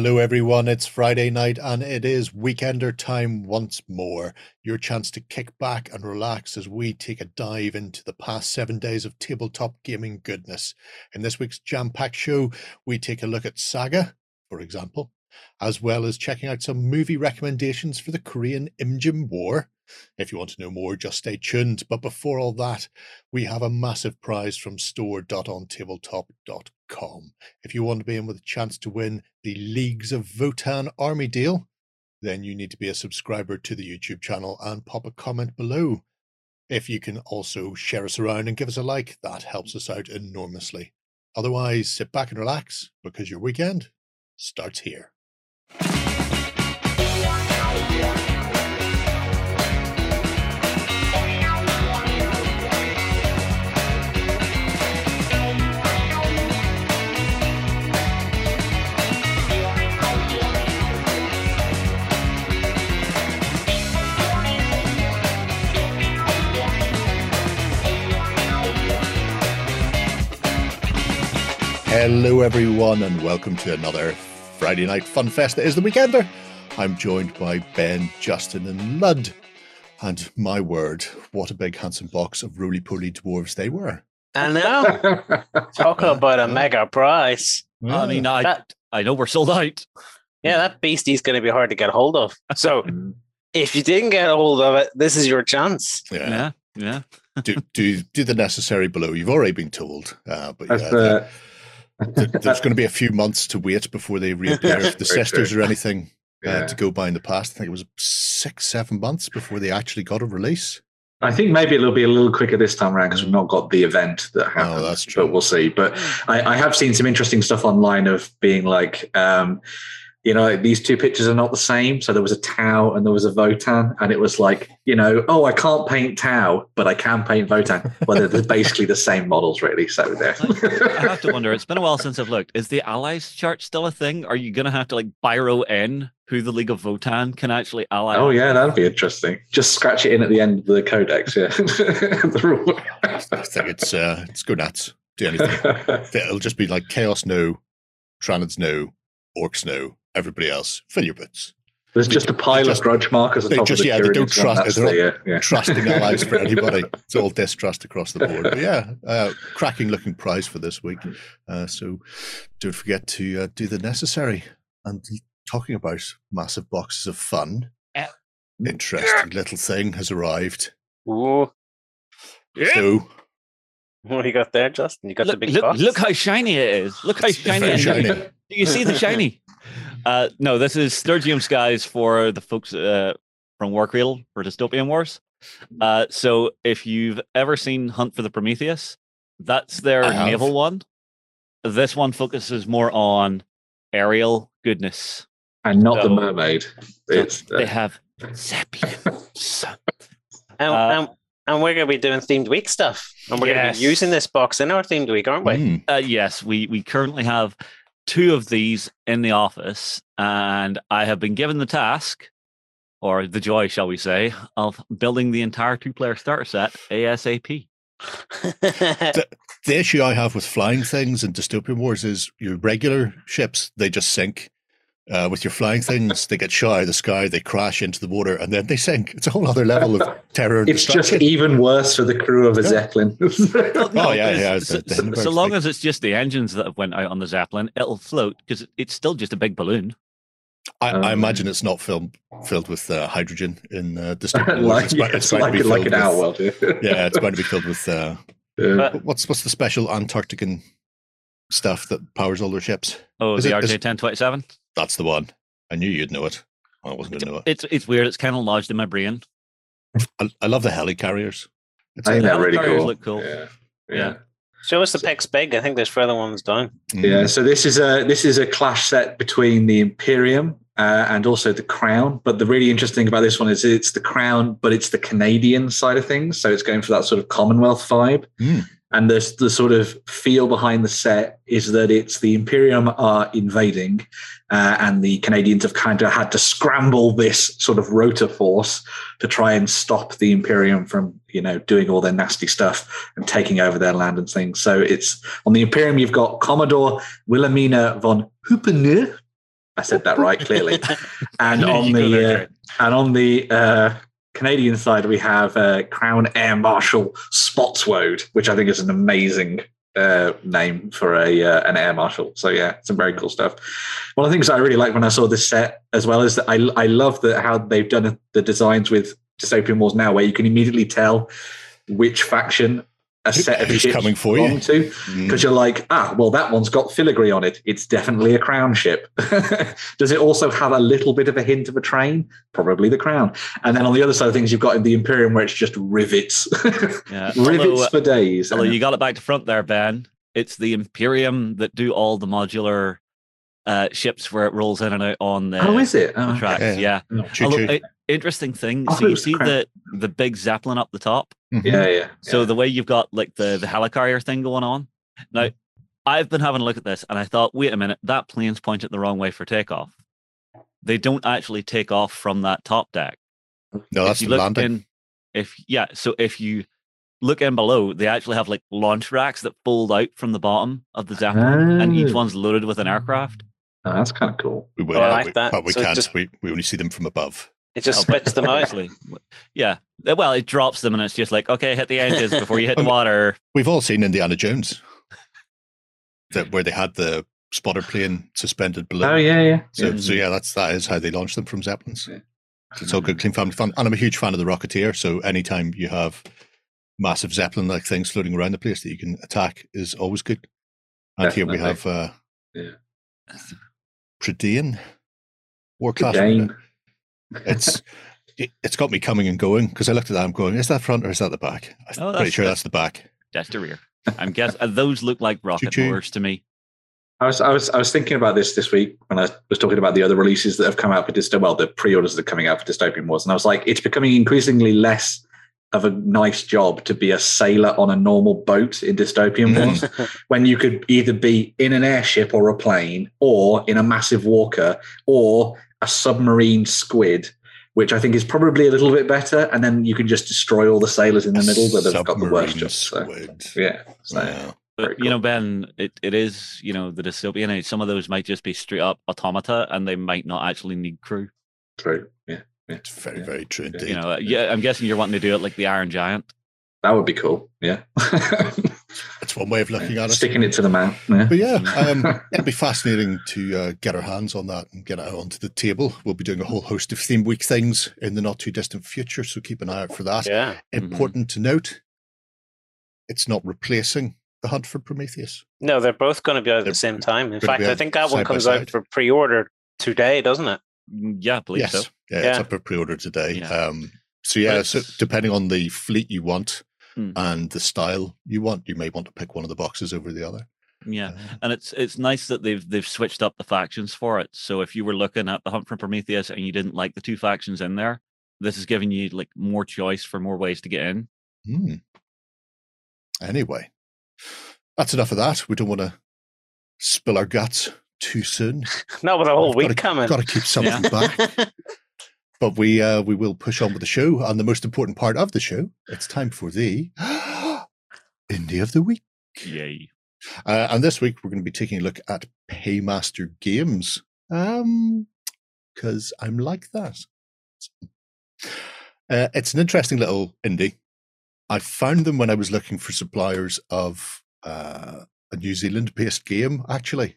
Hello, everyone. It's Friday night and it is weekender time once more. Your chance to kick back and relax as we take a dive into the past seven days of tabletop gaming goodness. In this week's jam packed show, we take a look at Saga, for example, as well as checking out some movie recommendations for the Korean Imjin War. If you want to know more, just stay tuned. But before all that, we have a massive prize from store.ontabletop.com. If you want to be in with a chance to win the Leagues of Votann army deal, then you need to be a subscriber to the YouTube channel and pop a comment below. If you can also share us around and give us a like, that helps us out enormously. Otherwise, sit back and relax because your weekend starts here. Hello, everyone, and welcome to another Friday Night Fun Fest that is the Weekender. I'm joined by Ben, Justin, and Lud. And my word, what a big handsome box of roly poly dwarves they were. I know. Talking about a mega prize. I mean, I That- I know we're sold out. Yeah, that beastie's going to be hard to get hold of. So if you didn't get a hold of it, this is your chance. Yeah. Yeah, yeah. do, do do the necessary below. You've already been told. Uh, but That's yeah, the, there- there's going to be a few months to wait before they reappear. if the sisters true. or anything uh, to go by in the past, I think it was six, seven months before they actually got a release. I think maybe it'll be a little quicker this time around because we've not got the event that happened. Oh, that's true. But we'll see. But I, I have seen some interesting stuff online of being like, um, you know, like these two pictures are not the same. So there was a Tau and there was a Votann, and it was like, you know, oh, I can't paint Tau, but I can paint Votann. Well, they're, they're basically the same models, really. So there. I have to wonder. It's been a while since I've looked. Is the allies chart still a thing? Are you going to have to like biro in who the League of Votann can actually ally? Oh yeah, that'd be interesting. Just scratch it in at the end of the codex. Yeah, The rule. I think it's uh, it's go nuts. Do anything. It'll just be like chaos no, Tyranids no, orcs no, everybody else fill your boots. There's just a pile just- of grudge markers on they top just- of the yeah, they don't trust- they're the, uh, yeah. Trusting allies for anybody. It's all distrust across the board. But yeah, uh, cracking looking prize for this week. Uh, so don't forget to uh, do the necessary. And talking about massive boxes of fun, interesting little thing has arrived. Ooh. So What you got there, Justin? You got the big look, box? look how shiny it is. Look how it's shiny it is. shiny. Do you see the shiny? Uh, no, this is Sturginium Skies for the folks uh, from Warcradle for Dystopian Wars. Uh, so if you've ever seen Hunt for the Prometheus, that's their naval one. This one focuses more on aerial goodness. and not the mermaid. It's They uh, have Sepians. And, Uh, and, and we're going to be doing themed week stuff. And we're going to be using this box in our themed week, aren't we? mm, Uh, yes, we we currently have two of these in the office, and I have been given the task, or the joy, shall we say, of building the entire two-player starter set ASAP. the issue I have with flying things in dystopian wars is your regular ships they just sink. Uh, with your flying things, they get shot out of the sky, they crash into the water, and then they sink. It's a whole other level of terror. And it's just even worse for the crew of a Yeah. Zeppelin. Oh, yeah, yeah, So, the- the so- so long thing. as it's just the engines that have went out on the Zeppelin, it'll float because it's still just a big balloon. I, I Um, imagine it's not filled filled with uh, hydrogen in uh, dystopian like, It's, yeah, it's it's to like, be like filled an with- outworld. Yeah. Yeah, it's going to be filled with uh, Yeah. But- what's what's the special Antarctican stuff that powers all their ships? Oh, Is the it- is- RJ ten twenty seven. That's the one. I knew you'd know it. I wasn't going to know it. It's it's weird. It's kind of lodged in my brain. I, I love the helicarriers. It's I think a- they're really cool. look cool. Yeah. Yeah. yeah. Show us the pics big. I think there's further ones down. Yeah, so this is a this is a clash set between the Imperium uh, and also the Crown. But the really interesting about this one is it's the Crown, but it's the Canadian side of things. So it's going for that sort of Commonwealth vibe. Mm. And the the sort of feel behind the set is that it's the Imperium are invading, uh, and the Canadians have kind of had to scramble this sort of rotor force to try and stop the Imperium from, you know, doing all their nasty stuff and taking over their land and things. So it's on the Imperium, you've got Commodore Wilhelmina von Huppener, I said that right clearly. And on the uh, and on the uh, Canadian side, we have uh, Crown Air Marshal Spotswood, which I think is an amazing uh, name for a uh, an air marshal. So yeah, some very cool stuff. One of the things I really like when I saw this set, as well as that, I I love that how they've done the designs with Dystopian Wars now, where you can immediately tell which faction a set of ships coming for you. belong to Mm. because you're like, ah, well, that one's got filigree on it. It's definitely a crown ship. Does it also have a little bit of a hint of a train? Probably the crown. And then on the other side of things, you've got in the Imperium where it's just rivets, Yeah. rivets Although, uh, for days. Although you got it back to front there, Ben. It's the Imperium that do all the modular uh, ships where it rolls in and out on the, oh, is it? the Oh, okay. tracks. Yeah. Yeah. Choo Although, choo. Interesting thing. I So you see crown. the the big zeppelin up the top. Mhm. Yeah, yeah. So yeah. the way you've got like the the helicarrier thing going on. Now, I've been having a look at this, and I thought, wait a minute, that plane's pointed the wrong way for takeoff. They don't actually take off from that top deck. No, that's if you the look landing. in, if yeah, so if you look in below, they actually have like launch racks that fold out from the bottom of the zeppelin, and each Oh. one's loaded with an aircraft. Oh, that's kind of cool. We will, Oh, I like we- that. but we So can't. just- We, we only see them from above. It just Oh, spits them out. Yeah. Well, it drops them, and it's just like, okay, hit the edges before you hit the water. We've all seen Indiana Jones, that where they had the spotter plane suspended below. Oh, yeah, yeah. So, yeah. so yeah, that's that is how they launch them from zeppelins. Yeah. It's all good, clean family fun, and I'm a huge fan of the Rocketeer. So anytime you have massive zeppelin-like things floating around the place that you can attack is always good. And here we have uh, Yeah. Predain, war class. Dane. It's it, it's got me coming and going because I looked at that. I'm going, is that front or is that the back? I'm Oh, pretty sure that's the back. That's the rear. I'm guess uh, those look like rocket Choo-choo. to me. I was, I was, I was thinking about this this week when I was talking about the other releases that have come out for Dystopian. Well, the pre-orders that are coming out for Dystopian Wars, and I was like, it's becoming increasingly less of a nice job to be a sailor on a normal boat in Dystopian Mhm. Wars, when you could either be in an airship or a plane, or in a massive walker, or a submarine squid. Which I think is probably a little bit better, and then you can just destroy all the sailors in the middle that have got the worst Submarine jobs. So, squid. yeah, so, Yeah. But Very you know, Ben, it, it is you know the dystopian age. Some of those might just be straight up automata, and they might not actually need crew. true. Yeah, It's very, Yeah. very true indeed. You know, yeah, I'm guessing you're wanting to do it like the Iron Giant. That would be cool. Yeah, That's one way of looking at it. sticking it to the man. Yeah. But yeah, um, it'll be fascinating to uh, get our hands on that and get it out onto the table. We'll be doing a whole host of theme week things in the not too distant future, so keep an eye out for that. yeah. Important to note, it's not replacing the Hunt for Prometheus. No, they're both going to be out at They're the same time. In fact, I think that one comes out for pre-order today, doesn't it? Mm, Yeah, I believe yes, so. yeah, it's Yeah. up for pre-order today. Yeah. Um, so yeah, so depending on the fleet you want Hmm. and the style you want, you may want to pick one of the boxes over the other. Yeah, Uh, and it's it's nice that they've they've switched up the factions for it. So if you were looking at the Hunt for Prometheus and you didn't like the two factions in there, this is giving you like more choice for more ways to get in. Hmm. Anyway, that's enough of that. We don't want to spill our guts too soon. Not with a whole I've week gotta- coming. Got to keep something back. But we uh, we will push on with the show. And the most important part of the show, it's time for the Indie of the Week. Yay! Uh, and this week we're going to be taking a look at Paymaster Games. Um, because I'm like that. Uh, it's an interesting little indie. I found them when I was looking for suppliers of uh, a New Zealand-based game. Actually,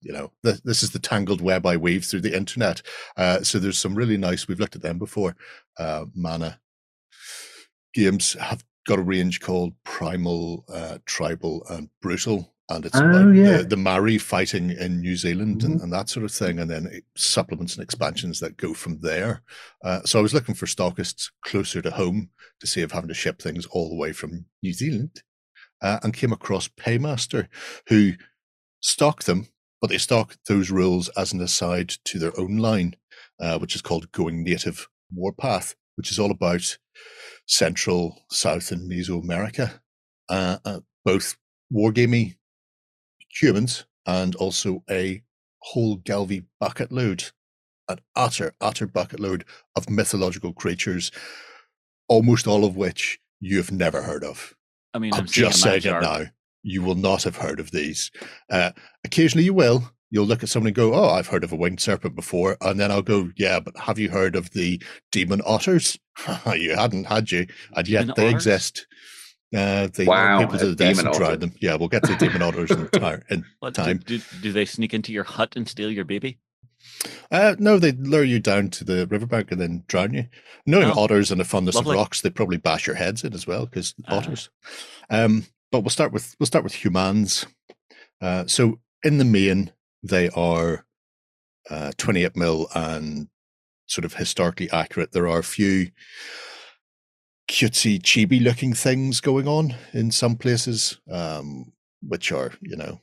you know, th- this is the tangled web I weave through the internet. Uh, so there's some really nice. We've looked at them before. Uh, Mana games have got a range called Primal, uh, Tribal, and Brutal, and it's Oh, about yeah. the, the Maori fighting in New Zealand and, and that sort of thing, and then supplements and expansions that go from there. Uh, so I was looking for stockists closer to home to save having to ship things all the way from New Zealand, uh, and came across Paymaster, who stock them, but they stock those rules as an aside to their own line, uh, which is called Going Native Warpath, which is all about Central, South, and Mesoamerica, uh, uh, both wargamey humans and also a whole Galvi bucket load, an utter, utter bucket load of mythological creatures, almost all of which you have never heard of. I mean, I'm I'm just saying it now. You will not have heard of these. Uh, occasionally you will, you'll look at someone and go, "Oh, I've heard of a winged serpent before," and then I'll go, "Yeah, but have you heard of the demon otters? you hadn't, had you? And yet Demon they otters? exist. Uh, they Wow, people to a the death demon and tried them. Yeah, we'll get to the demon otters in, tar- in What, time. do, do they sneak into your hut and steal your baby? Uh, no, they lure you down to the riverbank and then drown you. Knowing Oh, otters and the fondness lovely. of rocks, they probably bash your heads in as well because Ah. otters. Um, but we'll start with we'll start with humans. Uh, so in the main, they are uh, 28 mil and sort of historically accurate. There are a few cutesy, chibi looking things going on in some places, um, which are you know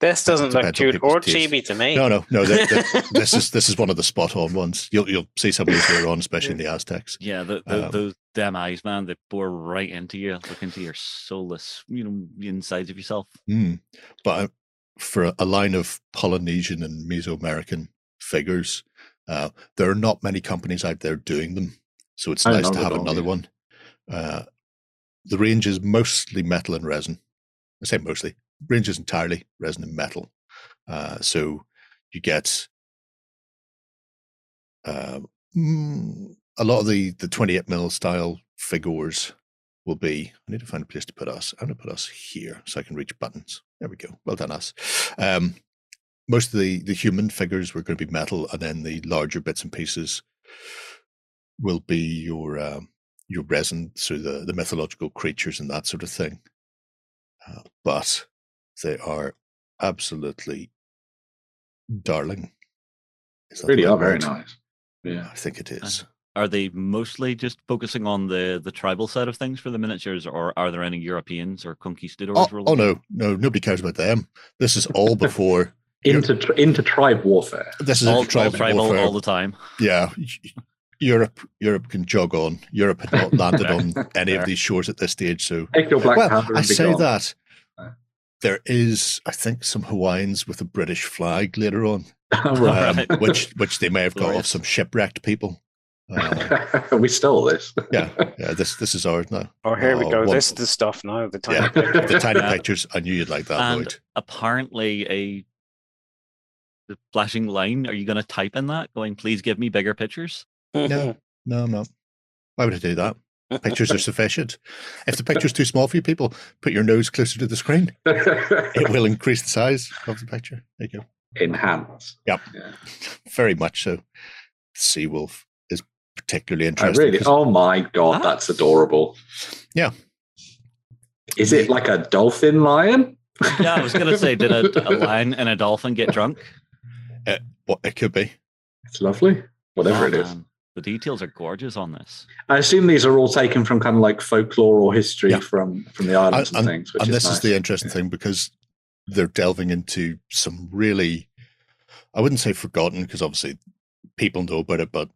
This doesn't look Depends on cute or taste. chibi to me. no, no, no. th- th- this is this is one of the spot on ones. You'll you'll see some of these later on, especially in the Aztecs. Yeah, the, the, Um, those damn eyes, man, they bore right into you, look into your soulless, you know, the insides of yourself. Mm. But uh, for a, a line of Polynesian and Mesoamerican figures, uh, there are not many companies out there doing them. So it's I nice to have don't, another yeah. one. Uh, the range is mostly metal and resin. I say mostly. Range is entirely resin and metal. Uh, so you get uh, mm, a lot of the the 28 mil style figures will be. I need to find a place to put us. I'm going to put us here so I can reach buttons. There we go. Well done, us. Um, most of the the human figures were going to be metal, and then the larger bits and pieces will be your um, your resin, so the the mythological creatures and that sort of thing. Uh, but they are absolutely darling. Is really are very nice. Yeah. I think it is. Are they mostly just focusing on the, the tribal side of things for the miniatures, or are there any Europeans or conquistadors? Oh, oh no, no, nobody cares about them. This is all before. Into into tribe warfare. This is? All, tribal, tribal warfare. all the time. yeah, Europe, Europe can jog on. Europe had not landed on any of these shores at this stage. So, Take your black well, I say gone. that. There is, I think, some Hawaiians with a British flag later on, right. um, which which they may have got off some shipwrecked people. Uh, we stole this. yeah, yeah. This this is ours now. Oh, here we Oh, go. one- This is the stuff now. The tiny Yeah. picture. The tiny Yeah. pictures. I knew you'd like that, And Lloyd. apparently, a the flashing line. Are you going to type in that, going, "Please give me bigger pictures"? No, no, I'm. Why would I do that? Pictures are sufficient. If the picture's too small for you people, put your nose closer to the screen. It will increase the size of the picture. There you go. Enhance. Yep. Yeah. Very much so. Sea wolf is particularly I interesting. Oh my god, Ah. that's adorable. Yeah. Is it like a dolphin lion? Yeah, I was going to say, did a, a lion and a dolphin get drunk? what it could be. It's lovely. Whatever Oh, it is. man, The details are gorgeous on this. I assume these are all taken from kind of like folklore or history Yeah. from from the islands and, And- things. Which and is this nice. is the interesting thing because they're delving into some really, I wouldn't say forgotten because obviously people know about it, but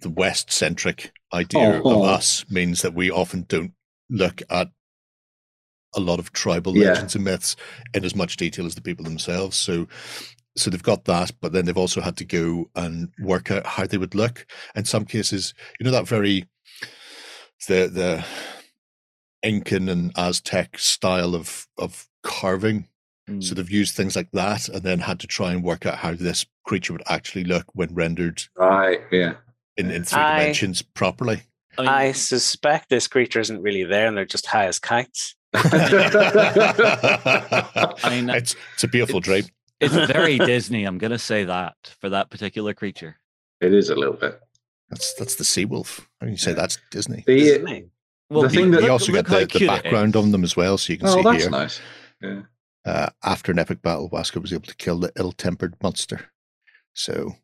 the West centric idea Oh. of oh. us means that we often don't look at a lot of tribal Yeah. legends and myths in as much detail as the people themselves. So, so they've got that, but then they've also had to go and work out how they would look. In some cases, you know that very the the Incan and Aztec style of of carving. Mm. So they've used things like that, and then had to try and work out how this creature would actually look when rendered right. Yeah. in, in three I- dimensions properly. I mean, I suspect this creature isn't really there, and they're just high as kites. I mean, it's it's a beautiful dream. It's very Disney. I'm going to say that for that particular creature. it is a little bit. That's that's the sea wolf. I mean, you say that's Disney? The, isn't? Well, The thing look- that- you also look get how the, the background on them as well, so you can oh, see that's here. nice. Yeah. Uh, after an epic battle, Wasco was able to kill the ill-tempered monster. So,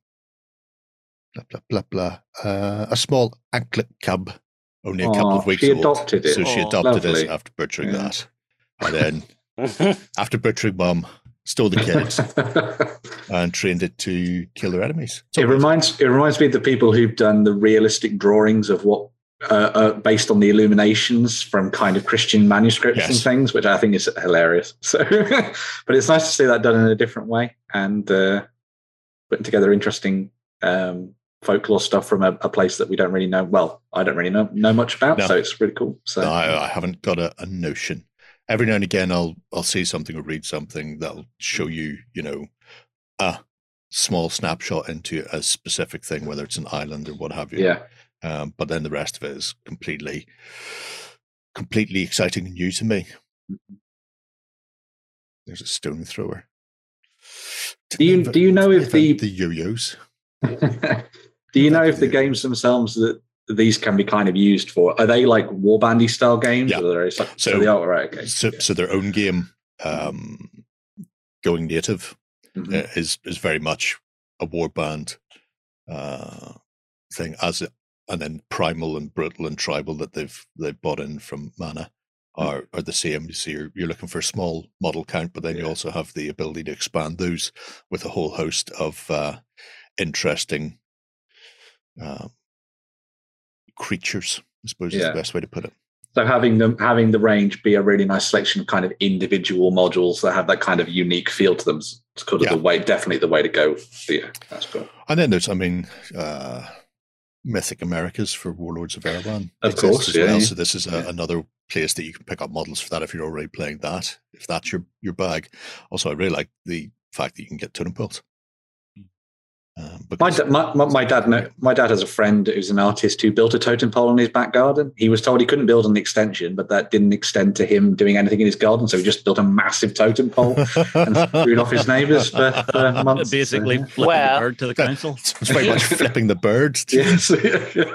blah blah blah blah. Uh, a small anklet cub, only a couple of weeks ago. she old. adopted it. So she adopted Lovely. it after butchering Yeah. that, and then after butchering mum, stole the kids and trained it to kill their enemies. it reminds it reminds me of the people who've done the realistic drawings of what uh, uh, based on the illuminations from kind of Christian manuscripts and things, which I think is hilarious. So, but it's nice to see that done in a different way and uh, putting together interesting um, folklore stuff from a, a place that we don't really know. Well, I don't really know know much about, No. so it's really cool. So No, I, I haven't got a, a notion. Every now and again I'll I'll see something or read something that'll show you, you know, a small snapshot into a specific thing, whether it's an island or what have you. Yeah. Um, but then the rest of it is completely, completely exciting and new to me. There's a stone thrower. Do you do you know if the the yo-yos? do you know if the games themselves that these can be kind of used for are they like warbandy style games Yeah. or so, So- so they are right okay So, so their own game, um, going native, Mhm. uh, is is very much a warband uh, thing. As it, and then primal and brutal and tribal that they've they've bought in from Mana are are the same. See, you're, you're looking for a small model count, but then you also have the ability to expand those with a whole host of uh, interesting uh, creatures. I suppose is the best way to put it. so having them having the range be a really nice selection of kind of individual modules that have that kind of unique feel to them is kind of Yeah. the way definitely the way to go yeah that's cool And then there's, I mean, uh, Mythic Americas for Warlords of Erehwon. Of course, as yeah, well. yeah. So this is a, Yeah. another place that you can pick up models for that if you're already playing that. If that's your your bag. Also, I really like the fact that you can get totem poles. Um, my, da- my, my, my dad kno- my dad has a friend who's an artist who built a totem pole in his back garden he was told he couldn't build an extension but that didn't extend to him doing anything in his garden so he just built a massive totem pole and screwed off his neighbours for, for months Basically, So, flipping Well- the bird to the council. it's very much flipping the bird. yes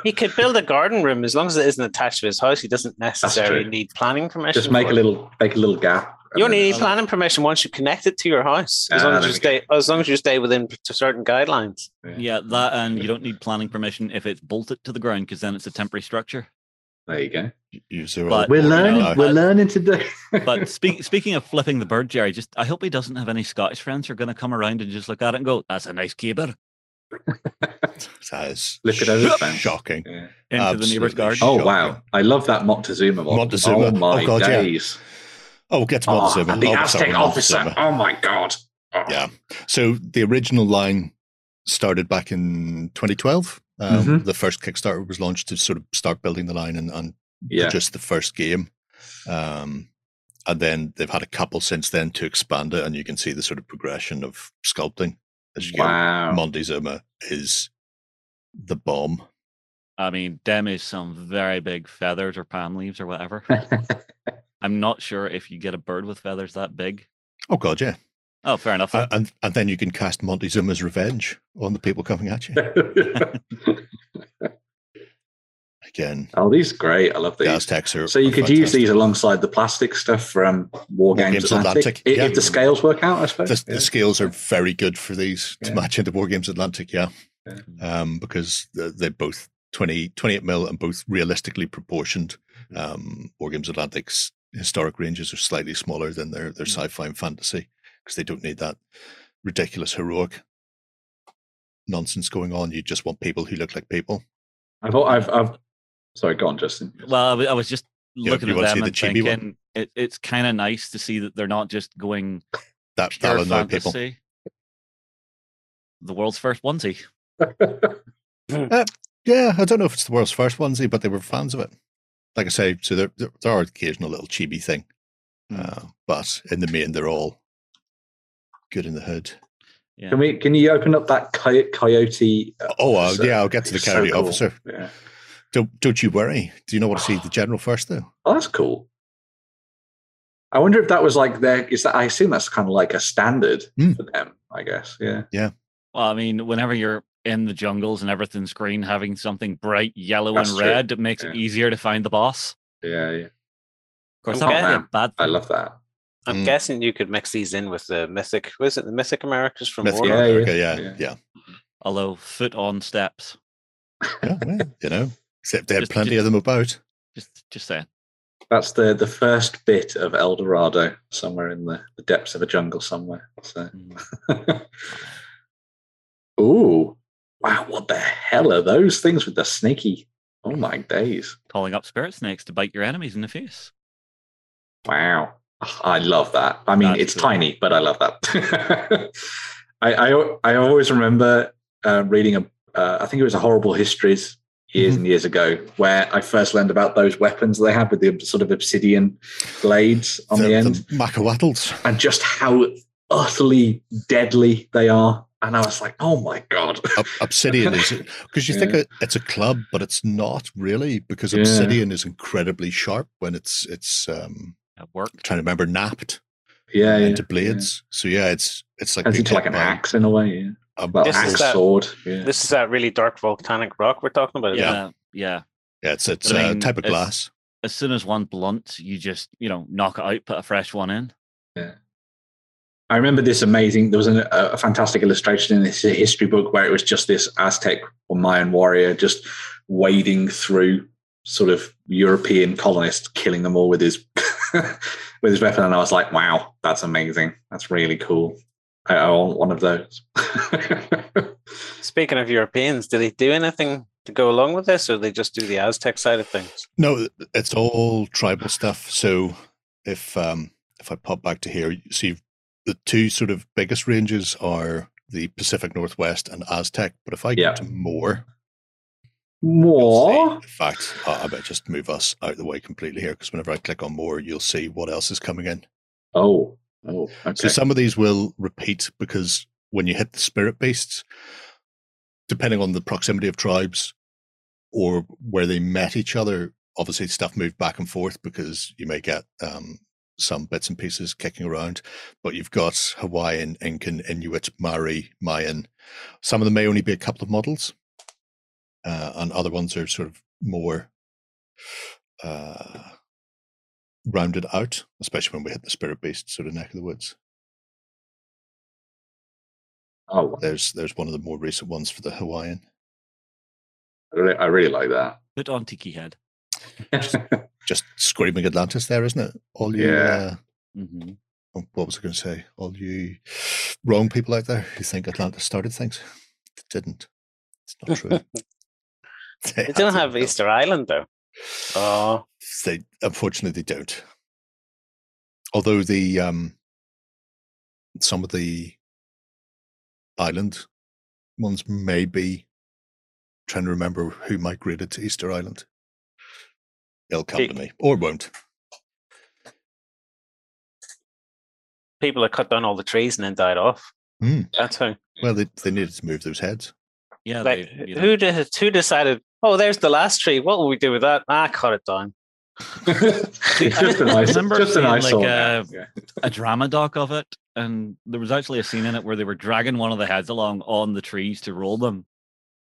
He could build a garden room as long as it isn't attached to his house. He doesn't necessarily need planning permission. just make a little make a little gap You only need planning permission once you connect it to your house, as Ah, long as you we stay as long as you stay within certain guidelines. Yeah, that and you don't need planning permission if it's bolted to the ground because then it's a temporary structure. there you go You zero But- we're board learning now. we're learning today But speak, speaking of flipping the bird, Jerry, just I hope he doesn't have any Scottish friends who are going to come around and just look at it and go, "That's a nice caber." That is Look at over the fence. shocking. Yeah. into the neighbour's Absolutely garden. oh Shocking. wow i love that montezuma mod. Montezuma. oh my Oh, God, yeah. Days Oh, we'll get to Oh, Montezuma. and the Oh, sorry, aztec officer Montezuma. oh my god Oh. Yeah. So the original line started back in 2012. Um, Mhm. The first Kickstarter was launched to sort of start building the line and, and yeah produce the first game. Um, and then they've had a couple since then to expand it, and you can see the sort of progression of sculpting as you wow go. Montezuma is the bomb. I mean, them is some very big feathers or palm leaves or whatever. I'm not sure if you get a bird with feathers that big. Oh god, yeah. Oh, fair enough. Uh, and and then you can cast Montezuma's revenge on the people coming at you. Again, oh, these are great. I love the these. Aztecs are. So you are could use these alongside the plastic stuff from War, Games, Games Atlantic. Atlantic, I- yeah. If the scales work out, I suppose. The, the scales are very good for these to Yeah. match into War Games Atlantic, yeah. Yeah. Um, because they're, they're both 20, 28 mil and both realistically proportioned. Um, War Games Atlantic's historic ranges are slightly smaller than their, their Mm. sci-fi and fantasy because they don't need that ridiculous heroic nonsense going on. You just want people who look like people. I've, I've, I've, sorry, go on, Justin. well, I was just looking you at them see the and one? thinking it, it's kind of nice to see that they're not just going That pure that'll annoy people. fantasy. The world's first onesie. Yeah, I don't know if it's the world's first onesie, but they were fans of it. Like I say, so there there, there are occasional little chibi thing, Hmm. uh, but in the main, they're all good in the hood. Yeah. Can we? Can you open up that coyote? uh, Oh, uh, yeah, I'll get to the It's so coyote cool. officer. Yeah. Don't don't you worry. Do you not want to see the general first, though? Oh, that's cool. I wonder if that was like their. Is that? I assume that's kind of like a standard Hmm. for them. I guess. Yeah. Yeah. Well, I mean, whenever you're in the jungles and everything's green, having something bright yellow That's and true. red it makes it easier to find the boss. Yeah. Yeah. Of course, I'm that would be a bad I love that. I'm Mm. guessing you could mix these in with the mythic. Was it the mythic Americas from Mythic Warlord? Yeah, yeah, America, yeah, yeah. yeah, Although foot on steps. yeah. well, you know, except they had Just- plenty just- of them about. Just just saying. That's the the first bit of El Dorado, somewhere in the, the depths of a jungle somewhere. So. Mm. Ooh, wow! What the hell are those things with the snaky? Oh my days! Calling up spirit snakes to bite your enemies in the face. Wow, I love that. I mean, That's it's cool. tiny, but I love that. I, I I always remember uh, reading a. Uh, I think it was a horrible histories years and years ago, where I first learned about those weapons they had with the sort of obsidian blades on the, end, Macuahuitls. and just how utterly deadly they are. And I was like, oh my god. Obsidian is because you think Yeah. it, it's a club, but it's not really because Yeah. obsidian is incredibly sharp when it's it's um It worked. trying to remember knapped Yeah, yeah. into blades. So yeah, it's it's like Turns being like an by axe in a way. Yeah. a Well, This is that- sword. Yeah. This is that really dark volcanic rock we're talking about. Yeah, it? yeah. Yeah, it's it's I a mean, type of glass. As soon as one blunt, you just you know knock it out, put a fresh one in. I remember this amazing. There was an, a, a fantastic illustration in this history book where it was just this Aztec or Mayan warrior just wading through sort of European colonists, killing them all with his with his weapon. And I was like, "Wow, that's amazing. That's really cool. I, I want one of those." Speaking of Europeans, did they do anything to go along with this, or they just do the Aztec side of things? No, it's all tribal stuff. So if um if I pop back to here, you see the two sort of biggest ranges are the Pacific Northwest and Aztec. But if I Yeah. go to more, More. see- in fact, I I better just move us out of the way completely here because whenever I click on more, you'll see what else is coming in. Oh. Oh. Okay. So some of these will repeat because when you hit the spirit beasts, depending on the proximity of tribes or where they met each other, obviously stuff moved back and forth because you may get um, some bits and pieces kicking around. But you've got Hawaiian, Incan, Inuit, Maori, Mayan. Some of them may only be a couple of models, uh, and other ones are sort of more. Uh, rounded out, especially when we hit the spirit beast sort of neck of the woods. oh, There's there's one of the more recent ones for the Hawaiian. I really, I really like that. Put on Tiki Head. Just screaming Atlantis there, isn't it? All you Yeah. uh, oh, what was I going to say? All you wrong people out there who think Atlantis started things. It didn't. It's not true. They had don't have build- Easter Island though. Oh, They unfortunately they don't. Although the um some of the island ones may be trying to remember who migrated to Easter Island. It'll come to me. Or it won't. people that cut down all the trees and then died off. Hmm. That's how. Well they, they needed to move those heads. Yeah, Like, they, you know, who did, who decided? Oh, there's the last tree. What will we do with that? Ah, cut it down. just an ice, remember just an seeing, ice like, sword uh. Yeah. a drama doc of it, and there was actually a scene in it where they were dragging one of the heads along on the trees to roll them,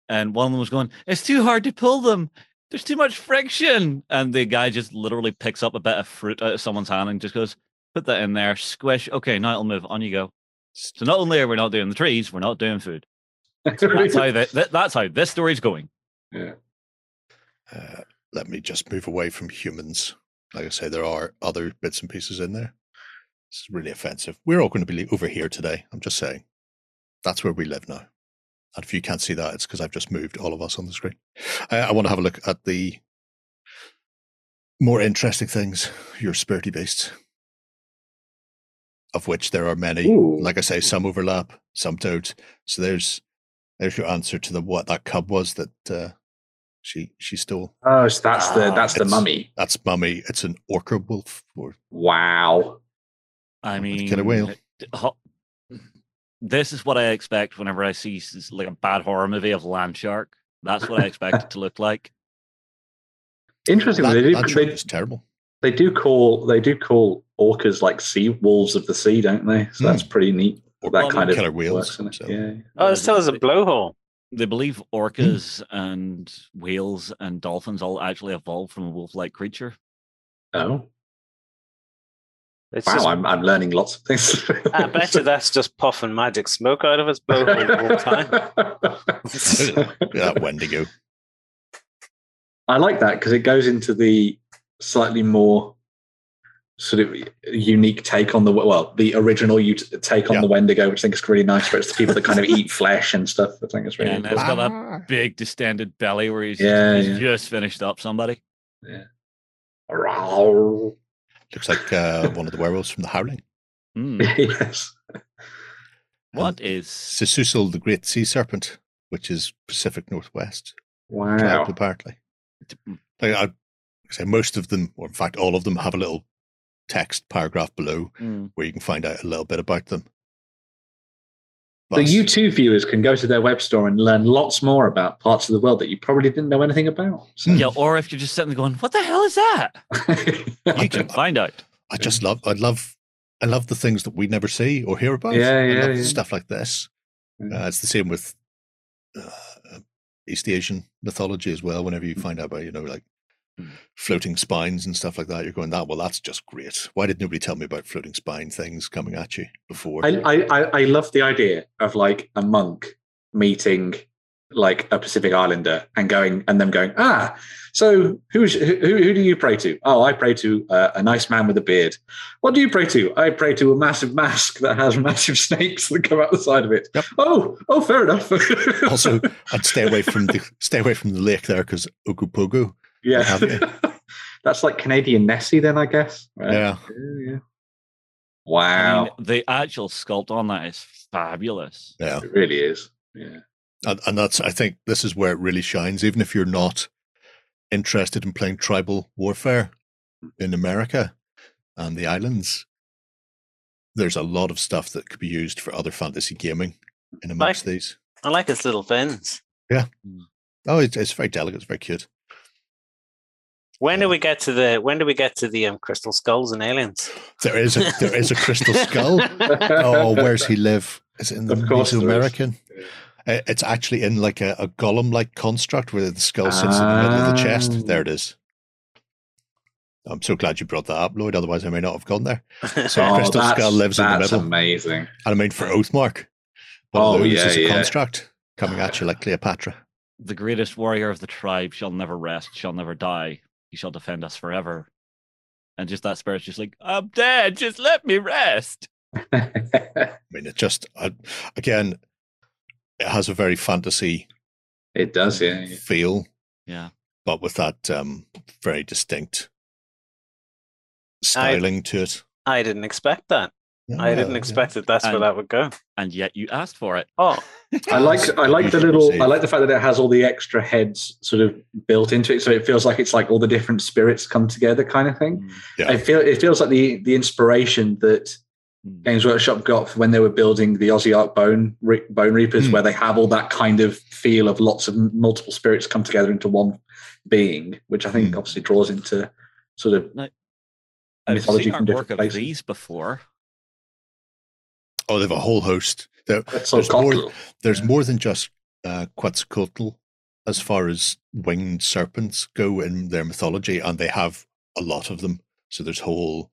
and one of them was going, "It's too hard to pull them. There's too much friction." And the guy just literally picks up a bit of fruit out of someone's hand and just goes, "Put that in there, squish. Okay, now it'll move. On you go." So not only are we not doing the trees, we're not doing food. That's how that, that- that's how this story's going. yeah. Uh, let me just move away from humans. Like I say, there are other bits and pieces in there. It's really offensive. We're all going to be over here today. I'm just saying. That's where we live now. And if you can't see that, it's because I've just moved all of us on the screen. I, I want to have a look at the more interesting things, your spirity beasts, of which there are many. Ooh. Like I say, some overlap, some don't. So there's there's your answer to the what that cub was that uh, she she stole. Oh, so that's the Ah, that's the mummy. That's mummy. It's an orca wolf. Or Wow. I With mean, killer whale. d- ho- This is what I expect whenever I see like a bad horror movie of land shark. That's what I expect it to look like. Interesting. that, they, do, that shark they, is terrible. they do call they do call orcas like sea wolves of the sea, don't they? So that's hmm. pretty neat. Or that kind of killer whales, works, so- Yeah. Oh, it still has a blowhole. They believe hmm. orcas and whales and dolphins all actually evolved from a wolf-like creature. Oh, It's wow! just, I'm I'm learning lots of things. I bet you that's just puffing magic smoke out of its blowhole the whole time. That Wendigo. I like that because it goes into the slightly more sort of unique take on the well, the original you take on Yeah. the Wendigo, which I think is really nice. Where it's the people that kind of eat flesh and stuff. I think it's really Yeah, and cool. it's got that big distended belly where he's, Yeah, he's yeah. just finished up somebody. Rawr. Looks like uh, one of the werewolves from the Howling. Hmm. yes. What is Sisiutl, the great sea serpent, which is Pacific Northwest. Wow. tribe, apparently. Like I say, most of them, or in fact, all of them, have a little text paragraph below Mm. where you can find out a little bit about them. The YouTube viewers can go to their web store and learn lots more about parts of the world that you probably didn't know anything about. So-. Yeah, or if you're just sitting there going, "What the hell is that?" You can find out. I just love, I love, I love the things that we never see or hear about. Yeah, I yeah, love yeah. stuff like this. Uh, it's the same with uh, East Asian mythology as well. Whenever you find out about, you know, like Mm. Floating spines and stuff like that, you're going, "That well, that's just great." Why did nobody tell me about floating spine things coming at you before? I, I, I, I love the idea of like a monk meeting like a Pacific Islander and going and them going, ah, so who's, who, who do you pray to? Oh, I pray to uh, a nice man with a beard. What do you pray to? I pray to a massive mask that has massive snakes that come out the side of it. Yep. Oh, oh, fair enough. also, I'd stay away from the stay away from the lake there because Ogopogo. Yeah, have you? that's like Canadian Nessie, then I guess. Right? Yeah, Yeah, yeah. I Wow, mean, the actual sculpt on that is fabulous. yeah. it really is. Yeah. and, and that's i think this is where it really shines even if you're not interested in playing tribal warfare in america and the islands there's a lot of stuff that could be used for other fantasy gaming in amongst these I like its little fins. Yeah. Hmm. Oh it's, it's very delicate it's very cute When do we get to the when do we get to the um, crystal skulls and aliens? there is a there is a crystal skull oh where's he live is it in the Of course mesoamerican Uh, it's actually in like a, a golem like construct where the skull sits in the middle of the Ah. chest there it is i'm so glad you brought that up lloyd otherwise i may not have gone there So Oh, Crystal Skull lives in the middle. that's amazing. And I mean, for Oathmark, one Oh, of those yeah, is a yeah. construct coming at you like Cleopatra. The greatest warrior of the tribe shall never rest, shall never die. He shall defend us forever. And just that spirit's just like, I'm dead. Just let me rest. I mean, it just, I, again, it has a very fantasy it does, yeah. yeah. feel, Yeah. but with that um, very distinct styling to it. I didn't expect that. I didn't yeah. expect that. That's where that would go. And yet you asked for it. Oh, I like I like the little. I like the fact that it has all the extra heads sort of built into it, so it feels like it's like all the different spirits come together, kind of thing. Mm, Yeah. I feel it feels like the the inspiration that mm. Games Workshop got for when they were building the Ossiarch Bone Re- Bone Reapers, Hmm. where they have all that kind of feel of lots of multiple spirits come together into one being, which I think Hmm. obviously draws into sort of I've mythology seen from different artwork of places. these before. Oh, they have a whole host. There, There's more- there's Yeah. more than just uh, Quetzalcoatl as far as winged serpents go in their mythology, and they have a lot of them. So there's whole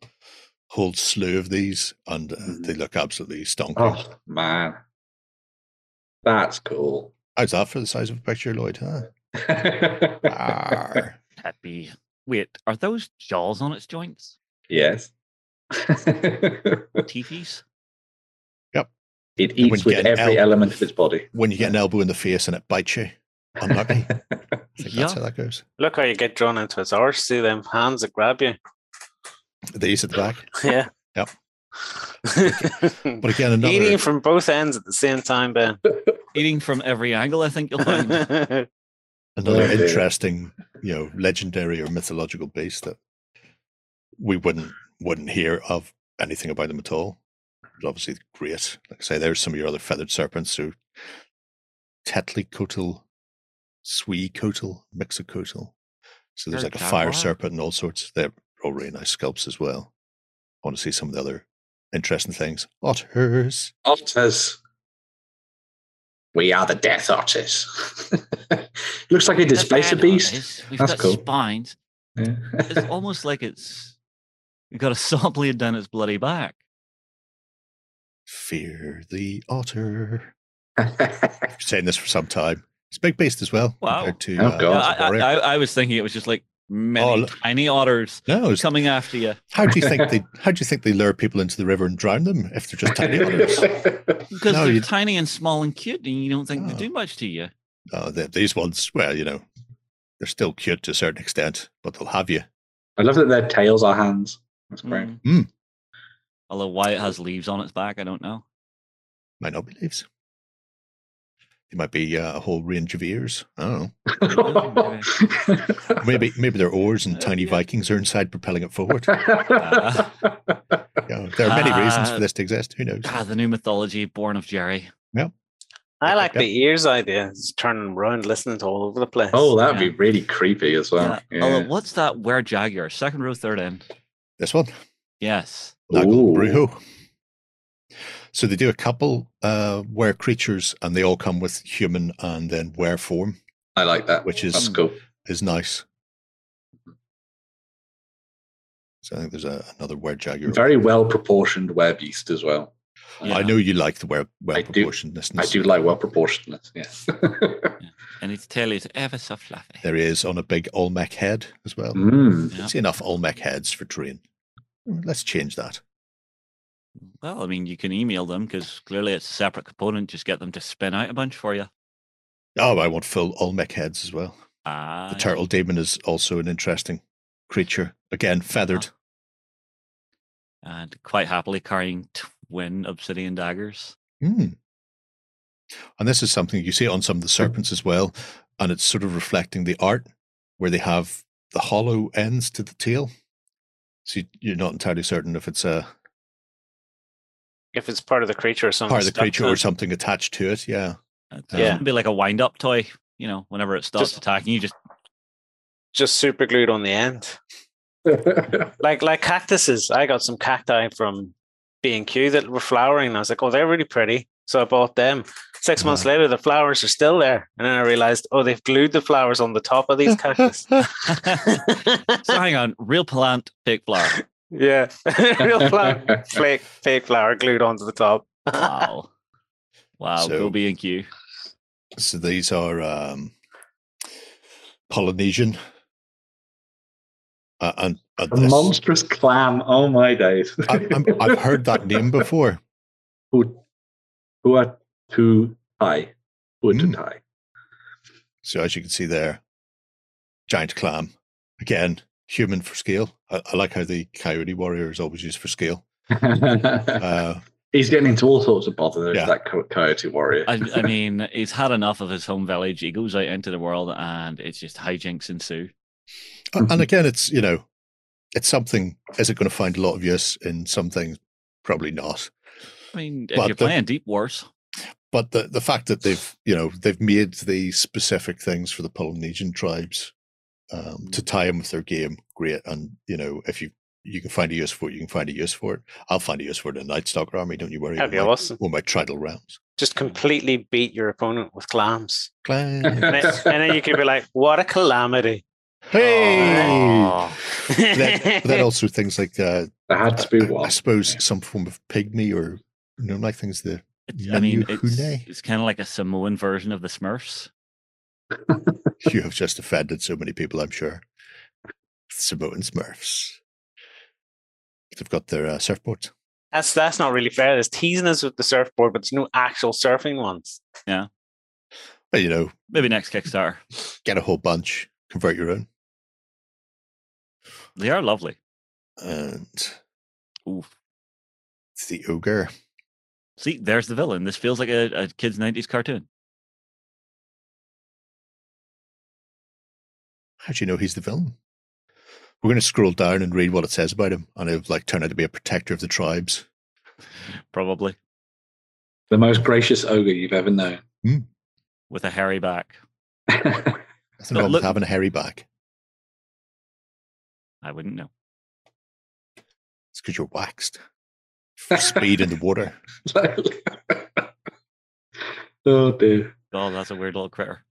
whole slew of these, and uh, Mhm. they look absolutely stonking. Oh man, that's cool. How's that for the size of a picture, Lloyd? Huh? Arr. That'd be. Wait, are those jaws on its joints? yes. Teethies? It eats with every el- element of its body. when you get an elbow in the face and it bites you, unlucky. I think Yeah. that's how that goes. look how you get drawn into its arse. See them hands that grab you. These at the back. Yeah. Yep. But again, another Eating from both ends at the same time, Ben. Eating from every angle, I think you'll find. another interesting, you know, legendary or mythological beast that we wouldn't wouldn't hear of anything about them at all. But obviously great. Like I say, there's some of your other feathered serpents. So Tetleycoatl, Xiuhcoatl, Mixcoatl. So there's Or like a fire jaguar. serpent and all sorts. They're all really nice sculpts as well. I want to see some of the other interesting things. Otters. Otters. We are the Death Otters. Looks like a displacer beast. eyes, We've That's got cool. spines. Yeah. It's almost like it's got a saw blade down its bloody back. Fear the otter. I've saying this for some time. It's a big beast as well. Wow. To, Oh, uh, God. Yeah, I, I, I, I was thinking it was just like many Oh, tiny otters no, it's- coming after you. how do you think they? How do you think they lure people into the river and drown them if they're just tiny otters? Because No, they're you- tiny and small and cute, and you don't think Oh. they do much to you. Uh, the- these ones, well, you know, they're still cute to a certain extent, but they'll have you. I love that their tails are hands. That's great. Mm. Mm. Although why it has leaves on its back, I don't know. Might not be leaves. It might be uh, a whole range of ears. I don't Oh, know. Maybe maybe they're oars and Uh, tiny. Vikings are inside propelling it forward. Uh, Yeah, there are many reasons Uh, for this to exist. Who knows? ah, the new mythology born of Jerry. Yeah. I like Yep. the ears idea. It's turning around, listening to all over the place. oh, that'd Yeah. be really creepy as well. Yeah. Although, what's that? Where Jaguar? Second row, third end. This one, Yes. Nagual Brujo. So they do a couple uh, were creatures, and they all come with human and then were form, I like that. which is cool. is nice. So I think there's a, another were jaguar. Very well proportioned web beast as well. Yeah. I know you like the were well I do- proportionedness. I do like well proportionedness. Yeah. And its tail is ever so fluffy. There is on a big Olmec head as well. Mm. Yeah. See enough Olmec heads for terrain. Let's change that. Well, I mean, you can email them because clearly it's a separate component. Just get them to spin out a bunch for you. Oh, I want full Olmec heads as well. Ah, The turtle demon is also an interesting creature. Again, feathered. and quite happily carrying twin obsidian daggers. Mm. And this is something you see on some of the serpents as well. And it's sort of reflecting the art where they have the hollow ends to the tail. So you- you're not entirely certain if it's a if it's part of the creature or something. part of the creature or something attached to it. Yeah. Uh, it's Yeah. gonna be like a wind up toy. You know, whenever it stops Just- attacking, you just just super glued on the end. Like like cactuses. I got some cacti from B and Q that were flowering, and I was like, oh, they're really pretty. So I bought them. 6 months later, the flowers are still there, and then I realized, oh, they've glued the flowers on the top of these cactus. so hang on, real plant, fake flower. yeah, real flower, fake fake flower glued onto the top. Wow. Wow, So- go B and Q. So these are um, Polynesian. Uh, and, and A this, monstrous clam. Oh my days. I, I'm, I've heard that name before. Hua tu tai. Hua tu Mm. tai. So as you can see there, giant clam. Again, human for scale. I, I like how the coyote warrior is always used for scale. Uh, He's getting into all sorts of bother. There's Yeah. that co- coyote warrior. I, I mean, he's had enough of his home village. He goes out into the world, and it's just hijinks ensue. and again, it's you know, it's something. Is it going to find a lot of use in some things? Probably not. I mean, if But you're the- playing Deep Wars, But the the fact that they've you know they've made the specific things for the Polynesian tribes um, to tie in with their game, great. And you know if you you can find a use for it, you can find a use for it. I'll find a use for it in Night Stalker Army. Don't you worry. That'd be with my- awesome. With my Trident Realms. Just completely beat your opponent with clams, Clang. and then, and then you could be like, "What a calamity!" hey. Oh, then, but then also things like uh, there had to be I, I suppose some form of pygmy or you know like things the I mean, it's, it's kind of like a Samoan version of the Smurfs. you have just offended so many people. I'm sure. Samoan Smurfs. They've got their uh, surfboards. That's that's not really fair. There's teasing us with the surfboard, but there's no actual surfing ones. Well, you know, Maybe next Kickstarter. get a whole bunch, convert your own, They are lovely. and Oof. it's the ogre. See, there's the villain. This feels like a, a kid's 90s cartoon. How do you know he's the villain? We're going to scroll down and read what it says about him, and it'll like turn out to be a protector of the tribes. Probably The most gracious ogre you've ever known. Hmm. with a hairy back. Nothing No, wrong look- with having a hairy back. I wouldn't know. It's because you're waxed. For speed in the water. oh dear. Oh, that's a weird little critter.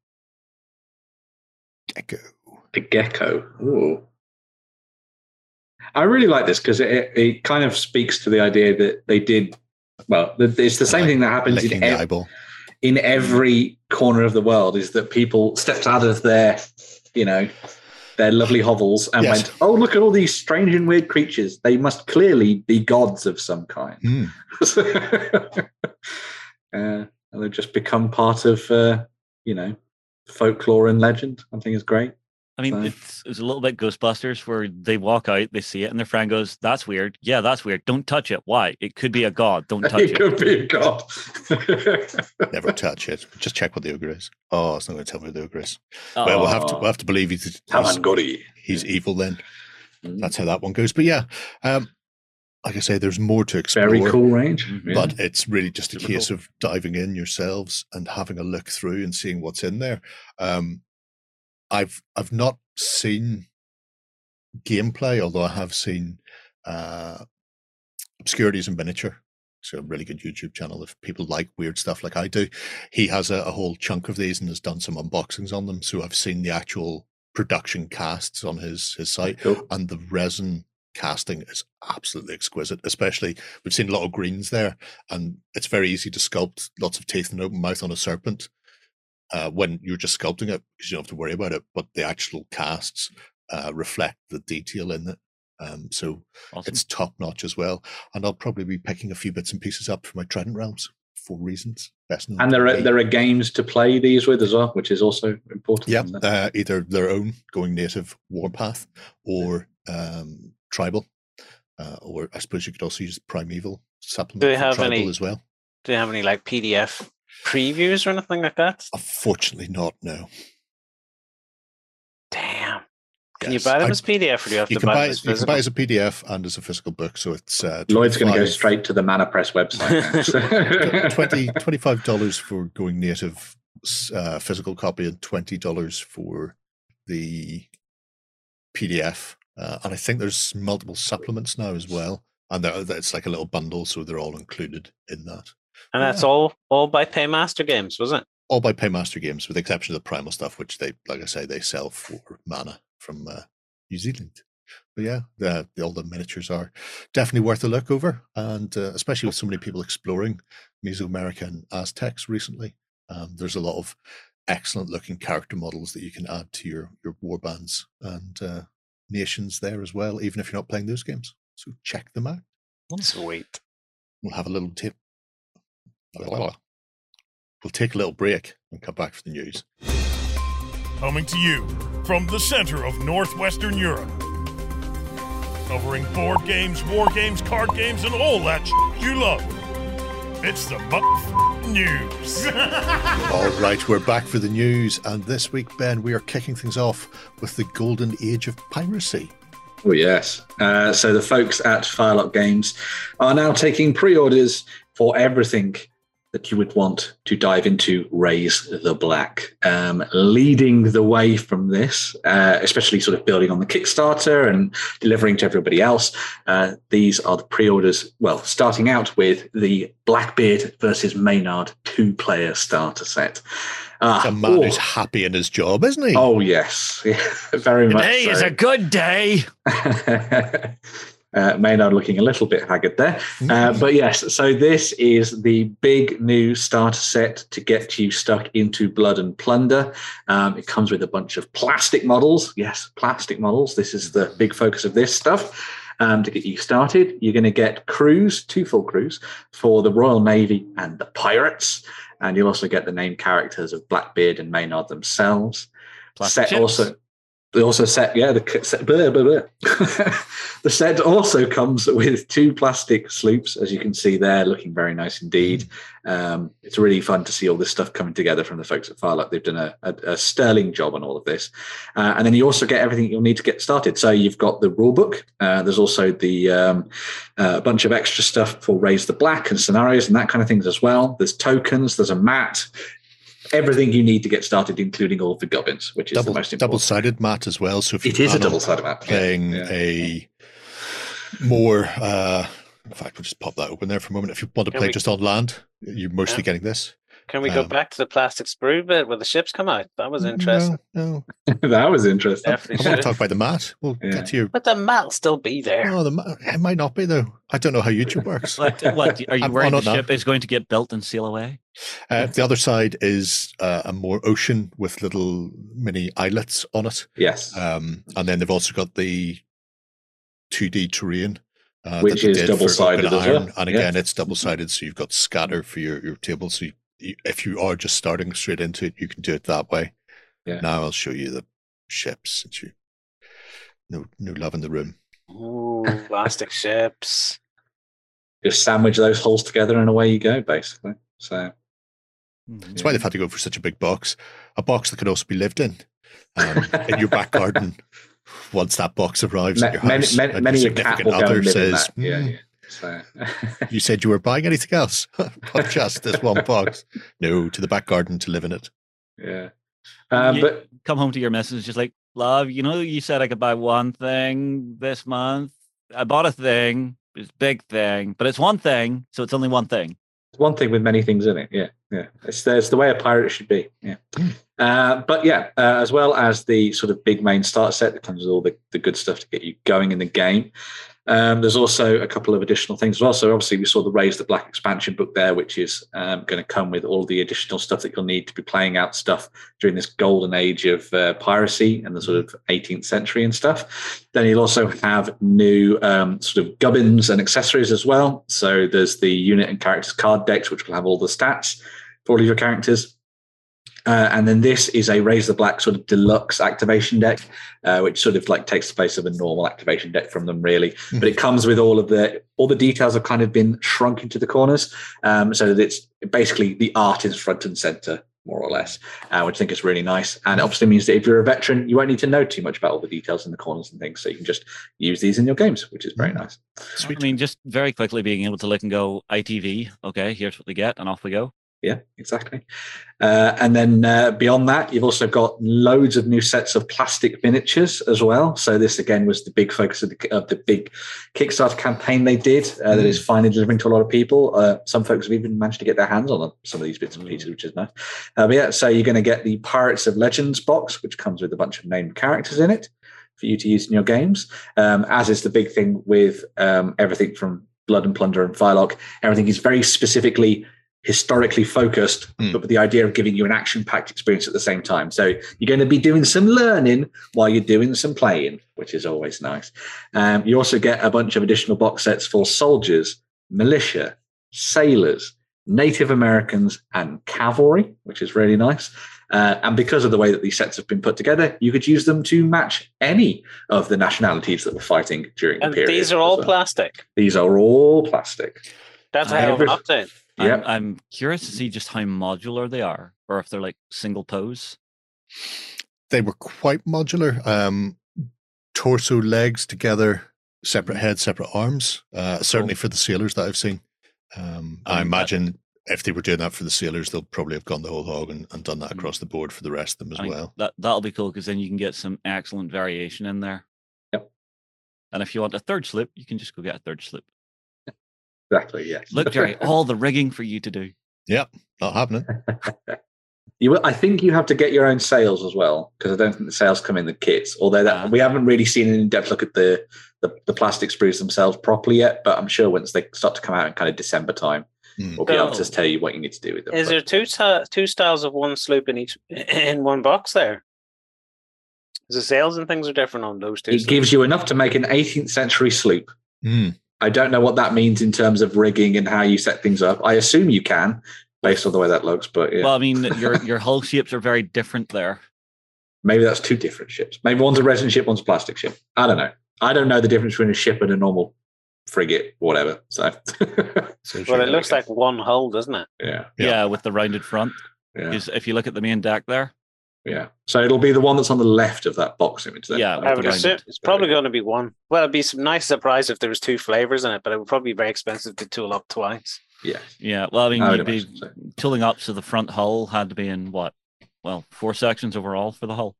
Gecko. A gecko. Ooh. I really like this because it, it kind of speaks to the idea that they did. Well, it's the same Like thing that happens in, the ev- in every corner of the world. Is that people stepped out of their, you know, their lovely hovels and Yes. went, "Oh, look at all these strange and weird creatures. They must clearly be gods of some kind." Hmm. uh, and they've just become part of, uh, you know, folklore and legend. I think is great. I mean, So- it's, it's a little bit Ghostbusters where they walk out, they see it, and their friend goes, "That's weird." Yeah, that's weird. Don't touch it. Why? It could be a god. Don't touch it it. could be a god. Never touch it. Just check what the ogre is. Oh, it's not going to tell me what the ogre is. Well, we'll have to Oh. we'll have to believe he's he's, he's evil then. Mm. That's how that one goes. But yeah, um, like I say, there's more to explore. Very cool range. Mhm. Yeah. But it's really just a Super case cool. of diving in yourselves and having a look through and seeing what's in there. Um, I've I've not seen gameplay, although I have seen uh, obscurities in miniature. It's a really good YouTube channel if people like weird stuff like I do. He has a, a whole chunk of these and has done some unboxings on them. So I've seen the actual production casts on his his site Cool. and the resin casting is absolutely exquisite. Especially we've seen a lot of greens there, and it's very easy to sculpt lots of teeth and open mouth on a serpent uh, when you're just sculpting it because you don't have to worry about it. But the actual casts uh, reflect the detail in it. Um, so Awesome. it's top notch as well. And I'll probably be picking a few bits and pieces up for my Trident Realms for reasons. Best known And there are there are games to play these with as well, which is also important. Yep, uh, either their own going native warpath or um, tribal, uh, or I suppose you could also use primeval supplement Do they for have tribal any- as well. Do you have any like PDF previews or anything like that? Unfortunately, not. No, Damn. Can Yes, you buy them I- as PDF or do you have you to can buy buy them as you can buy it as a PDF and as a physical book. So it's uh, Lloyd's going to go straight to the Mana Press website. 20 25 dollars for going native uh, physical copy and twenty dollars for the PDF. Uh, and I think there's multiple supplements now as well, and it's like a little bundle, so they're all included in that. And that's Yeah. all all by Paymaster Games, was it? All by Paymaster Games, with the exception of the primal stuff, which they, like I say, they sell for mana from uh, New Zealand. But yeah, the, the all the miniatures are definitely worth a look over, and uh, especially with so many people exploring Mesoamerica and Aztecs recently, um, there's a lot of excellent looking character models that you can add to your your war bands and uh, nations there as well, even if you're not playing those games. So check them out. Sweet. We'll have a little tip. We'll take a little break and come back for the news. Coming to you from the center of Northwestern Europe. Covering board games, war games, card games, and all that sh- you love. It's the Mutt News. All right, we're back for the news, and this week, Ben, we are kicking things off with the golden age of piracy. Oh, yes. Uh, so the folks at Firelock Games are now taking pre orders for everything that you would want to dive into Raise the Black. Um, leading the way from this, uh, especially sort of building on the Kickstarter and delivering to everybody else, uh, these are the pre orders. Well, starting out with the Blackbeard versus Maynard two player starter set. Ah, A man oh, who's happy in his job, isn't he? oh, yes. Yeah, Very much. Today is a good day. uh, Maynard looking a little bit haggard there. Uh, but yes, so this is the big new starter set to get you stuck into Blood and Plunder. Um, it comes with a bunch of plastic models. Yes, plastic models. This is the big focus of this stuff. Um, to get you started, you're going to get crews, two full crews for the Royal Navy and the Pirates. And you'll also get the name characters of Blackbeard and Maynard themselves Plastic set also they also set yeah the set, blah, blah, blah. the set also comes with two plastic sloops as you can see there looking very nice indeed um, it's really fun to see all this stuff coming together from the folks at Firelock. They've done a, a, a sterling job on all of this. Uh, and then you also get everything you'll need to get started. So you've got the rule book. Uh, there's also the um, uh, bunch of extra stuff for Raise the Black and scenarios and that kind of things as well. There's tokens. There's a mat. Everything you need to get started, including all of the gubbins, which is double the most important. double sided mat as well. So if It is a double sided map. playing Yeah. a more, uh, in fact, we'll just pop that open there for a moment. If you want to Can play we- just on land, you're mostly Yeah. getting this. Can we go Um, back to the plastic sprue bit where the ships come out? That was interesting. No, no. that was interesting. Definitely I want to talk about the mat. We'll Yeah. get to your. But the mat will still be there. Oh, the mat. It might not be though. I don't know how YouTube works. What, what are you I'm worried on the ship is going to get built and sail away? Uh, the other side is uh, a more ocean with little mini islets on it. Yes. Um, and then they've also got the 2D terrain. Uh, Which is double-sided as well. Iron. And Yeah. again, it's double sided. So you've got scatter for your, your table. So you, you, if you are just starting straight into it, you can do it that way. Yeah. Now I'll show you the ships since you no no love in the room. Ooh, plastic ships. Just sandwich those holes together and away you go, basically. So That's why they've had to go for such a big box, a box that could also be lived in, um, in your back garden. Once that box arrives at your house, many, and many your a cat will go other and live in says, that. Yeah, "Hmm, yeah. So "You said you were buying anything else, not just this one box." No, to the back garden to live in it. yeah. Um, but Come home to your message just like, love, you know, you said I could buy one thing this month. I bought a thing, it's a big thing, but it's one thing, so it's only one thing. It's one thing with many things in it. Yeah, yeah. It's, it's the way a pirate should be. Yeah. Uh, but yeah, uh, as well as the sort of big main start set that comes with all the, the good stuff to get you going in the game. Um, there's also a couple of additional things as well. So obviously we saw the Raise the Black expansion book there, which is um, going to come with all the additional stuff that you'll need to be playing out stuff during this golden age of uh, piracy and the sort of 18th century and stuff. Then you'll also have new um, sort of gubbins and accessories as well. So there's the unit and characters card decks, which will have all the stats for all of your characters. Uh, and then this is a Raise the Black sort of deluxe activation deck, uh, which sort of like takes the place of a normal activation deck from them, really. But it comes with all of the all the details have kind of been shrunk into the corners, um, so that it's basically the art is front and center, more or less, uh, which I think is really nice. And it obviously means that if you're a veteran, you won't need to know too much about all the details in the corners and things, so you can just use these in your games, which is very nice. Sweet. I mean, just very quickly being able to look and go, ITV, okay, here's what we get, and off we go. Yeah, exactly. Uh, and then uh, beyond that, you've also got loads of new sets of plastic miniatures as well. So this again was the big focus of the, of the big Kickstarter campaign they did. Uh, That is finally delivering to a lot of people. Uh, some folks have even managed to get their hands on some of these bits and pieces, which is nice. Uh, but yeah, so you're going to get the Pirates of Legends box, which comes with a bunch of named characters in it for you to use in your games. Um, as is the big thing with um, everything from Blood and Plunder and Firelock. Everything is very specifically historically focused, Mm. but with the idea of giving you an action packed experience at the same time. So you're going to be doing some learning while you're doing some playing, which is always nice. Um, you also get a bunch of additional box sets for soldiers, militia, sailors, Native Americans, and cavalry, which is really nice. Uh, and because of the way that these sets have been put together, you could use them to match any of the nationalities that were fighting during And the period. these are all well. plastic. These are all plastic. That's a hell of an update. Yeah. I'm, I'm curious to see just how modular they are, or if they're like single pose. They were quite modular. Um, torso, legs together, separate head, separate arms. Uh, certainly for the sailors that I've seen. Um, I that- imagine if they were doing that for the sailors, they'll probably have gone the whole hog and, and done that Mm. across the board for the rest of them as I well. That that'll be cool because then you can get some excellent variation in there. Yep. And if you want a third slip, you can just go get a third slip. Exactly. Yeah. Look, Jerry, all the rigging for you to do. Yep, not happening. You will, I think you have to get your own sails as well because I don't think the sails come in the kits. Although that Ah. we haven't really seen an in-depth look at the, the the plastic sprues themselves properly yet. But I'm sure once they start to come out in kind of December time, Hmm. we'll be able to So- tell you what you need to do with them. Is But there two sta- two styles of one sloop in each in one box there? The sails and things are different on those two. it gives you enough to make an 18th century sloop. Hmm. I don't know what that means in terms of rigging and how you set things up. I assume you can, based on the way that looks. But yeah, Well, I mean, your your hull shapes are very different there. maybe that's two different ships. Maybe one's a resin ship, one's a plastic ship. I don't know. I don't know the difference between a ship and a normal frigate, whatever. So So well, it looks like one hull, doesn't it? yeah, Yeah. Yeah, with the rounded front. yeah, if you look at the main deck there, yeah. So it'll be the one that's on the left of that box image. Then. Yeah, I would assume it's probably going to be one. Well, it'd be some nice surprise if there was two flavors in it, but it would probably be very expensive to tool up twice. yeah. yeah. Well, I mean, I would you'd be so. tooling up, so the front hull had to be in what? Well, four sections overall for the hull,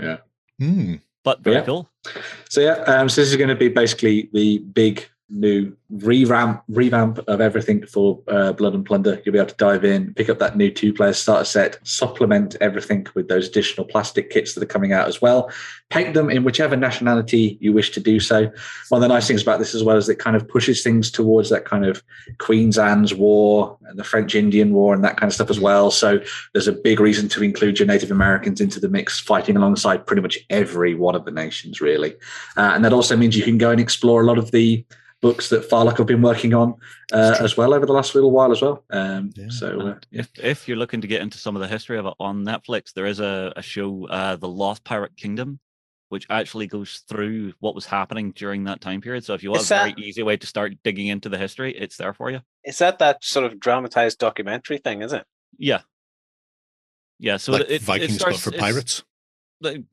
Yeah. Hmm. but very Yeah. cool. So yeah, um, so this is going to be basically the big new revamp revamp of everything for uh, Blood and Plunder. You'll be able to dive in, pick up that new two player starter set, supplement everything with those additional plastic kits that are coming out as well. Paint them in whichever nationality you wish to do so. One of the nice things about this as well is it kind of pushes things towards that kind of Queen's Anne's War and the French Indian War and that kind of stuff as well. So there's a big reason to include your Native Americans into the mix, fighting alongside pretty much every one of the nations, really. Uh, and that also means you can go and explore a lot of the books that Firelock have been working on uh, as well over the last little while as well. Um, Yeah. So uh, And if if you're looking to get into some of the history of it on Netflix, there is a, a show, uh, The Lost Pirate Kingdom, which actually goes through what was happening during that time period. So if you want Is a very easy way to start digging into the history, it's there for you. Is that that sort of dramatized documentary thing? Is it? Yeah. Yeah, so like it, it Vikings, starts, but for pirates.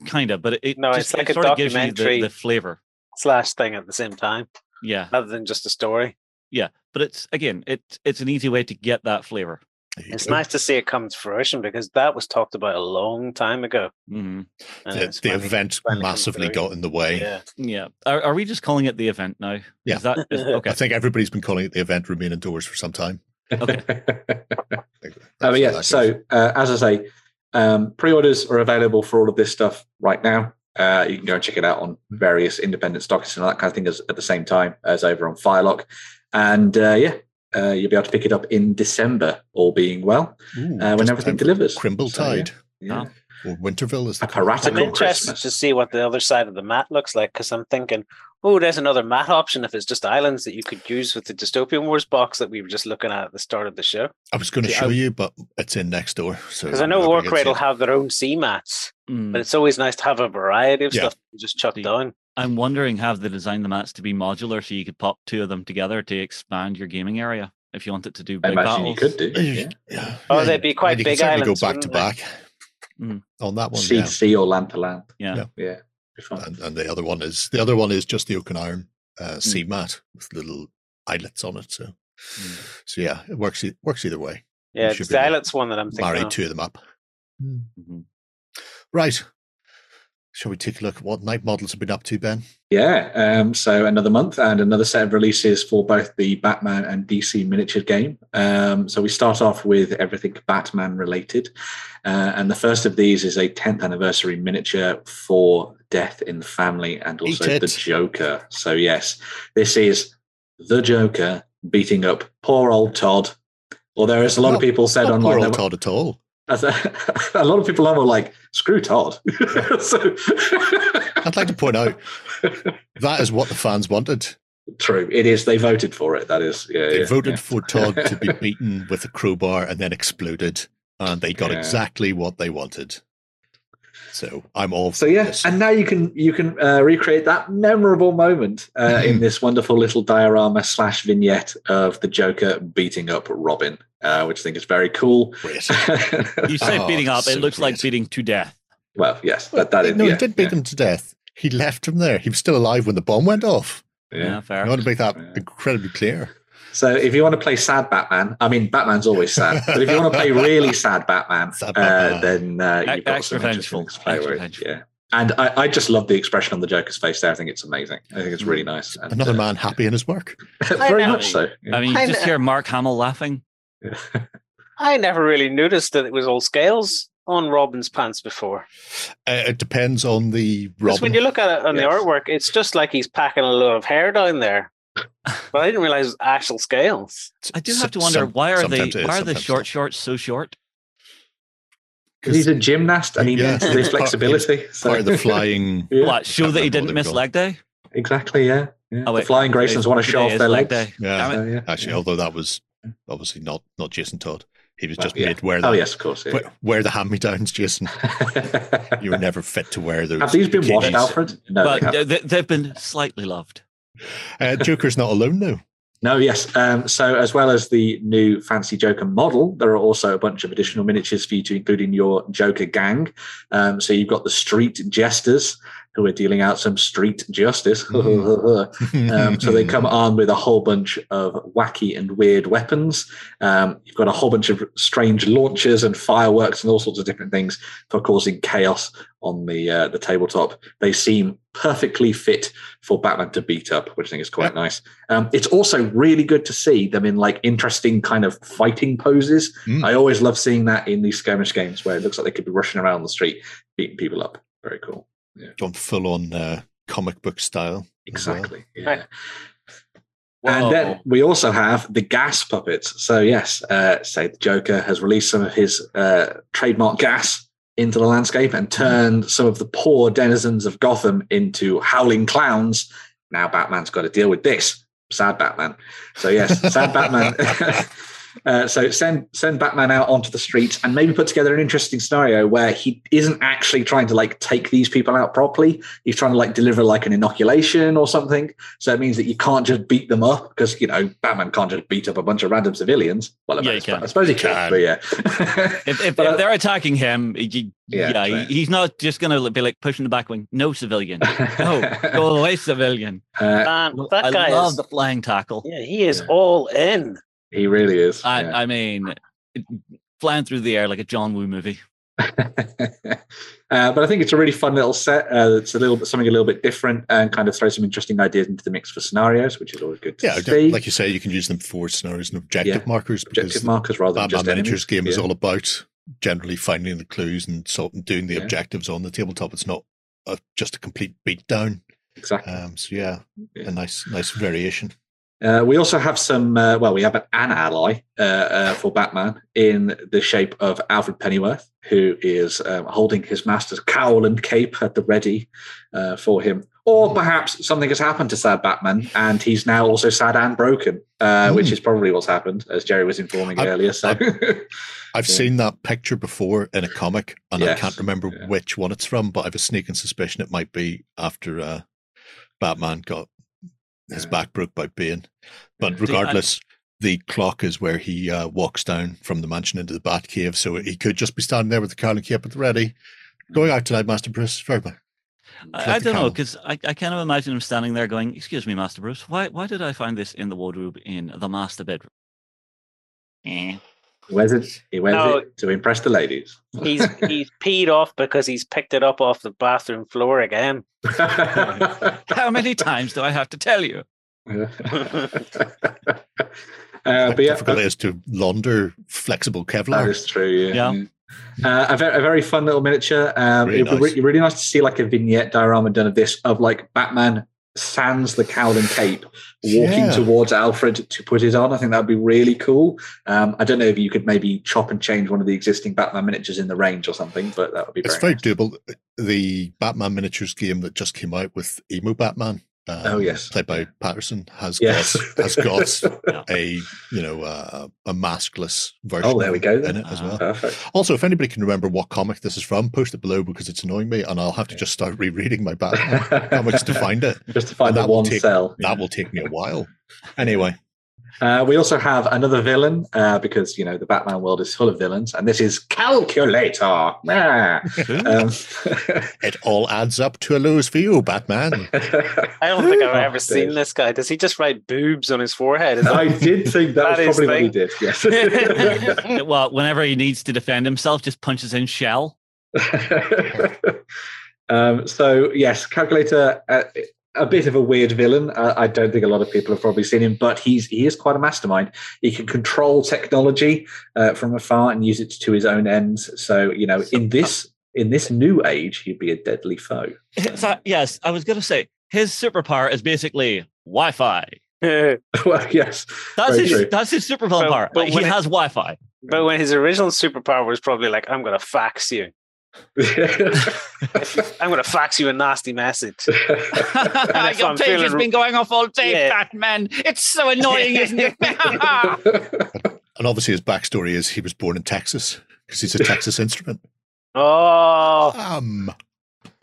kind of, but it No, just, it's like it a sort of gives you the, documentary. the flavor. Slash thing at the same time, Yeah, rather than just a story. yeah, but it's again, it's it's an easy way to get that flavor. It's go. nice to see it come to fruition because that was talked about a long time ago. hmm The, it's the finally- event finally massively through. got in the way. Yeah. Yeah, are, are we just calling it the event now? Yeah. is that is, okay? I think everybody's been calling it the event remain indoors for some time. Okay. I think Uh, that's but how yeah, so uh, as I say, um, pre-orders are available for all of this stuff right now. Uh, you can go and check it out on various independent stocks and all that kind of thing as, at the same time as over on Firelock. And uh, yeah, uh, you'll be able to pick it up in December, all being well, Ooh, uh, when everything delivers. Crimble So, yeah. Tide Yeah. Or Winterville is A the I'm piratical interested Christmas. to see what the other side of the mat looks like because I'm thinking, oh, there's another mat option if it's just islands that you could use with the Dystopian Wars box that we were just looking at at the start of the show. I was going to show I- you, but it's in next door. So Because I I'm know not gonna get Warcradle to will have their own sea mats, Mm. but it's always nice to have a variety of Yeah. stuff to just chuck The- down. I'm wondering, have they designed the mats to be modular so you could pop two of them together to expand your gaming area if you wanted to do I big imagine you could do. Yeah. Yeah. Oh, yeah, they'd be quite and you can big certainly islands, Go back to they? back Mm. on that one. Sea yeah. to sea or land to land. Yeah. Yeah. Yeah. And, and the other one is the other one is just the oak and iron Hmm. uh, sea mat with little eyelets on it. So, Mm. so yeah, it works. e- Works either way. Yeah, it's the Islets one that I'm thinking Married of. two of them up. Mhm. Right. Shall we take a look at what Knight Models have been up to, Ben? Yeah, um, so another month and another set of releases for both the Batman and DC miniature game. Um, so we start off with everything Batman related. Uh, and the first of these is a 10th anniversary miniature for Death in the Family and also the. Joker. So, yes, this is the Joker beating up poor old Todd. Although, as a lot Not- of people said online, poor old Todd at all. As a, a lot of people were like, screw Todd. so, I'd like to point out that is what the fans wanted. True, it is. They voted for it. That is, yeah. They yeah, voted yeah. for Todd to be beaten with a crowbar and then exploded, and they got exactly what they wanted. So I'm all So this. and now you can you can uh, recreate that memorable moment uh, in this wonderful little diorama slash vignette of the Joker beating up Robin, uh, which I think is very cool. You say Oh, beating up, so it looks like beating to death. well, yes, that that is no, yeah, he did beat yeah, him to death. He left him there. He was still alive when the bomb went off. Yeah, yeah. fair. I want to make that Yeah. incredibly clear. So if you want to play sad Batman, I mean Batman's always sad, but if you want to play really sad Batman, Sad uh, then uh, Ex- you've got extra some interesting vengeful, to play extra with. vengeful. Yeah. And I, I just love the expression on the Joker's face there. I think it's amazing. I think it's really nice. And, Another uh, man happy in his work. very much so. yeah. I mean, you just hear Mark Hamill laughing. I never really noticed that it was all scales on Robin's pants before. Uh, it depends on the Because when you look at it on Yes. the artwork, it's just like he's packing a load of hair down there. But I didn't realize it was actual scales. I do have to wonder some- why are they sometimes it is, why are the short not. shorts so short? Because he's a gymnast and he Yeah. needs this Part- flexibility. so- part of the flying. Yeah, What show that he didn't miss leg day? exactly. Yeah. yeah. Oh, the Flying today- Graysons want to show off their leg legs. day. Yeah, So, yeah. actually, although that was obviously not not Jason Todd. He was Well, just yeah. made wear the Oh yes, of course. Yeah. wear, wear the hand me downs, Jason. You were never fit to wear those. have these been washed, bikinis. Alfred? No, but they haven't. they, they've been slightly loved. Uh, Joker's not alone though. No, yes. Um, so, as well as the new Fancy Joker model, there are also a bunch of additional miniatures for you to include in your Joker gang. Um, so, you've got the Street Jesters, who are dealing out some street justice. um, so, they come armed with a whole bunch of wacky and weird weapons. Um, you've got a whole bunch of strange launchers and fireworks and all sorts of different things for causing chaos on the uh, the tabletop. They seem perfectly fit for Batman to beat up, which I think is quite Yep. nice. Um, it's also really good to see them in like interesting kind of fighting poses. Mm. I always love seeing that in these skirmish games where it looks like they could be rushing around the street beating people up. Very cool. Gone full on uh, comic book style. as well. Exactly. Yeah. Right. And then we also have the gas puppets. So yes, uh, say the Joker has released some of his uh, trademark gas into the landscape and turned some of the poor denizens of Gotham into howling clowns. Now Batman's got to deal with this sad Batman. So yes, sad Batman. Uh, so send send Batman out onto the streets and maybe put together an interesting scenario where he isn't actually trying to like take these people out properly. He's trying to like deliver like an inoculation or something. So it means that you can't just beat them up because you know Batman can't just beat up a bunch of random civilians. Well, I, Yeah, suppose, he can. I suppose he can, Can. but yeah. If, if, But if they're attacking him, he, Yeah, yeah, he, he's not just going to be like pushing the back wing. No civilian. No, go away, civilian. uh, Man, that I guy love is. the flying tackle. Yeah, he is Yeah. all in. He really is. I, yeah. I mean, flying through the air like a John Woo movie. uh, but I think it's a really fun little set. Uh, it's a little bit something a little bit different and kind of throws some interesting ideas into the mix for scenarios, which is always good to Yeah, see. like you say, you can use them for scenarios and objective Yeah. markers because Objective markers rather than Batman just Miniatures enemies. game is all about generally finding the clues and sort of doing the Yeah. objectives on the tabletop. It's not a, just a complete beatdown. exactly. Um, so yeah, Yeah. a nice, nice variation. Uh, we also have some. Uh, well, we have an, an ally uh, uh, for Batman in the shape of Alfred Pennyworth, who is um, holding his master's cowl and cape at the ready uh, for him. Or perhaps something has happened to sad Batman, and he's now also sad and broken, uh, which is probably what's happened, as Jerry was informing I- earlier. So, I've Yeah. seen that picture before in a comic, and I can't remember yeah. which one it's from, but I have a sneaking suspicion it might be after uh, Batman got his back broke by Bane. But Yeah. See, I- regardless, the clock is where he uh, walks down from the mansion into the Bat Cave, so he could just be standing there with the and cape at the ready. Going out tonight, Master Bruce. Very much. I, I don't know because I, I kind of imagine him standing there going, "Excuse me, Master Bruce, why why did I find this in the wardrobe in the master bedroom?" Eh. He wears it. He wears No. it to impress the ladies. He's he's peed off because he's picked it up off the bathroom floor again. How many times do I have to tell you? uh, How but yeah, difficult it is to launder flexible Kevlar. is true. Yeah. Yeah. Uh, a, very, a very fun little miniature. Um, Really it'd be nice. re- really nice to see like a vignette diorama done of this of like Batman sans the cowl and cape walking Yeah. towards Alfred to put it on. I think that would be really cool. Um, I don't know if you could maybe chop and change one of the existing Batman miniatures in the range or something, but that would be It's very, very nice. doable. The Batman miniatures game that just came out with Emo Batman, um, Oh, yes. played by Patterson, has Yes. got has got a you know uh, a maskless version. oh, there we go. in Then. it as well. Perfect. Also, if anybody can remember what comic this is from, post it below because it's annoying me, and I'll have to just start rereading my Batman comics to find it. Just to find And the that will one take- cell. That will take me a while. Anyway, Uh, we also have another villain uh, because you know the Batman world is full of villains, and this is Calculator. Ah. Um, it all adds up to a lose for you, Batman. I don't think I've Oh, ever seen this guy. Does he just write boobs on his forehead? Is that- I did think that, That was is probably what he did. Yes. well, whenever he needs to defend himself, just punches in shell. um, so yes, calculator. Uh, a bit of a weird villain. Uh, I don't think a lot of people have probably seen him, but he's he is quite a mastermind. He can control technology uh, from afar and use it to his own ends. So you know, in this in this new age, he'd be a deadly foe. So, yes, I was going to say his superpower is basically Wi-Fi. well, yes, That's his. true. That's his superpower. But- power. but he it- has Wi-Fi. But when his original superpower was probably like, I'm going to fax you. I'm going to fax you a nasty message. Your I'm page has feeling- been going off all day, Yeah. Batman. It's so annoying, isn't it? And obviously, his backstory is he was born in Texas because he's a Texas instrument. Oh, Um,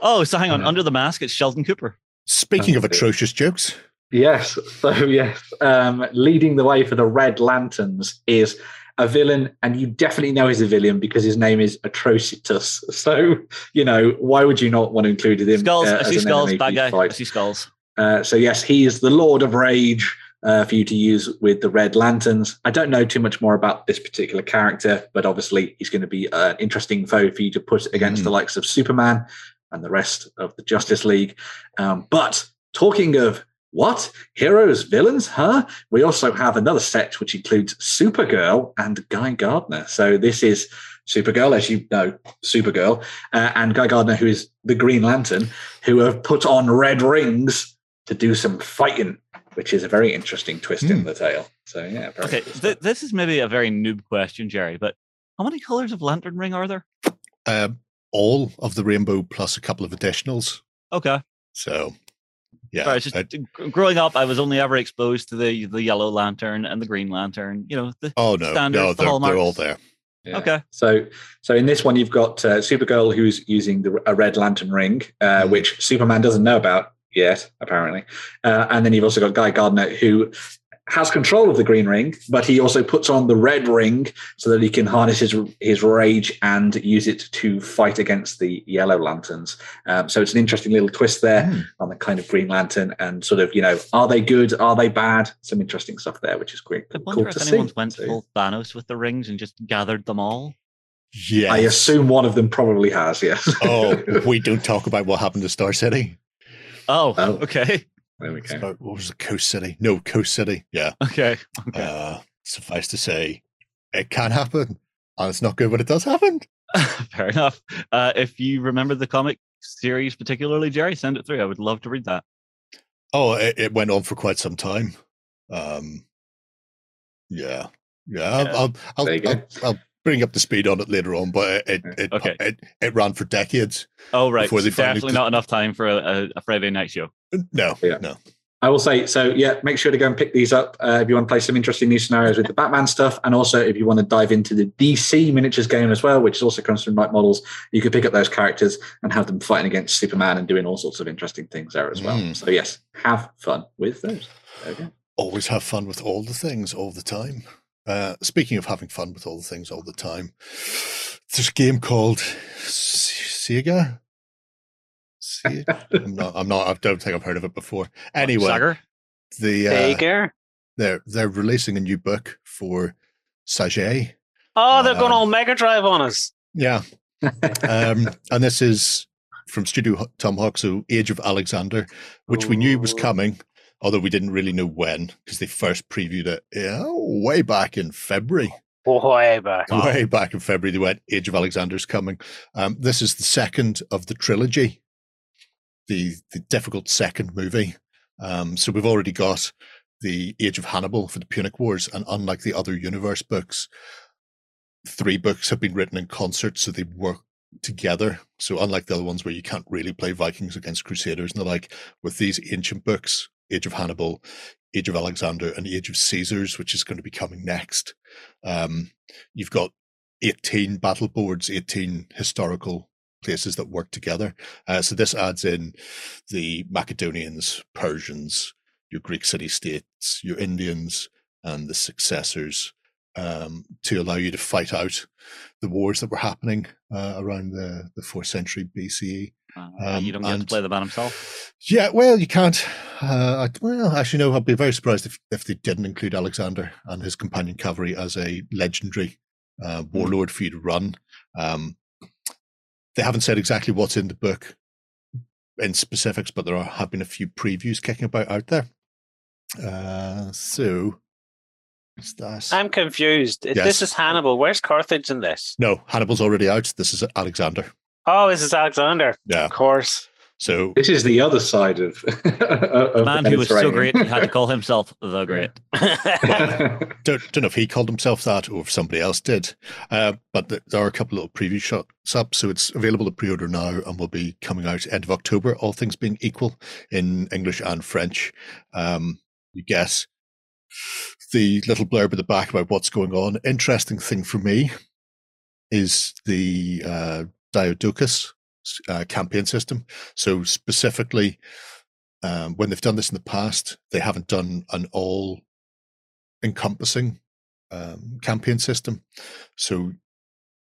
oh, so hang on. Under the mask, it's Sheldon Cooper. speaking of atrocious jokes, Yes. So yes, um, leading the way for the Red Lanterns is a villain, and you definitely know he's a villain because his name is Atrocitus. So you know why would you not want to include him? Skulls. uh, I see skulls. Bad you guy. I see skulls. Uh, so yes, he is the Lord of Rage uh, for you to use with the Red Lanterns. I don't know too much more about this particular character, but obviously he's going to be an interesting foe for you to put against Mm. the likes of Superman and the rest of the Justice League. Um, but talking of what heroes, villains, huh? We also have another set which includes Supergirl and Guy Gardner. So this is Supergirl, as you know, Supergirl, uh, and Guy Gardner, who is the Green Lantern, who have put on red rings to do some fighting, which is a very interesting twist in Hmm. the tale. So yeah, Okay, th- this is maybe a very noob question, Jerry, but how many colors of lantern ring are there? um, all of the rainbow plus a couple of additionals. Okay. So Yeah, Sorry, it's just I- g- growing up, I was only ever exposed to the the yellow lantern and the green lantern. You know, the, oh no, standards, no, the they're, they're all there. Yeah. okay. So, so in this one, you've got uh, Supergirl who's using the, a red lantern ring, uh, Mhm. which Superman doesn't know about yet, apparently. Uh, and then you've also got Guy Gardner who has control of the green ring, but he also puts on the red ring so that he can harness his his rage and use it to fight against the yellow lanterns. Um, so it's an interesting little twist there Hmm. on the kind of Green Lantern and sort of you know, are they good? Are they bad? Some interesting stuff there, which is great. I Cool wonder to if see. anyone's went So- full Thanos with the rings and just gathered them all. Yeah. I assume one of them probably has, yes. oh, we don't talk about what happened to Star City. Oh, Oh. okay, there we go. Star- what was it? Coast City? No, Coast City. Yeah. okay, okay. Uh, suffice to say, it can happen, and it's not good when it does happen. Fair enough. Uh, if you remember the comic series particularly, Jerry, send it through. I would love to read that. Oh, it, it went on for quite some time. Um, yeah, yeah. I'll, Yeah. I'll, I'll, There you go. I'll, I'll bring up the speed on it later on, but it it it, Okay. it, it ran for decades. Oh, right. Before they so definitely not enough time for a, a, a Friday night show. No, Yeah. no. I will say so. Yeah, make sure to go and pick these up uh, if you want to play some interesting new scenarios with the Batman stuff, and also if you want to dive into the DC miniatures game as well, which also comes from Knight Models. You could pick up those characters and have them fighting against Superman and doing all sorts of interesting things there as well. Mm. So yes, have fun with those. There we go. Always have fun with all the things all the time. Uh, speaking of having fun with all the things all the time, there's a game called S- Sega. I'm not. I'm not. I don't think I've heard of it before. Anyway, Sagar? the uh, Sega. they're they're releasing a new book for SAGA. Oh, they're going um, all Mega Drive on us. Yeah, um, and this is from Studio H- Tomahawk, so Age of Alexander, which we knew was coming, although we didn't really know when because they first previewed it yeah, way back in February. Way back. Way back in February, they went Age of Alexander's coming. Um, this is the second of the trilogy, the the difficult second movie. Um, so we've already got the Age of Hannibal for the Punic Wars, and unlike the other universe books, three books have been written in concert, so they work together. So unlike the other ones where you can't really play Vikings against Crusaders and the like, with these ancient books, Age of Hannibal, Age of Alexander, and Age of Caesars, which is going to be coming next, um, you've got 18 battle boards, 18 historical places that work together. Uh, so this adds in the Macedonians, Persians, your Greek city states, your Indians, and the successors um, to allow you to fight out the wars that were happening uh, around the, the fourth century BCE. Uh, Um, you don't get to play the man himself. Yeah, well, you can't. Uh, I- well, actually, no. I'd be very surprised if, if they didn't include Alexander and his companion cavalry as a legendary uh, warlord for you to run. Um, they haven't said exactly what's in the book in specifics, but there are, have been a few previews kicking about out there. Uh, so, what's? I'm confused. Yes. This is Hannibal. Where's Carthage in this? no, Hannibal's already out. This is Alexander. Oh, this is Alexander. Yeah. Of course. So This is the other side of, of The the man who was so great, he had to call himself the Great. don't, don't know if he called himself that or if somebody else did. Uh, but th- there are a couple of little preview shots up, so it's available to pre-order now and will be coming out end of October. All things being equal in English and French. Um, you guess the little blurb at the back about what's going on. Interesting thing for me is the uh, Diodocus uh, campaign system. So specifically, um, when they've done this in the past, they haven't done an all encompassing um, campaign system. So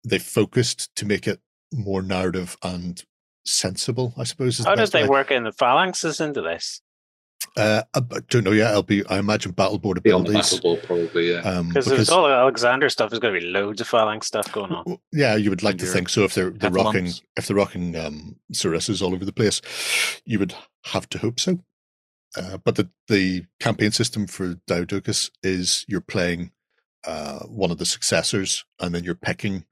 they focused to make it more narrative and sensible, I suppose. How did they way. work in the phalanxes into this? Uh, I b- don't know yet. I'll be, I imagine battle board Beyond the abilities. battle ball, probably, yeah. Um, Because there's all the Alexander stuff. There's going to be loads of phalanx stuff going on. Yeah, you would like And to think so. If they're, they're rocking, if they're rocking um, sarissas all over the place, you would have to hope so. Uh, but the the campaign system for Diodocus is you're playing uh, one of the successors, and then you're picking.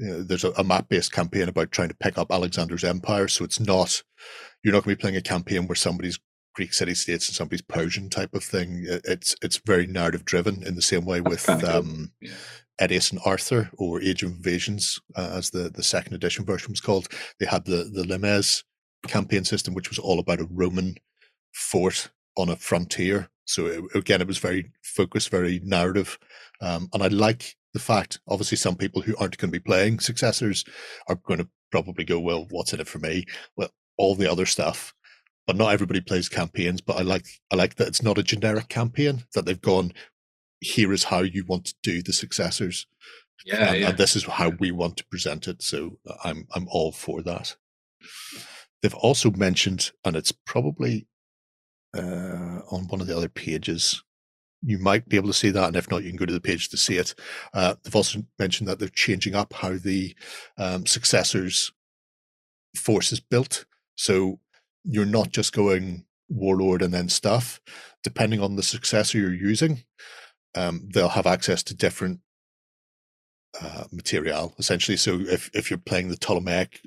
Uh, there's a, a map based campaign about trying to pick up Alexander's empire, so it's not you're not going to be playing a campaign where somebody's Greek city states and somebody's Persian type of thing. It's it's very narrative driven in the same way with um, Yeah. Aetius and Arthur, or Age of Invasions, uh, as the, the second edition version was called. They had the the Limes campaign system, which was all about a Roman fort on a frontier. So it, again, it was very focused, very narrative, um, and I like the fact. Obviously, some people who aren't going to be playing successors are going to probably go, "Well, what's in it for me?" Well, all the other stuff. But not everybody plays campaigns. But I like I like that it's not a generic campaign. That they've gone, here is how you want to do the successors. Yeah, and, yeah. and this is how we want to present it. So uh, I'm I'm all for that. They've also mentioned, and it's probably uh, on one of the other pages. You might be able to see that, and if not, you can go to the page to see it. Uh, they've also mentioned that they're changing up how the um, successors force is built. So you're not just going warlord and then stuff. Depending on the successor you're using, um, they'll have access to different uh, material essentially. So if if you're playing the Ptolemaic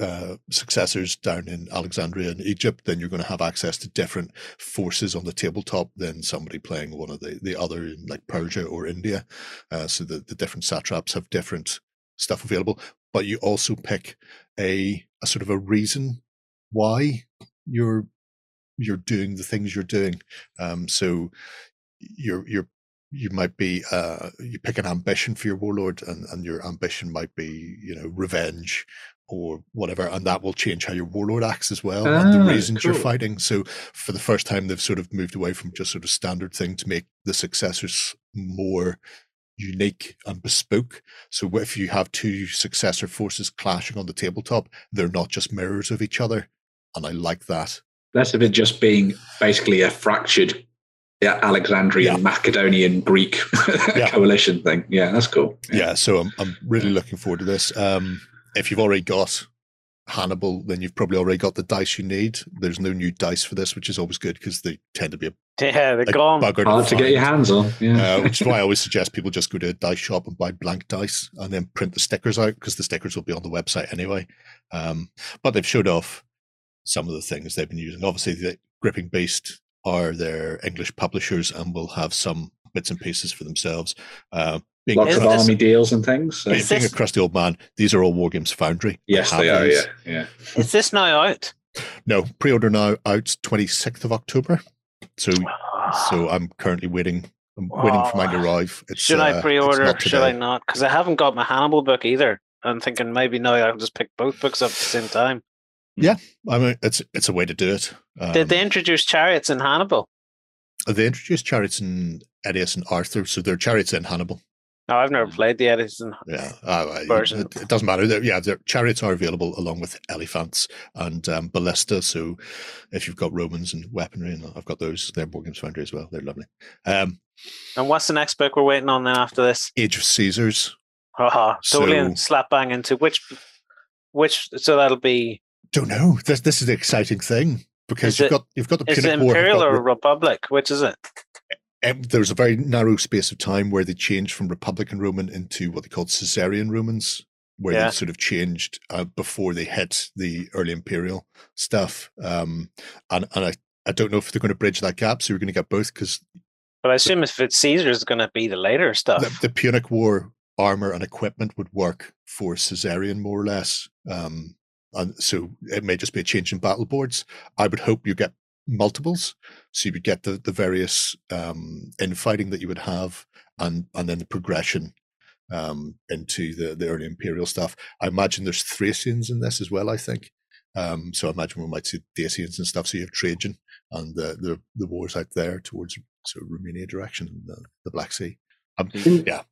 uh, successors down in Alexandria and Egypt, then you're going to have access to different forces on the tabletop than somebody playing one of the the other in like Persia or India. Uh, so the the different satraps have different stuff available, but you also pick a a sort of a reason why you're you're doing the things you're doing. Um, so you're you're you might be uh you pick an ambition for your warlord and and your ambition might be you know revenge or whatever and that will change how your warlord acts as well and the Ah, reasons you're fighting. So for the first time they've sort of moved away from just sort of standard thing to make the successors more unique and bespoke. So if you have two successor forces clashing on the tabletop they're not just mirrors of each other and i like that Less of it just being basically a fractured yeah, Alexandrian, Yeah. Macedonian, Greek Yeah. coalition thing. Yeah, that's cool. yeah so i'm, I'm really looking forward to this um if you've already got hannibal then you've probably already got the dice you need there's no new dice for this which is always good because they tend to be a Yeah, they're gone. Hard to get your hands on. Yeah. uh, which is why I always suggest people just go to a dice shop and buy blank dice and then print the stickers out because the stickers will be on the website anyway. Um, but they've showed off some of the things they've been using. Obviously, the Gripping Beast are their English publishers and will have some bits and pieces for themselves. Uh, being, Lots of this- army deals and things. So. being, Is being a crusty old man, these are all Wargames Foundry. Yes, have they are. these. Yeah, yeah. Is this now out? No, pre-order now out 26th of October. So, so I'm currently waiting. I'm waiting for mine to Oh. arrive. It's, should uh, I pre-order? not Should I not? Because I haven't got my Hannibal book either. I'm thinking maybe now I'll just pick both books up at the same time. I mean, it's it's a way to do it. Um, Did they introduce chariots in Hannibal? They introduced chariots in Aetius and Arthur, so they're chariots in Hannibal. No, I've never played the Edison. Yeah, uh, Version. It, it doesn't matter. They're- yeah, their chariots are available along with elephants and um, ballista. So if you've got Romans and weaponry, and I've got those, they're Wargames Foundry as well. They're lovely. Um, And what's the next book we're waiting on then after this? Age of Caesars. Haha, totally So- slap bang into which, which. So that'll be. Don't know. This this is the exciting thing because Is you've it- got you've got the Is it Punic War. you've Imperial got or Republic? Which is it? um, there's a very narrow space of time where they changed from Republican Roman into what they called Caesarian Romans, where Yeah. they sort of changed uh, before they hit the early imperial stuff. Um, and and I, I don't know if they're going to bridge that gap, so you're going to get both because But I assume if it's Caesar, it's going to be the later stuff. the, the Punic War armor and equipment would work for Caesarian more or less. Um, and so it may just be a change in battle boards. I would hope you get multiples, so you would get the the various um, infighting that you would have, and and then the progression um, into the the early imperial stuff. I imagine there's Thracians in this as well. I think. Um, so I imagine we might see Dacians and stuff. So you have Trajan and the the, the wars out there towards sort of Romania direction, the, the Black Sea. Um, yeah,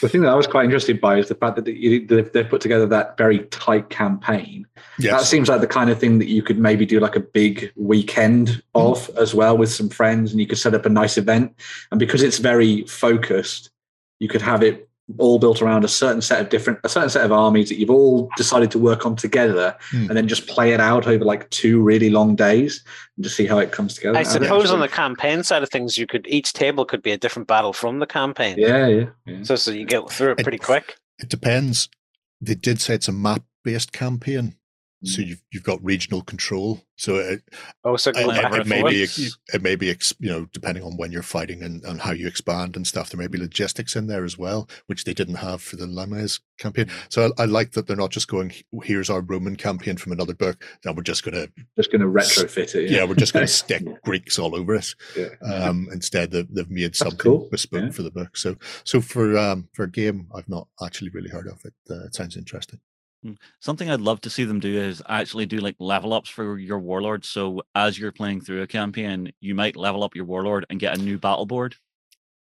The thing that I was quite interested by is the fact that they've put together that very tight campaign. That seems like the kind of thing that you could maybe do like a big weekend hmm. of as well with some friends, and you could set up a nice event. And because it's very focused, you could have it all built around a certain set of different, a certain set of armies that you've all decided to work on together, Hmm. and then just play it out over like two really long days and just see how it comes together. I think suppose on the campaign side of things, you could each table could be a different battle from the campaign. yeah, yeah, yeah. So so you get through it It- pretty quick. it depends. They did say it's a map based campaign. So you've you've got regional control. So it, Oh, so it, go it may be it may be you know depending on when you're fighting and, and how you expand and stuff. There may be logistics in there as well, which they didn't have for the Limes campaign. So I, I like that they're not just going here's our Roman campaign from another book. Then we're just gonna Just going to retrofit it. yeah, we're just gonna stick Yeah. Greeks all over it. Yeah. Um, instead, they've, they've made something cool, bespoke yeah. for the book. So so for um for a game, I've not actually really heard of it. Uh, it sounds interesting. Something I'd love to see them do is actually do like level ups for your warlord. So as you're playing through a campaign, you might level up your warlord and get a new battle board.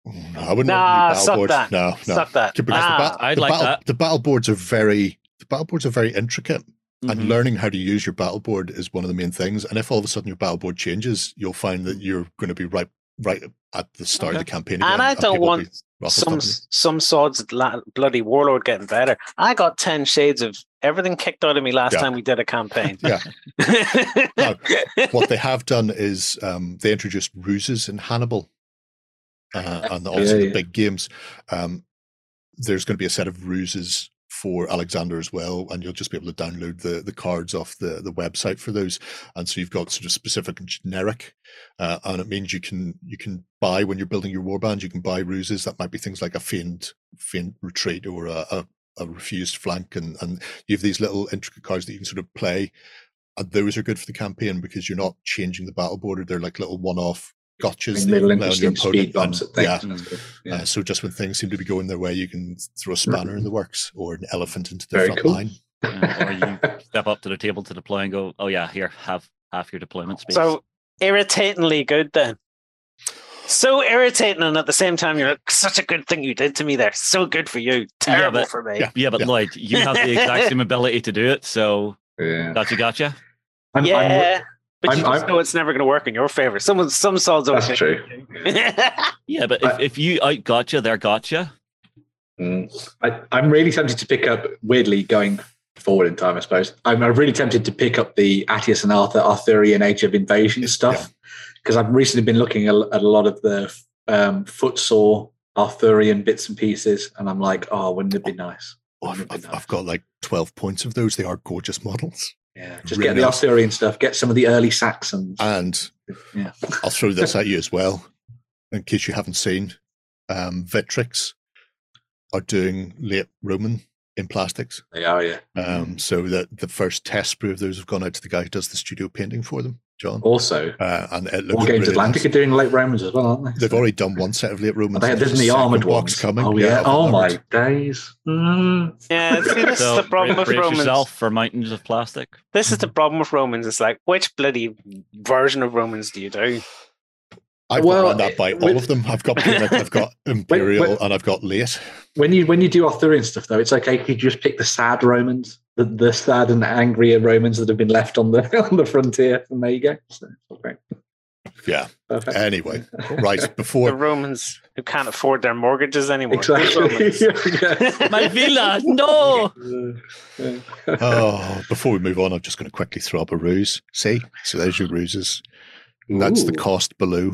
No, I wouldn't Nah, want suck battle boards. that. No, no. Suck that. Because the, Nah. I'd the like battle, that. the battle boards are very the battle boards are very intricate, and Mhm. learning how to use your battle board is one of the main things. And if all of a sudden your battle board changes, you'll find that you're going to be right right at the start of the campaign. And again, I don't people want ruffled some up some swords la- bloody warlord getting better. I got ten shades of everything kicked out of me last Yeah. time we did a campaign. Yeah. No, what they have done is um, they introduced ruses in Hannibal, uh, and also Yeah, the big games. Um, there's going to be a set of ruses for Alexander as well, and you'll just be able to download the the cards off the the website for those. And so you've got sort of specific and generic, uh, and it means you can you can buy when you're building your warband. You can buy ruses that might be things like a feigned feigned retreat or a, a a refused flank, and and you have these little intricate cards that you can sort of play and those are good for the campaign because you're not changing the battle border. They're like little one-off gotchas. that little you play on your interesting speed bumps and- at yeah. things. and. Yeah. Uh, so just when things seem to be going their way, you can throw a spanner in the works or an elephant into the Very front cool. line. Yeah, or you step up to the table to deploy and go, oh yeah, here, have half your deployment space. so irritatingly good then. So irritating, and at the same time, you're like, such a good thing you did to me there. So good for you. Terrible but- for me. yeah. yeah, but Yeah. Lloyd, you have the exact same ability to do it. So yeah. gotcha, gotcha. I'm, I'm- Yeah, but you I'm- just I'm- know it's never going to work in your favor. Some some swords That's okay. true. Yeah, but if, I- if you out gotcha, they're gotcha. Mm. I, I'm really tempted to pick up, weirdly going forward in time, I suppose. I'm I'm really tempted to pick up the Aetius and Arthur Arthurian Age of Invasion stuff because I've recently been looking at, at a lot of the um, footsore Arthurian bits and pieces, and I'm like, oh, wouldn't it be nice? Oh, I've, Wouldn't it be I've, nice? I've got like 12 points of those. They are gorgeous models. Yeah, just really get the. Arthurian stuff, get some of the early Saxons. And yeah. I'll throw this at you as well, in case you haven't seen. Um, Victrix are doing late Roman in plastics. They are, yeah. Um, so that the first test sprue of those have gone out to the guy who does the studio painting for them, John. Also, Uh, and it looks War Games really Atlantic nice. are doing late Romans as well, aren't they? They've already done one set of late Romans. They, and there's there's the armored box ones coming. Oh Yeah, yeah! Oh my days! Mm. Yeah, see, this So is the problem brace, with Romans. yourself for mountains of plastic. This is the problem with Romans. It's like, which bloody version of Romans do you do? I've Well, got that by with- all of them. I've got I've got Imperial, when- and I've got Late. When you when you do Arthurian stuff though, it's okay. You just pick the sad Romans, the, the sad and angrier Romans that have been left on the on the frontier, and there you go. So, okay, Yeah. perfect. Anyway, right before The Romans who can't afford their mortgages anymore. exactly. My villa, no. Oh, before we move on, I'm just going to quickly throw up a ruse. See, so there's your ruses. And that's the cost below.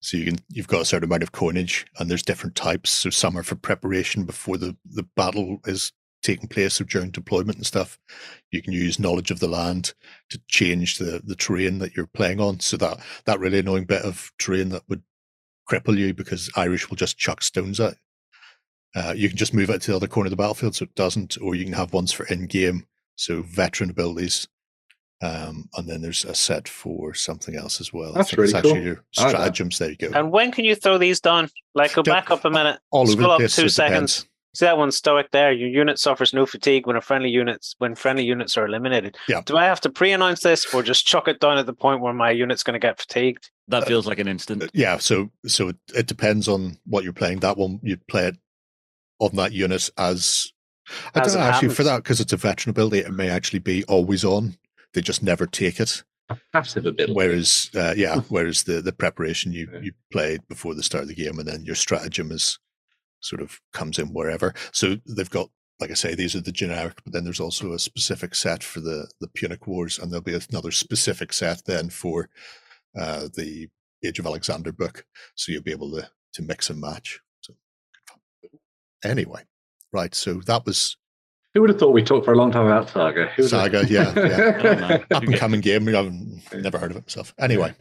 So you can you've got a certain amount of coinage, and there's different types. So some are for preparation before the the battle is taking place, so during deployment and stuff. You can use knowledge of the land to change the the terrain that you're playing on. So that that really annoying bit of terrain that would cripple you because Irish will just chuck stones at. Uh, you can just move it to the other corner of the battlefield so it doesn't, or you can have ones for in game, so veteran abilities. Um, and then there's a set for something else as well. That's think really actually cool. your I like stratagems. There you go. And when can you throw these down? Like, go back up a minute. All over scroll the up two so seconds. depends. See that one stoic there. Your unit suffers no fatigue when a friendly units when friendly units are eliminated. Yeah. Do I have to pre-announce this or just chuck it down at the point where my unit's going to get fatigued? That feels like an instant. Uh, Yeah, so so it, it depends on what you're playing. That one you'd play it on that unit as I As don't it know actually for that because it's a veteran ability. It may actually be always on. They just never take it. Passive ability. Whereas, uh, yeah, whereas the the preparation you Yeah. you played before the start of the game, and then your stratagem is sort of comes in wherever. So they've got, like I say, these are the generic, but then there's also a specific set for the the Punic Wars, and there'll be another specific set then for uh, the Age of Alexander book. So you'll be able to to mix and match. So anyway, right. So that was Who would have thought we talked for a long time about Saga? Who would have- Saga, yeah, yeah. Oh, Up and coming game. I've never heard of it myself. Anyway,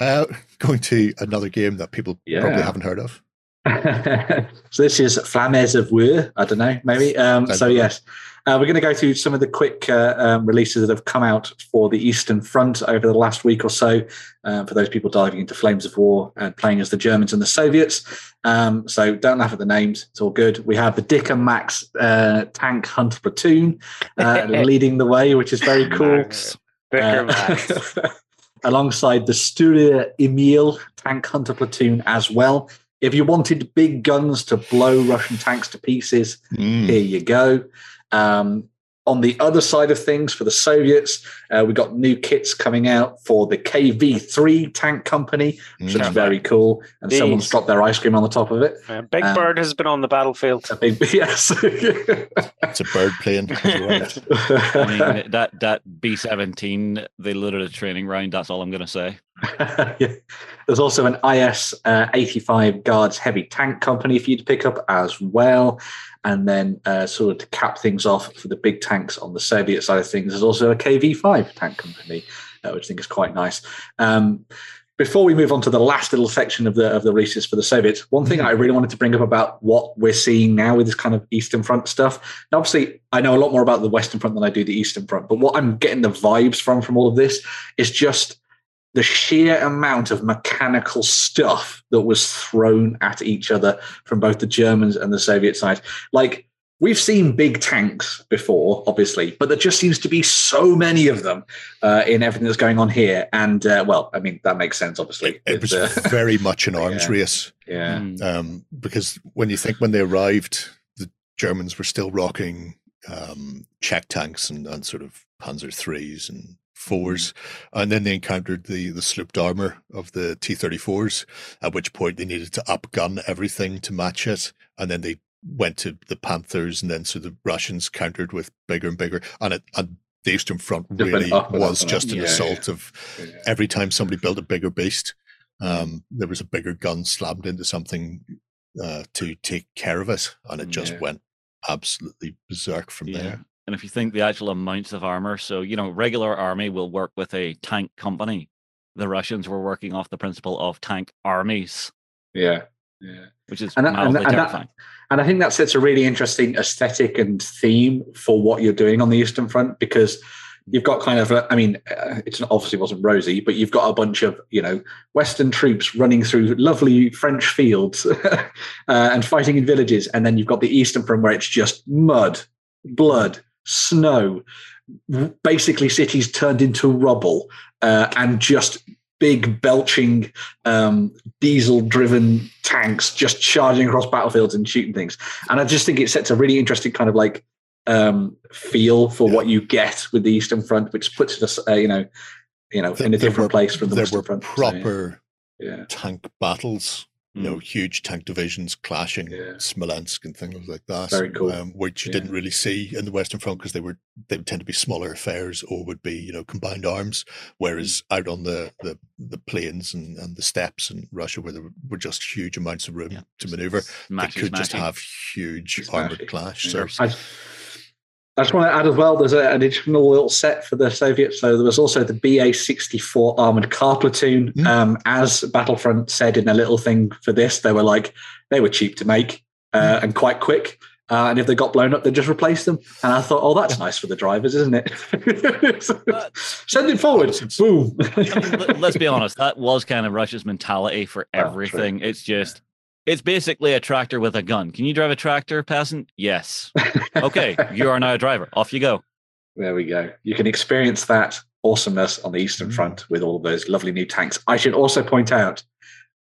uh, going to another game that people probably haven't heard of. so this is Flames of War. I don't know, maybe. Um, so yes, uh, we're going to go through some of the quick uh, um, releases that have come out for the Eastern Front over the last week or so. Uh, for those people diving into Flames of War and playing as the Germans and the Soviets. Um, so don't laugh at the names; it's all good. We have the Dicker Max uh, Tank Hunt Platoon uh, leading the way, which is very cool. Max. Uh, Max. alongside the Sturer Emil tank hunter platoon as well. If you wanted big guns to blow Russian tanks to pieces, Mm. here you go. Um, on the other side of things, for the Soviets, uh, we got new kits coming out for the KV3 tank company, which is Mm. very cool. And someone's dropped their ice cream on the top of it. Uh, Big Um, Bird has been on the battlefield. A big yes. It's a bird plane. has arrived. I mean, that that B seventeen, they loaded a training round. That's all I'm going to say. Yeah. There's also an IS uh, 85 Guards heavy tank company for you to pick up as well. And then, uh, sort of to cap things off for the big tanks on the Soviet side of things, there's also a KV5 tank company, uh, which I think is quite nice. Um, before we move on to the last little section of the of the releases for the Soviets, one thing I really wanted to bring up about what we're seeing now with this kind of Eastern Front stuff. Now, obviously, I know a lot more about the Western Front than I do the Eastern Front, but what I'm getting the vibes from from all of this is just the sheer amount of mechanical stuff that was thrown at each other from both the Germans and the Soviet side. Like we've seen big tanks before, obviously, but there just seems to be so many of them uh, in everything that's going on here. And uh, well, I mean that makes sense, obviously. It was It's, uh, very much an arms Yeah. race yeah, Mm. um, because when you think when they arrived, the Germans were still rocking um, Czech tanks and, and sort of Panzer threes and fours, and then they encountered the the slooped armor of the T thirty fours. At which point they needed to upgun everything to match it, and then they went to the Panthers, and then so the Russians countered with bigger and bigger, and it and the Eastern Front really up and up was just an Yeah, assault of yeah. every time somebody built a bigger beast, um, there was a bigger gun slammed into something uh, to take care of it, and it just Yeah. went absolutely berserk from Yeah. there. And if you think the actual amounts of armor, so you know, regular army will work with a tank company. The Russians were working off the principle of tank armies, yeah, yeah. which is And that- and that- and that- And I think that sets a really interesting aesthetic and theme for what you're doing on the Eastern Front because you've got kind of, a, I mean, uh, it's obviously wasn't rosy, but you've got a bunch of, you know, Western troops running through lovely French fields uh, and fighting in villages. And then you've got the Eastern Front where it's just mud, blood, snow, basically cities turned into rubble uh, and just big belching um, diesel driven tanks just charging across battlefields and shooting things. And I just think it sets a really interesting kind of like um, feel for Yeah. what you get with the Eastern Front, which puts us, uh, you know, you know, in a different were- place from the Western Front. So, proper yeah, tank battles. You know, Mm. huge tank divisions clashing, Yeah. Smolensk and things like that. Very cool. Um, which you Yeah. didn't really see in the Western Front because they were they would tend to be smaller affairs or would be you know combined arms. Whereas Mm. out on the the, the plains and, and the steppes in Russia, where there were just huge amounts of room Yeah, to maneuver, they could just have huge armored clash. So I, I just want to add as well, there's a, an additional little set for the Soviets. So there was also the BA 64 armored car platoon. Mm. Um, as Battlefront said in a little thing for this, they were like, they were cheap to make uh, and quite quick. Uh, and if they got blown up, they just replaced them. And I thought, oh, that's nice for the drivers, isn't it? Send it forward. Boom. I mean, let- let's be honest, that was kind of Russia's mentality for Oh, everything. It's just, it's basically a tractor with a gun. Can you drive a tractor, peasant? Yes. Okay, you are now a driver. Off you go. There we go. You can experience that awesomeness on the Eastern Mm. Front with all of those lovely new tanks. I should also point out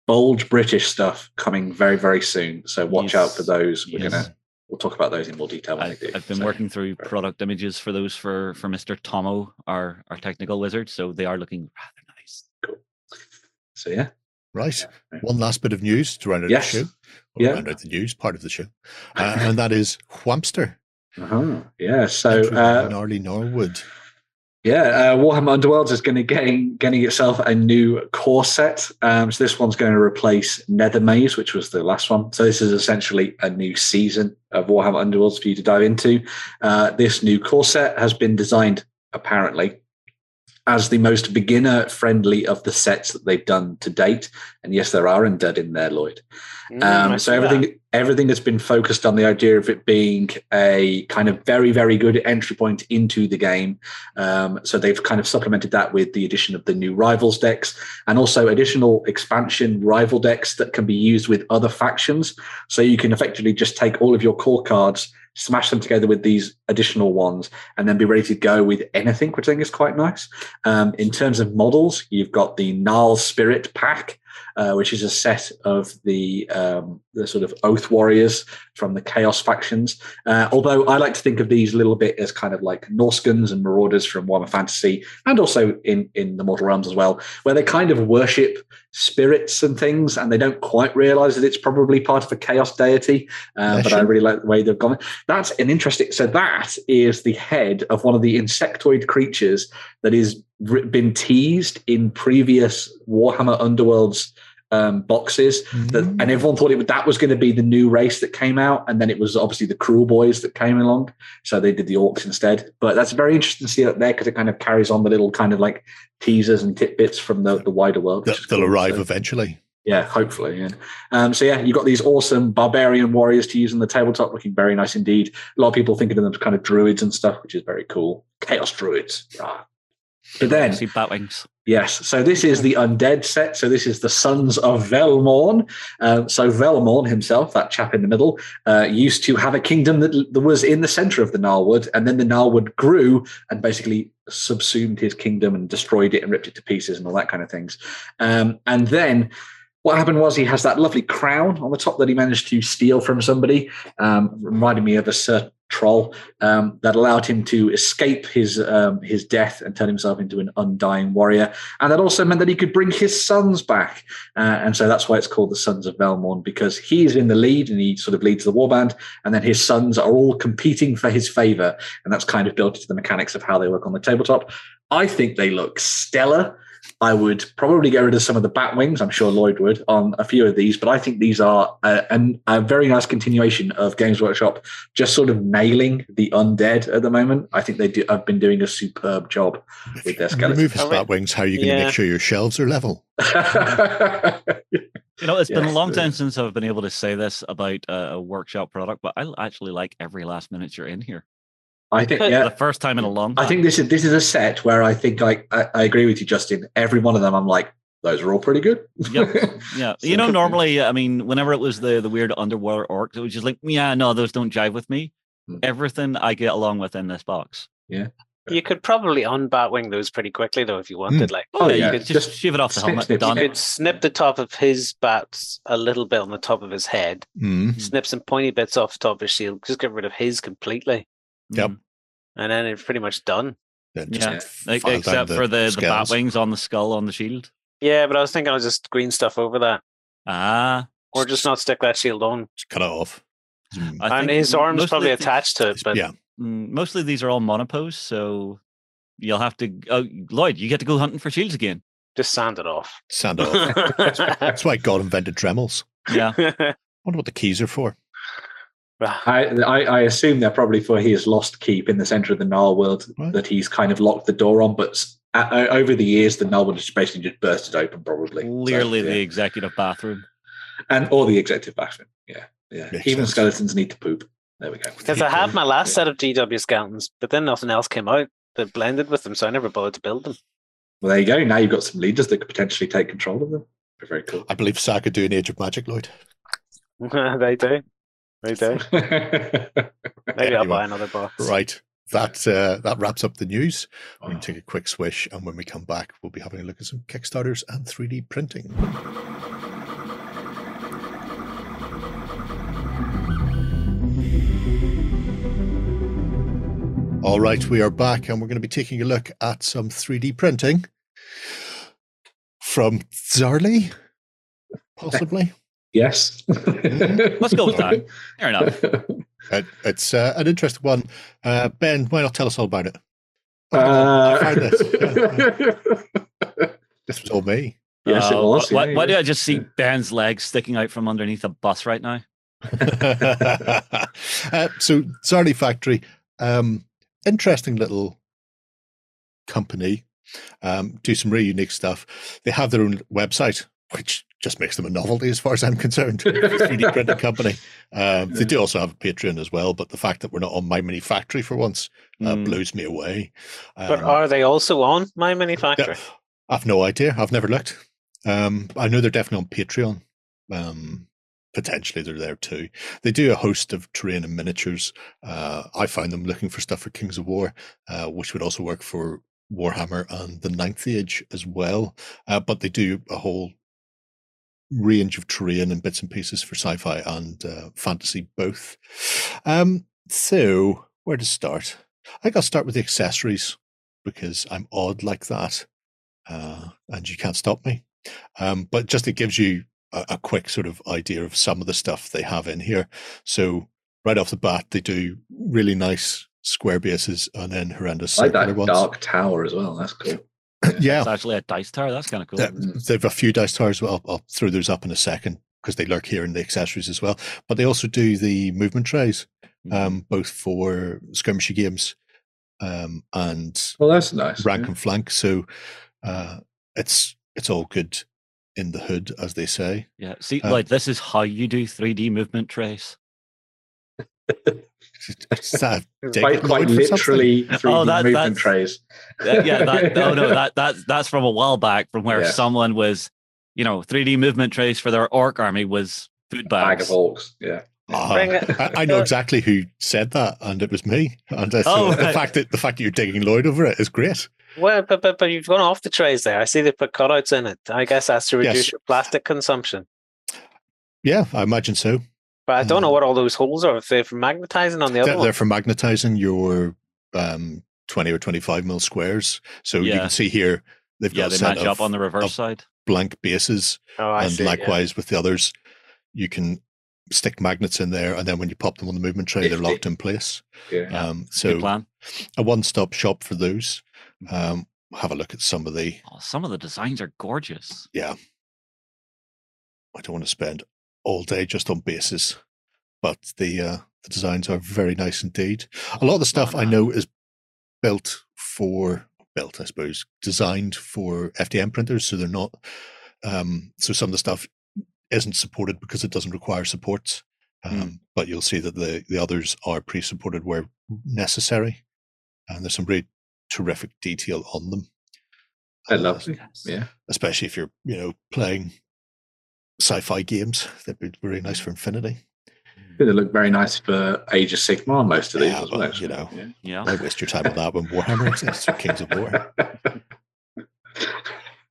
bold British stuff coming very, very soon. So watch out for those. We're Yes. gonna we'll talk about those in more detail when I've, they do. I've been So, working through product images for those for for Mr. Tomo, our our technical wizard. So they are looking rather nice. Cool. So yeah. Right, one last bit of news to round out Yes. the show. Or Yeah. round out the news part of the show, uh, and that is Whampster. Uh-huh. Yeah. So uh, Gnarly Norwood. Yeah, uh, Warhammer Underworlds is going to getting getting itself a new core set. Um, so this one's going to replace Nethermaze, which was the last one. So this is essentially a new season of Warhammer Underworlds for you to dive into. Uh, this new core set has been designed apparently as the most beginner friendly of the sets that they've done to date. And yes, there are undead in there, Lloyd. Mm, Um, so see that. everything everything has been focused on the idea of it being a kind of very very good entry point into the game. Um, so they've kind of supplemented that with the addition of the new rivals decks and also additional expansion rival decks that can be used with other factions. So you can effectively just take all of your core cards. Smash them together with these additional ones, and then be ready to go with anything, which I think is quite nice. Um, in terms of models, you've got the Gnarlspirit pack, uh, which is a set of the um, the sort of Oath Warriors from the Chaos factions. Uh, although I like to think of these a little bit as kind of like Norscans and Marauders from Warhammer Fantasy, and also in in the Mortal Realms as well, where they kind of worship spirits and things, and they don't quite realize that it's probably part of a Chaos deity. Uh, but I really like the way they've gone. That's an interesting. So that is the head of one of the insectoid creatures that is been teased in previous Warhammer Underworlds um, boxes. That, Mm. and everyone thought it that was going to be the new race that came out, and then it was obviously the Kruleboyz that came along. So they did the Orcs instead. But that's very interesting to see that there because it kind of carries on the little kind of like teasers and tidbits from the, the wider world. They'll, they'll cool. arrive So- eventually. yeah, hopefully. Yeah. Um, so yeah, you've got these awesome barbarian warriors to use on the tabletop, looking very nice indeed. A lot of people thinking of them as kind of druids and stuff, which is very cool. Chaos druids. Ah. But then, see Batwings. yes, so this is the undead set. So this is the Sons of Velmorn. Um, so Velmorn himself, that chap in the middle, uh, used to have a kingdom that, that was in the center of the Gnarlwood, and then the Gnarlwood grew and basically subsumed his kingdom and destroyed it and ripped it to pieces and all that kind of things. Um, and then what happened was he has that lovely crown on the top that he managed to steal from somebody, um, reminding me of a certain troll um, that allowed him to escape his um, his death and turn himself into an undying warrior. And that also meant that he could bring his sons back. Uh, and so that's why it's called the Sons of Velmorn because he's in the lead and he sort of leads the warband, and then his sons are all competing for his favor. And that's kind of built into the mechanics of how they work on the tabletop. I think they look stellar. I would probably get rid of some of the bat wings. I'm sure Lloyd would on a few of these, but I think these are a, an- a very nice continuation of Games Workshop, just sort of nailing the undead at the moment. I think they do. Have been doing a superb job If with their you remove his All right. bat wings, how are you going to Yeah. make sure your shelves are level? You know, it's been a long time since I've been able to say this about uh, a workshop product, but I actually like every last miniature in here. I think yeah. The first time in a long time. I think this is this is a set where I think like I, I agree with you, Justin. Every one of them, I'm like, those are all pretty good. Yep. Yeah, So- you know, normally, I mean, whenever it was the the weird underwater orcs, it was just like, yeah, no, those don't jive with me. Hmm. Everything I get along with in this box. Yeah. You could probably unbatwing those pretty quickly though if you wanted. Like Oh, yeah, you could just, just shave it off the snip, helmet. snip, done. you could snip the top of his bats a little bit on the top of his head, Mm. snip some pointy bits off the top of his shield, just get rid of his completely, Yep. Mm. and then it's pretty much done. Then Yeah, just Like, file down except for the, the bat wings on the skull on the shield. Yeah, but I was thinking I'll just green stuff over that, Ah, or just not stick that shield on. Just cut it off. Mm. I and his arm's probably the- attached to it, but yeah, Mm, mostly these are all monopose, so you'll have to. Oh, Lloyd, you get to go hunting for shields again. just sand it off. sand off. That's why God invented Dremels. Yeah, I wonder what the keys are for. I, I I assume they're probably for his lost keep in the center of the Gnarlwood Right. that he's kind of locked the door on. But s- uh, over the years, the Gnarlwood has basically just bursted open, probably. So, clearly yeah. the executive bathroom. and or the executive bathroom. Yeah, yeah. Makes Even sense. skeletons need to poop. There we go. Because I had my last Yeah. set of GW skeletons, but then nothing else came out that blended with them, so I never bothered to build them. Well, there you go. Now you've got some leaders that could potentially take control of them. Very, very cool. I believe Saga do an Age of Magic, Lloyd. they do. Maybe I'll buy another box. Right. That uh, that wraps up the news. We're going to take a quick swish, and when we come back, we'll be having a look at some Kickstarters and 3D printing. All right, we are back, and we're going to be taking a look at some 3D printing from Zarly, possibly. Yes. Let's go with that. Fair enough. Uh, it's uh, an interesting one. Uh, ben, why not tell us all about it? I find Uh, this. This was all me. yes, it Uh, was. Why, yeah, why do. I just see Ben's legs sticking out from underneath a bus right now? uh, so Sardi Factory, um, interesting little company. Um, do some really unique stuff. They have their own website, which just makes them a novelty as far as I'm concerned. 3D printing company. Um, they do also have a Patreon as well, but the fact that we're not on MyMiniFactory for once uh, Mm. blows me away. But Um, are they also on MyMiniFactory? I've no idea. I've never looked. Um, I know they're definitely on Patreon. Um, potentially they're there too. They do a host of terrain and miniatures. Uh, I found them looking for stuff for Kings of War, uh, which would also work for Warhammer and the Ninth Age as well. Uh, but they do a whole range of terrain and bits and pieces for sci-fi and uh, fantasy both. Um, so where to start? I think I'll start with the accessories because I'm odd like that uh, and you can't stop me. Um, but just it gives you a, a quick sort of idea of some of the stuff they have in here. So right off the bat, they do really nice square bases and then horrendous I like that ones. dark tower as well. That's cool. yeah, It's actually a dice tower. That's kind of cool. uh, they've a few dice towers. Well, I'll, I'll throw those up in a second because they lurk here in the accessories as well. But they also do the movement trays, Mhm. um, both for skirmishy games um, and Well, that's nice. rank and flank. So uh, it's it's all good in the hood, as they say. yeah. See, uh, like this is how you do 3D movement trace. Is that a dig Quite, quite Lloyd or something? literally 3D Oh, that- movement that's- trays. Yeah, that, oh no, that that's that's from a while back, from where Yeah. someone was, you know, 3D movement trays for their orc army was food bags. bag bags. of orcs. Yeah. Ah, I, I know exactly who said that, and it was me. And uh, so Oh, the fact that the fact that you're digging Lloyd over it is great. Well, but, but but you've gone off the trays there. I see they put cutouts in it. I guess that's to reduce Yes. your plastic consumption. Yeah, I imagine so. But I don't know Um, what all those holes are. If they're for magnetizing on the other They're, one. they're for magnetizing your um, 20 or 25 mil squares. So you can see here they've Yeah, got they a set match of up on the reverse side. blank bases, oh, and see, yeah. likewise with the others, you can stick magnets in there, and then when you pop them on the movement tray, they're locked in place. Yeah. Yeah. Um, Good so plan. a one-stop shop for those. Mm-hmm. Um, have a look at some of the. Oh, some of the designs are gorgeous. Yeah, I don't want to spend all day just on bases, but the uh, the designs are very nice indeed. A lot of the stuff I know is built for built, I suppose, designed for FDM printers, so they're not. Um, so some of the stuff isn't supported because it doesn't require support. Um, Mm. But you'll see that the the others are pre-supported where necessary, and there's some really terrific detail on them. I Uh, love it. Yeah. especially if you're you know playing sci-fi games. That'd be really nice for Infinity. They look very nice for Age of Sigmar, most of these Yeah, as well. well, you know. Yeah. Yeah. Why waste your time on that when Warhammer exists or Kings of War?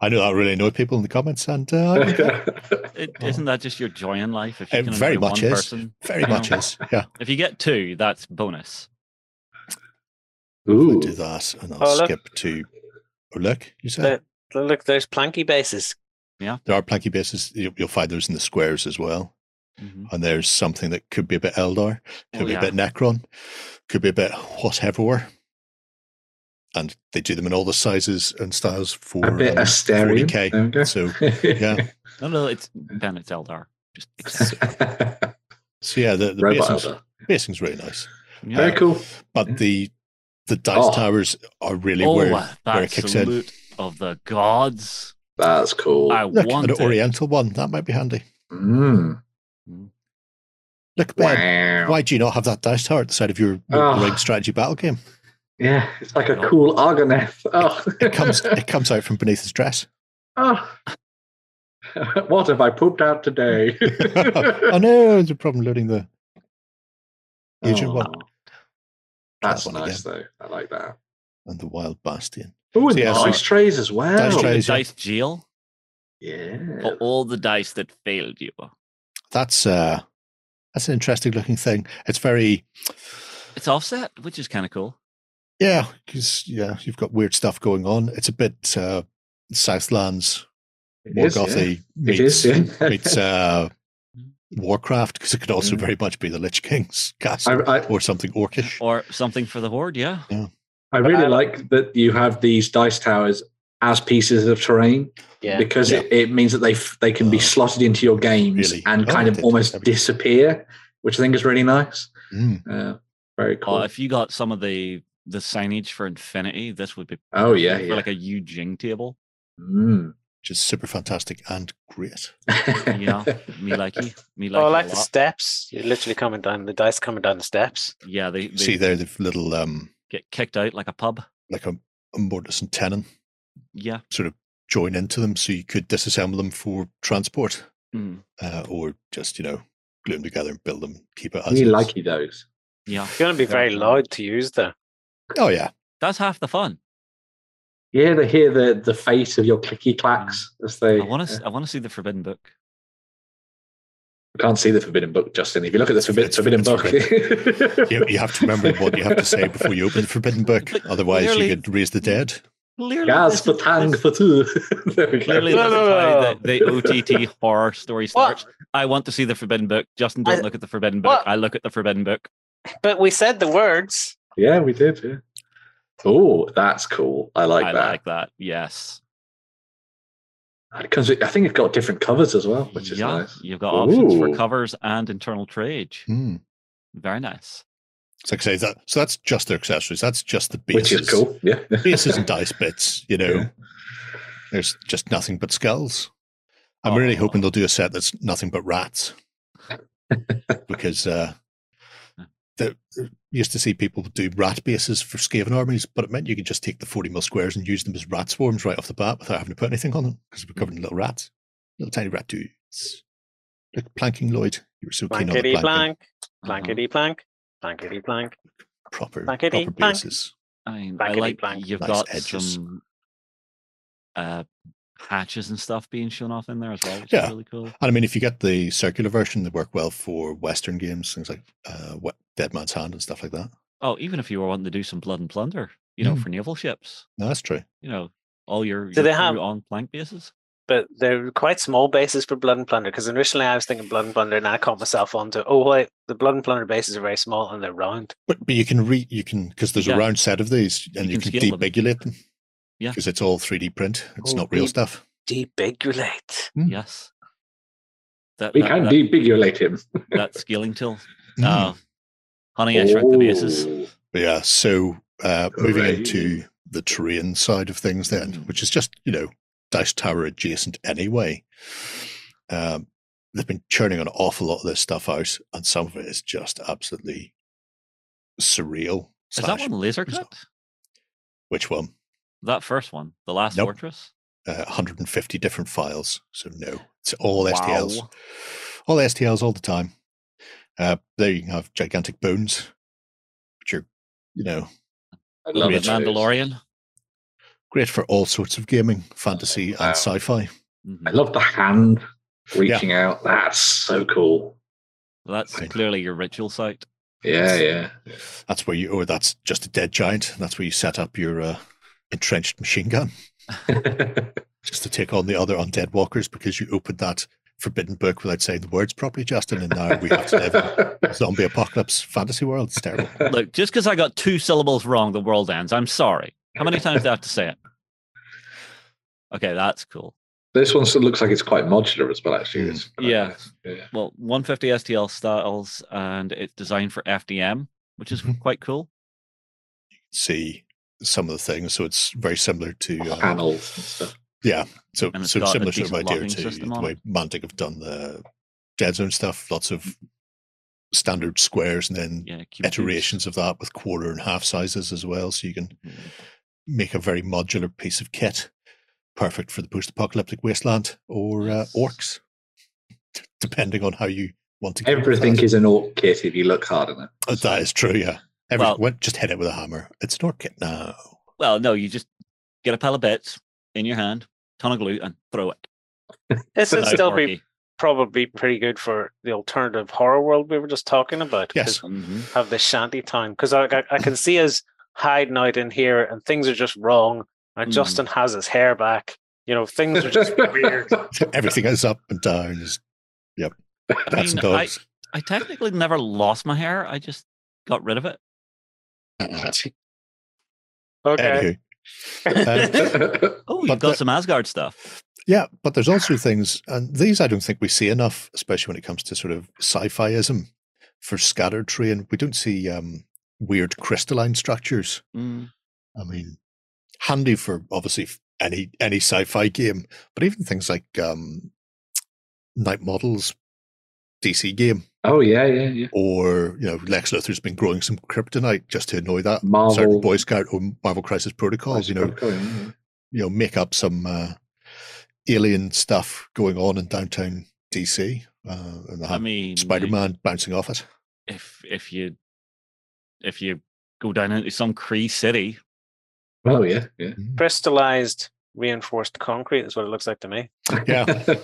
I know that really annoyed people in the comments, and uh, I like that. It, isn't that just your joy in life? If you It can very much one is. person, very much know? is. Yeah, If you get two, that's bonus. I'll Ooh. do that, and I'll Oh, look. skip to. Oh, look! You said Look, there's planky bases. There are planky bases. You- You'll find those in the squares as well. Mhm. And there's something that could be a bit Eldar, could Oh, be yeah. a bit Necron, could be a bit whatever. And they do them in all the sizes and styles for A bit um, Asterion. 40K. There we go. So yeah, No, no, it's Ben. It's Eldar. Just so yeah, the, the Robot basing's, basing's really nice. yeah. Very cool. But the the dice Oh. towers are really oh, where, that where it kicks in. of the gods. That's cool. I Look, want an it. Oriental one that might be handy. Mm. mm. Look, Ben, Wow. why do you not have that dice tower at the side of your Oh. Ah. rig strategy battle game? Yeah, it's like a cool Argonath. Oh. It comes it comes out from beneath his dress. oh. what have I pooped out today? oh no, there's a problem loading the Agent Oh, one That's one nice though. I like that. and the Wild Bastion. Oh, So, yeah, so- dice trays as well. Dice The trays. yeah. dice jail Yeah. for all the dice that failed you. That's uh that's an interesting looking thing. It's very It's offset, which is kind of cool. yeah, because yeah, you've got weird stuff going on. It's a bit uh Southlands It more is, yeah. gothy It meets, is, yeah. meets uh Warcraft, because it could also Mm. very much be the Lich King's castle I, I, or something orcish. Or something for the horde, yeah. I really I like that you have these dice towers as pieces of terrain Yeah. because Yeah. It, it means that they f- they can be Oh. slotted into your games Really? and Oh, kind I of almost everything. disappear, which I think is really nice. Mm. Uh, very cool. Oh, if you got some of the the signage for Infinity, this would be oh yeah, for yeah. like a Yu Jing table. Mm. Which is super fantastic and great. Yeah, me likey, me like. Oh, I like the lot. steps. You're literally coming down the dice coming down the steps. Yeah, they, they See there, the little um, get kicked out like a pub. like a, a mortise and tenon Yeah. sort of join into them, so you could disassemble them for transport, Mm, uh, or just you know glue them together and build them, keep it as really is. likey those. yeah. It's going to be very Yeah. loud to use though. Oh yeah, That's half the fun. Yeah, they hear the the face of your clicky clacks as they. I want to. I want to see the Forbidden Book. I can't see the forbidden book, Justin. If you look at the forbid- It's- forbidden it's book, you, you have to remember what you have to say before you open the forbidden book. But Otherwise, clearly- you could raise the dead. Clearly, gas this for tang for two. there we go. Clearly, No, no, no. the, the OTT horror story What? starts. I want to see the Forbidden Book. Justin, don't I- look at the Forbidden Book. What? I look at the Forbidden Book. But we said the words. Yeah, we did. Yeah. Oh, that's cool. I like I that. I like that. Yes. It comes with- I think it's got different covers as well, which is yeah, nice. you've got options for covers and internal trade. Hmm. Very nice. So, like I say that. So that's just their accessories. That's just the Which bases. is cool. Yeah. bases and dice bits. You know, Yeah. there's just nothing but skulls. I'm really hoping they'll do a set that's nothing but rats, because uh, the, you used to see people do rat bases for Skaven armies, but it meant you could just take the 40 mil squares and use them as rat swarms right off the bat without having to put anything on them because we're covered in little rats, little tiny rat dudes. Like planking, Lloyd. You were so keen on the Blankety planking. blank, Uh-huh. blankety blank, blankety blank. Proper, Blankety proper blank. bases. I, mean, I like blank. you've Nice got edges. some uh, hatches and stuff being shown off in there as well, which Yeah. is really cool. And I mean, if you get the circular version, they work well for Western games, things like uh, what Dead Man's Hand and stuff like that. Oh, even if you were wanting to do some blood and plunder, you know, Mm. for naval ships, No, that's true. you know, all your, Do your they have- on plank bases. But they're quite small bases for Blood and Plunder because initially I was thinking Blood and Plunder and I caught myself onto, oh, wait, the Blood and Plunder bases are very small and they're round. But but you can re you can because there's Yeah. a round set of these and You you, can can, scale them. debigulate them. Yeah. because it's all 3D print. It's Oh, not real deep. stuff. Debigulate. Mm. Yes. That, We that, can that, debigulate him. that scaling tool. Mm. Uh, honey, I shrunk the bases. Yeah. So uh, moving into the terrain side of things, then, Mm. which is just you know dice tower adjacent anyway. Um, they've been churning an awful lot of this stuff out, and some of it is just absolutely surreal. Is that one laser cut? Which one? That first one, the last Nope. fortress. uh, 150 different files. So no, it's all Wow. STLs, all STLs all the time. Uh, there you can have gigantic bones, which are, you know, I love Great it. Mandalorian. great for all sorts of gaming, fantasy Wow. and sci-fi. Mhm. I love the hand reaching out. That's so cool. That's Right. clearly your ritual site. Yeah, yeah. That's where you, or that's just a dead giant. That's where you set up your uh, entrenched machine gun just to take on the other undead walkers because you opened that forbidden book without saying the words properly, Justin. And now we have to live in a zombie apocalypse fantasy world. It's terrible. Look, just because I got two syllables wrong, the world ends. I'm sorry. How many times do I have to say it? Okay, that's cool. this one still looks like it's quite modular as well, actually. Mm. It's Yeah. yeah. Well, 150 STL styles, and it's designed for FDM, which is Mhm. quite cool. see some of the things. So it's very similar to uh, Panels and stuff. yeah. So so similar sort of decent idea to the way it. Mantic have done the Deadzone stuff. Lots of standard squares and then Yeah, cube iterations of that with quarter and half sizes as well. So you can cubes. make a very modular piece of kit, perfect for the post-apocalyptic wasteland or uh, orcs, depending on how you want to. go with Everything is an orc kit if you look hard enough. Uh, that is true. Yeah. Every, Well- well, just hit it with a hammer. It's an orc kit now. Well, no, you just get a pile of bits in your hand, ton of glue, and throw it. This would Now still be probably pretty good for the alternative horror world we were just talking about. Yes. Mhm. Have the shanty town because I, I I can see us hiding out in here and things are just wrong. And Mm. Justin has his hair back. You know, things are just weird. Everything is up and down. Is yep. Cats and mean, I- I technically never lost my hair. I just got rid of it. Okay. Anywho, uh, Oh, you've But got the- some Asgard stuff. yeah, but there's also things, and these I don't think we see enough, especially when it comes to sort of sci-fiism for scattered terrain. We don't see um, weird crystalline structures. Mm. I mean, handy for obviously any any sci-fi game, but even things like um, Knight Models DC game, oh yeah, yeah, yeah. or you know, Lex Luthor's been growing some kryptonite just to annoy that certain Boy Scout or Marvel Crisis Protocols. You know, Protocol, yeah. you know, make up some uh, alien stuff going on in downtown DC, uh, and they I mean, Spider-Man bouncing off it. if if you if you go down into some Kree city, Oh yeah, yeah. Crystallized reinforced concrete is what it looks like to me. Yeah.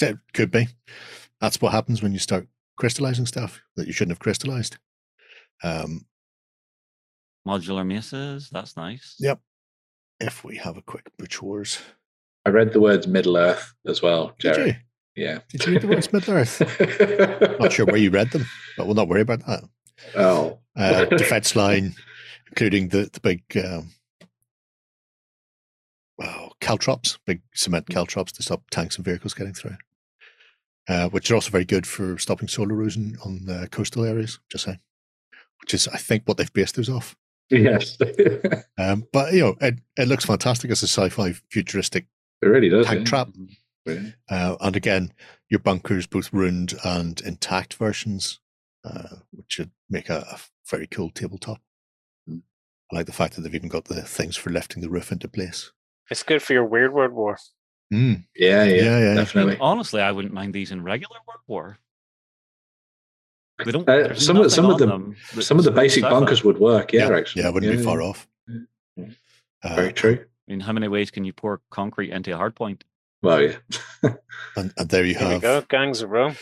It could be. That's what happens when you start crystallizing stuff that you shouldn't have crystallized. Um, modular mesas, that's nice. Yep. if we have a quick butch wars, I read the words Middle Earth as well, did Jerry. you? Yeah. Did you read the words Middle Earth? Not sure where you read them, but we'll not worry about that. Oh. Uh, defense line, including the the big um, oh, caltrops, big cement caltrops to stop tanks and vehicles getting through. Uh, which are also very good for stopping soil erosion on uh, coastal areas. Just saying, which is I think what they've based those off. Yes. Um, but you know, it, it looks fantastic as a sci-fi futuristic It really does. tank yeah. trap. Yeah. Uh, and again, your bunkers, both ruined and intact versions, uh, which should make a, a very cool tabletop. Mm. I like the fact that they've even got the things for lifting the roof into place. It's good for your Weird World War. Mm. Yeah, yeah, Yeah, yeah. I mean, definitely. honestly, I wouldn't mind these in regular World War. They don't. Uh, some of- some of on them- them that Some of the suits basic bunkers would work. Yeah, yeah, actually. yeah, it wouldn't be far off. Yeah. Uh, Very true. I mean, how many ways can you pour concrete into a hard point? Well, yeah. and, and there you Here we have go. Gangs of Rome.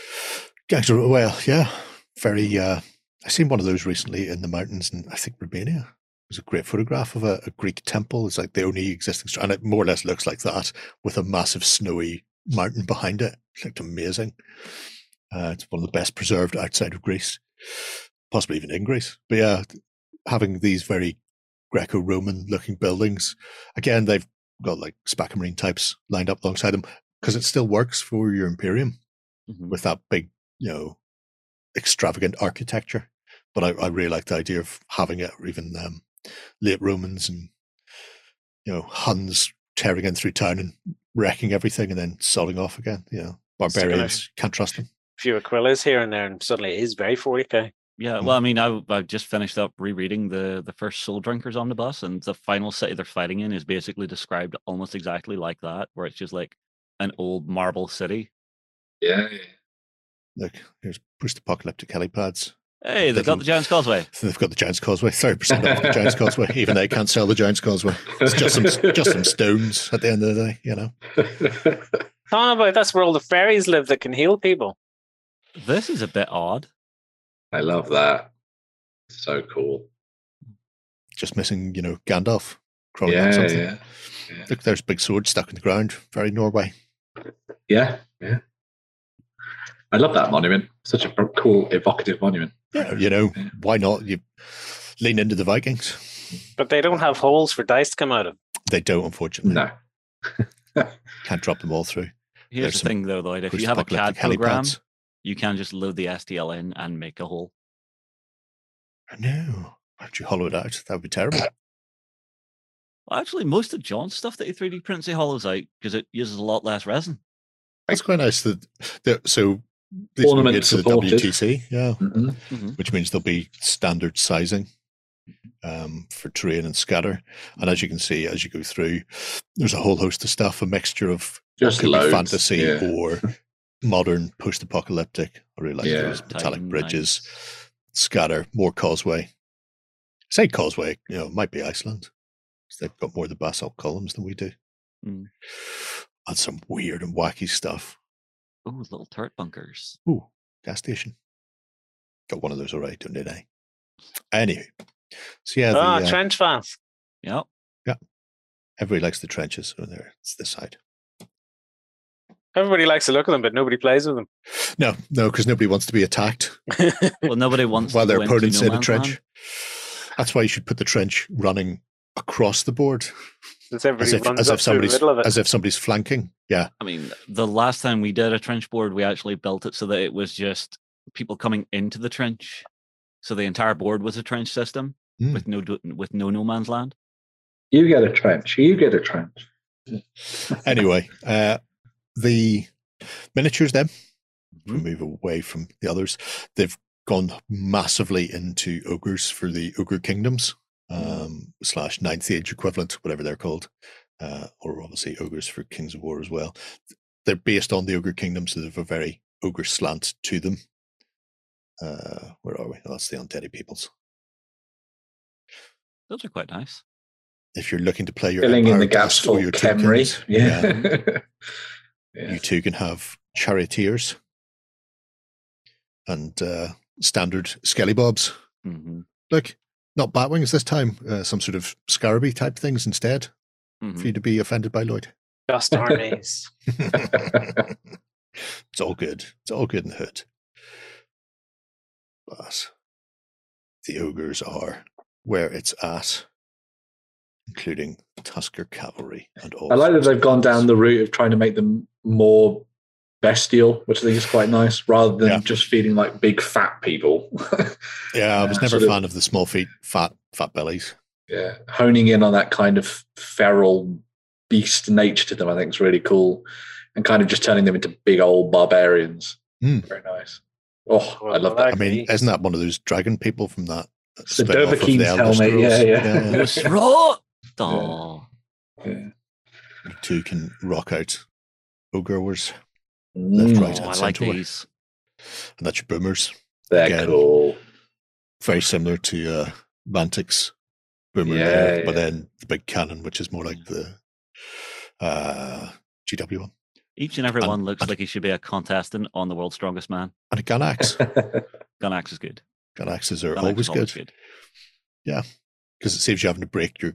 Gangs of- well, yeah, very. Uh, I seen one of those recently in the mountains, and I think Romania. Was a great photograph of a, a Greek temple. It's like the only existing, and it more or less looks like that with a massive snowy mountain behind it. It looked amazing. Uh, it's one of the best preserved outside of Greece, possibly even in Greece. But yeah, having these very Greco-Roman looking buildings. Again, they've got like Space Marine types lined up alongside them because it still works for your Imperium Mhm. with that big, you know, extravagant architecture. But I, I really like the idea of having it, or even um, late Romans and you know Huns tearing in through town and wrecking everything and then sodding off again. You know, Sticking barbarians can't trust them. few Aquilas here and there, and suddenly it is very 40k. Yeah, Mm. well, I mean, I I just finished up rereading the the first Soul Drinkers on the bus, and the final city they're fighting in is basically described almost exactly like that, where it's just like an old marble city. Yeah. yeah. Look, here's post-apocalyptic helipads. Hey, they've got the Giant's Causeway. They've got the Giant's Causeway, thirty percent off the Giant's Causeway. Even they can't sell the Giant's Causeway. It's just some just some stones at the end of the day, you know. Talking about that's where all the fairies live that can heal people. This is a bit odd. I love that. So cool. Just missing, you know, Gandalf crawling on Yeah, something. yeah. Look, there's a big sword stuck in the ground. Very Norway. Yeah, yeah. I love that monument. Such a cool, evocative monument. Yeah, you know, why not? You lean into the Vikings. But they don't have holes for dice to come out of. They don't, unfortunately. No. Can't drop them all through. Here's There's the thing, though, Lloyd. If you have a CAD program, helipads. you can just load the STL in and make a hole. No. How'd you hollow it out? That would be terrible. Well, actually, most of John's stuff that he 3D prints, he hollows out because it uses a lot less resin. That's quite nice. That, that so these will Ornament get the supported. WTC, yeah, Mhm. which means there'll be standard sizing um, for terrain and scatter. And as you can see, as you go through, there's a whole host of stuff, a mixture of Just could loads. be fantasy yeah. or modern post-apocalyptic. I really like Yeah. those metallic Titan bridges, Knights. scatter, more causeway. Say causeway, you know, it might be Iceland. They've got more of the basalt columns than we do. Mm. And some weird and wacky stuff. Oh, little turret bunkers. Ooh, gas station. Got one of those already, don't they? Anyway, so yeah, the, Ah, uh, trench fans. Yep. Yeah. Everybody likes the trenches. So there, it's this side. Everybody likes to look at them, but nobody plays with them. No, no, because nobody wants to be attacked Well, nobody wants while to their opponent's no in a trench. land. That's why you should put the trench running across the board, Since everybody as if runs as up if through the somebody's middle of it. as if somebody's flanking. Yeah, I mean, the last time we did a trench board, we actually built it so that it was just people coming into the trench. So the entire board was a trench system Hmm. with no with no no man's land. You get a trench. You get a trench. anyway, uh, the miniatures then Mhm. we move away from the others. They've gone massively into ogres for the ogre kingdoms um, slash ninth age equivalent, whatever they're called, uh, or obviously ogres for kings of war as well. They're based on the ogre kingdoms, so they have a very ogre slant to them. Uh, where are we? Oh, that's the undead peoples. Those are quite nice. If you're looking to play your Filling in the Empire gaps or for your Khemri. tokens, Yeah. yeah. you too can have charioteers and uh, standard skellybobs. hmm Look, not bat wings this time. Uh, some sort of scaraby type things instead hmm for you to be offended by Lloyd. Dust armies. it's all good. It's all good in the hood. But the ogres are where it's at, including Tusker cavalry and all. I like that they've gone down the route of trying to make them more bestial, which I think is quite nice, rather than Yeah. just feeling like big fat people. Yeah, I was never a sort of- fan of the small feet, fat, fat bellies. yeah, honing in on that kind of feral beast nature to them, I think is really cool, and kind of just turning them into big old barbarians. Hmm. Very nice. Oh, I love that. I mean, isn't that one of those dragon people from that? It's the spin-off of the Dovahkiin's Elder helmet, yeah, Scrolls? yeah. It was raw. Oh, Yeah. You two can rock out ogres, Mm, right, oh, and I like centre. these. and that's your boomers. they're again. cool. Very similar to uh, Mantic's boomer Yeah, there, but then the big cannon, which is more like the uh, GW one, Each and every And- one looks and- like he should be a contestant on the world's strongest man. and a gun axe. Gun axe is good. gun axes are Gun axe always is good Yeah. because it saves you having to break your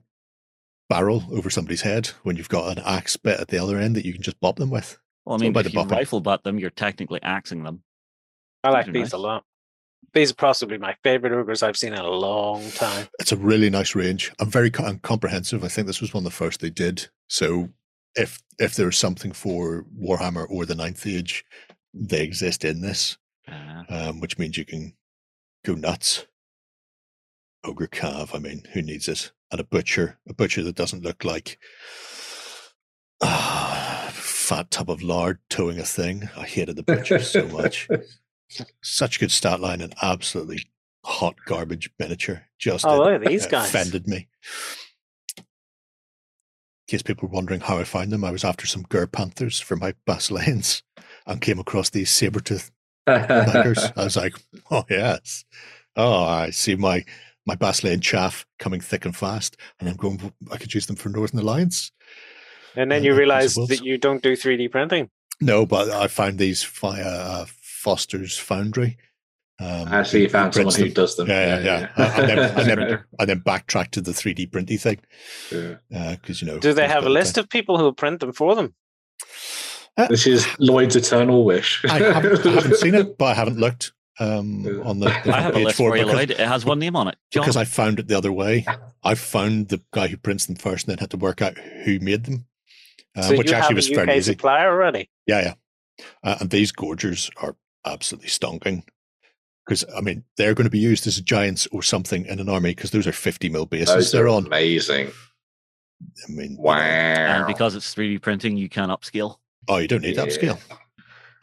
barrel over somebody's head when you've got an axe bit at the other end that you can just bop them with. Well, I It's all mean, about if the you bopping. rifle butt them, you're technically axing them. I like These are these nice. a lot. These are possibly my favorite ogres I've seen in a long time. It's a really nice range. I'm very co- and comprehensive. I think this was one of the first they did. So if if there's something for Warhammer or the Ninth Age, they exist in this, Uh, um, which means you can go nuts. Ogre Cav, I mean, who needs it? And a butcher, a butcher that doesn't look like ah, fat tub of lard towing a thing. I hated the butcher so much. Such good stat line and absolutely hot garbage miniature. Just Oh, it look at these guys. offended me. In case people were wondering how I found them, I was after some Gur Panthers for my Basileans and came across these saber-tooth daggers. I was like, oh yes. Oh, I see my my Basilean chaff coming thick and fast, and I'm going. I could use them for Northern Alliance. And then Uh, you realize that you don't do 3D printing. No, but I found these via uh, Foster's Foundry. Um, Actually, you found someone prints who does them. Yeah, yeah, yeah. I- I never- I never- I then backtracked to the 3D printy thing Yeah. because you know. Do they have a list time. of people who print them for them? This is Lloyd's eternal wish. I haven't, I haven't seen it, but I haven't looked um, on the, the I have a list for for it you, because, Lloyd. It has one name on it. John. because I found it the other way. I found the guy who prints them first, and then had to work out who made them, uh, so which you actually have was a fairly UK easy. supplier already. Yeah, yeah. Uh, and these gorgers are absolutely stonking. Because I mean, they're going to be used as giants or something in an army because those are fifty mil bases Those they're are on. amazing. I mean, you know, Wow. and because it's 3D printing, you can upscale. oh, you don't need Yeah. upscale.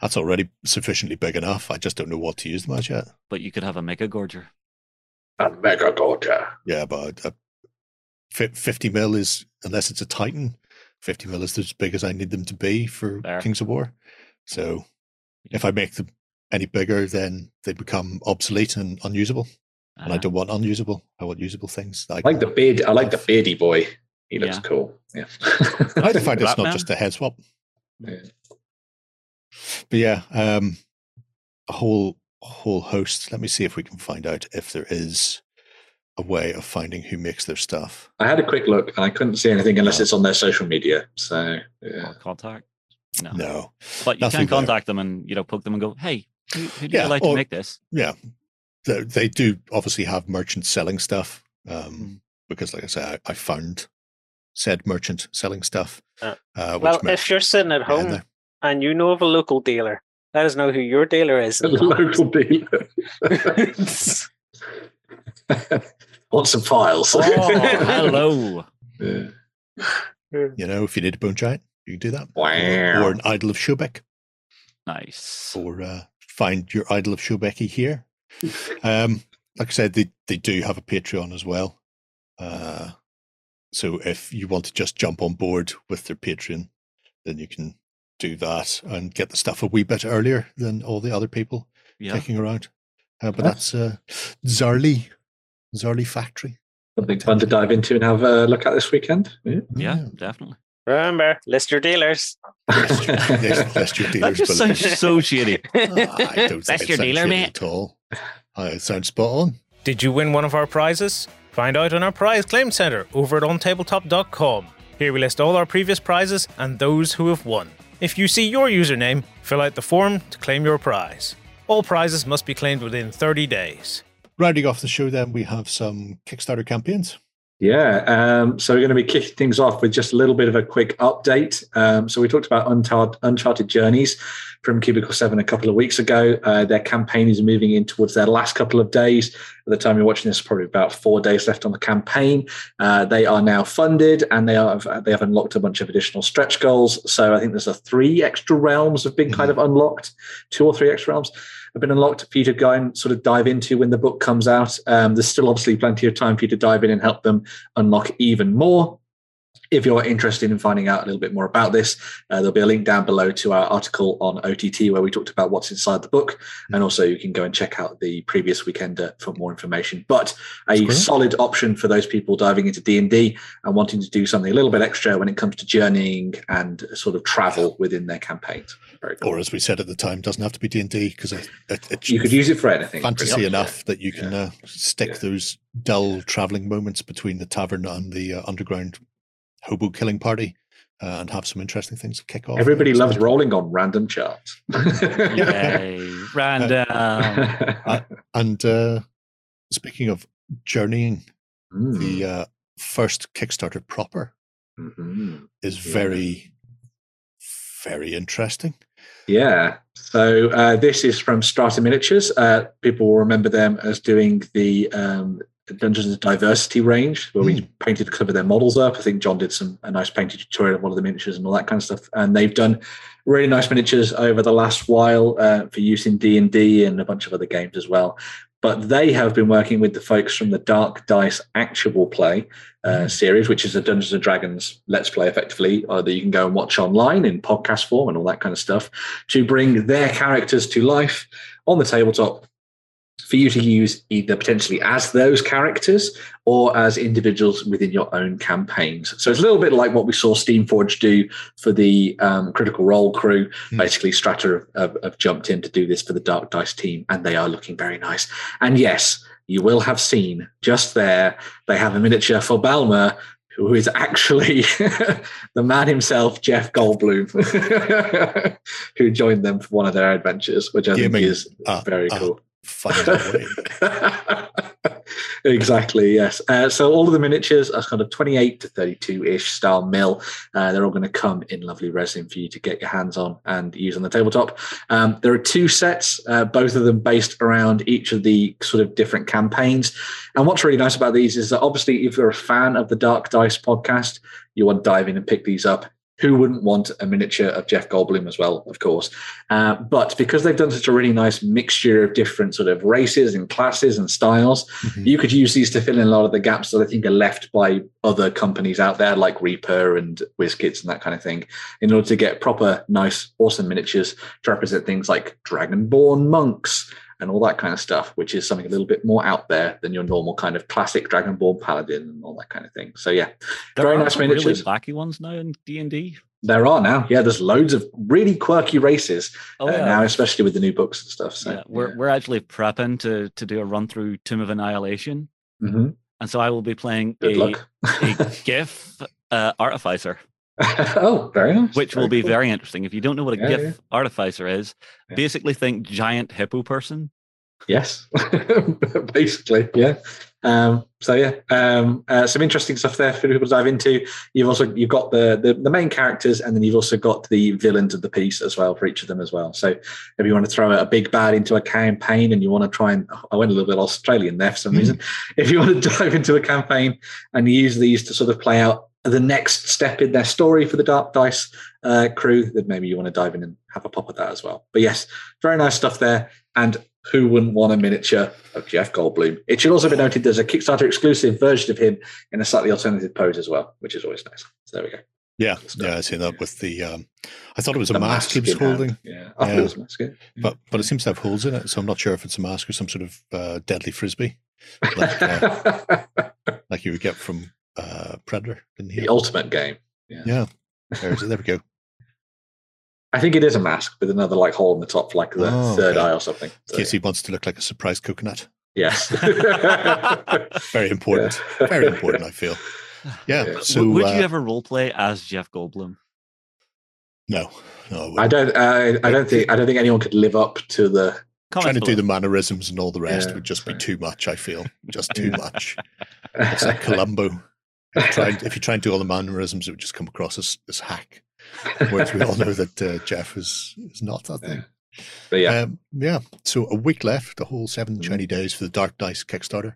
That's already sufficiently big enough. I just don't know what to use them as yet. But you could have a Mega Gorger. A mega gorger. Yeah, but uh, fi- fifty mil is unless it's a Titan. Fifty mil is as big as I need them to be for Fair. Kings of War. So if I make them any bigger, then they become obsolete and unusable. And I Uh, don't want unusable. I want usable things. I like the beard. I like the beardy boy. He looks Yeah. cool. Yeah. I like the it's not Batman? just a head swap. Yeah. But yeah, um, a whole whole host. Let me see if we can find out if there is a way of finding who makes their stuff. I had a quick look and I couldn't see anything unless No. it's on their social media. So yeah. contact. No. No, But you Nothing can there. contact them and you know poke them and go, hey, who, who do Yeah, you like or- to make this? yeah, they, they do obviously have merchants selling stuff. Um, Mm. because, like I said, I, I found said merchant selling stuff. Uh, Uh, Well, meant- if you're sitting at home there. and you know of a local dealer, let us know who your dealer is. A local dealer. Want some files? Oh, hello. Yeah. you know, if you need a bone giant, you can do that. Wow. Or an idol of Schubeck, Nice. or uh, find your idol of Schubecky here. Um, like I said, they, they do have a Patreon as well. Uh, so if you want to just jump on board with their Patreon, then you can do that and get the stuff a wee bit earlier than all the other people Yeah. kicking around. Uh, but Nice. that's uh, Zarly, Zarly Factory. Something fun to dive into and have a look at this weekend. Yeah. Yeah, definitely. Remember, list your dealers. Yes, list your That dealers. just below. sounds so shitty. Ah, I don't think That's your dealer, shady mate. At all. Uh, it sounds spot on. Did you win one of our prizes? Find out on our prize claim center over at ontabletop.com. Here we list all our previous prizes and those who have won. If you see your username, fill out the form to claim your prize. All prizes must be claimed within 30 days. Rounding off the show, then we have some Kickstarter campaigns. Yeah, um, so we're going to be kicking things off with just a little bit of a quick update. Um, so we talked about Uncharted, Uncharted Journeys from Cubicle 7 a couple of weeks ago. Uh, their campaign is moving in towards their last couple of days. At the time you're watching this, probably about four days left on the campaign. Uh, they are now funded and they are they have unlocked a bunch of additional stretch goals. So I think there's a three extra realms have been kind of unlocked, two or three extra realms have been unlocked for you to go and sort of dive into when the book comes out. Um, there's still obviously plenty of time for you to dive in and help them unlock even more. If you're interested in finding out a little bit more about this, uh, there'll be a link down below to our article on OTT where we talked about what's inside the book, and also you can go and check out the previous weekender for more information. But a solid option for those people diving into D and D and wanting to do something a little bit extra when it comes to journeying and sort of travel within their campaigns. Very cool. Or as we said at the time, doesn't have to be D and D because it, it, it's You could use it for anything. fantasy enough that you can uh, stick Yeah. those dull traveling moments between the tavern and the uh, underground hobo killing party uh, and have some interesting things to kick off. Everybody loves good. rolling on random charts. Yay. Random. And uh, speaking of journeying, Mm. the uh, first Kickstarter proper Mhm. is Yeah. very, very interesting. Yeah. So uh, this is from Strata Miniatures. Uh, people will remember them as doing the um, Dungeons of Diversity range, where we painted some of their models up. I think John did some a nice painted tutorial of one of the miniatures and all that kind of stuff. And they've done really nice miniatures over the last while uh, for use in D and D and a bunch of other games as well. But they have been working with the folks from the Dark Dice Actual Play uh, series, which is a Dungeons and Dragons Let's Play, effectively, uh, that you can go and watch online in podcast form and all that kind of stuff, to bring their characters to life on the tabletop for you to use either potentially as those characters or as individuals within your own campaigns. So it's a little bit like what we saw Steamforge do for the um, Critical Role crew. Hmm. Basically, Strata have, have, jumped in to do this for the Dark Dice team, and they are looking very nice. And yes, you will have seen just there, they have a miniature for Balmer. Who is actually the man himself, Jeff Goldblum, who joined them for one of their adventures, which I think is uh, very uh, cool. Find a way. exactly yes. Uh, so all of the miniatures are kind of 28 to 32 ish style mill. Uh, they're all going to come in lovely resin for you to get your hands on and use on the tabletop. Um, there are two sets uh, both of them based around each of the sort of different campaigns. And what's really nice about these is that obviously if you're a fan of the dark dice podcast you want to dive in and pick these up who wouldn't want a miniature of Jeff Goldblum as well, of course? Uh, but because they've done such a really nice mixture of different sort of races and classes and styles, Mhm. you could use these to fill in a lot of the gaps that I think are left by other companies out there like Reaper and WizKids and that kind of thing, in order to get proper, nice, awesome miniatures to represent things like Dragonborn monks and all that kind of stuff, which is something a little bit more out there than your normal kind of classic Dragonborn paladin and all that kind of thing. So yeah, There Very are nice some really miniatures. wacky ones now in D and D. there are now. Yeah, there's loads of really quirky races Oh uh, yeah. now, especially with the new books and stuff. So yeah. We're we're actually prepping to to do a run through Tomb of Annihilation, Mhm. and so I will be playing good a, a Giff uh, artificer, oh, very nice. which will be cool. very interesting. If you don't know what a Yeah, Giff yeah. artificer is, Yeah. basically think giant hippo person. Yes, basically, yeah. Um, so yeah, um, uh, some interesting stuff there for people to dive into. You've also you've got the, the, the main characters, and then you've also got the villains of the piece as well for each of them as well. So if you want to throw a big bad into a campaign, and you want to try and I went a little bit Australian there for some reason. If you want to dive into a campaign and use these to sort of play out the next step in their story for the Dark Dice uh, crew, then maybe you want to dive in and have a pop at that as well. But yes, very nice stuff there. And who wouldn't want a miniature of Jeff Goldblum? It should also be noted there's a Kickstarter exclusive version of him in a slightly alternative pose as well, which is always nice. So there we go. Yeah, yeah, I seen that with the. Um, I thought it was a The mask he was holding, Yeah, I thought Yeah. it was a mask. yeah. but but it seems to have holes in it, so I'm not sure if it's a mask or some sort of uh, deadly frisbee, like, uh, like you would get from uh, Predator. Didn't he? the ultimate game. Yeah, there's, there we go. I think it is a mask with another like hole in the top, like the Oh, third okay. eye or something. So, In case he wants to look like a surprised coconut. yes. Very important. Yeah. Very important. I feel. Yeah. Yeah. So W- would uh, you ever role play as Jeff Goldblum? No, no. I I don't. Uh, I don't think. I don't think anyone could live up to the. Trying to do the mannerisms and all the rest Yeah, would just be too much. I feel just too much. It's like Columbo. If you, try, if you try and do all the mannerisms, it would just come across as, as hack. Whereas we all know that uh, Jeff is is not that thing. But yeah, Um, yeah. So a week left, the whole 7 Mhm. shiny days for the Dark Dice Kickstarter,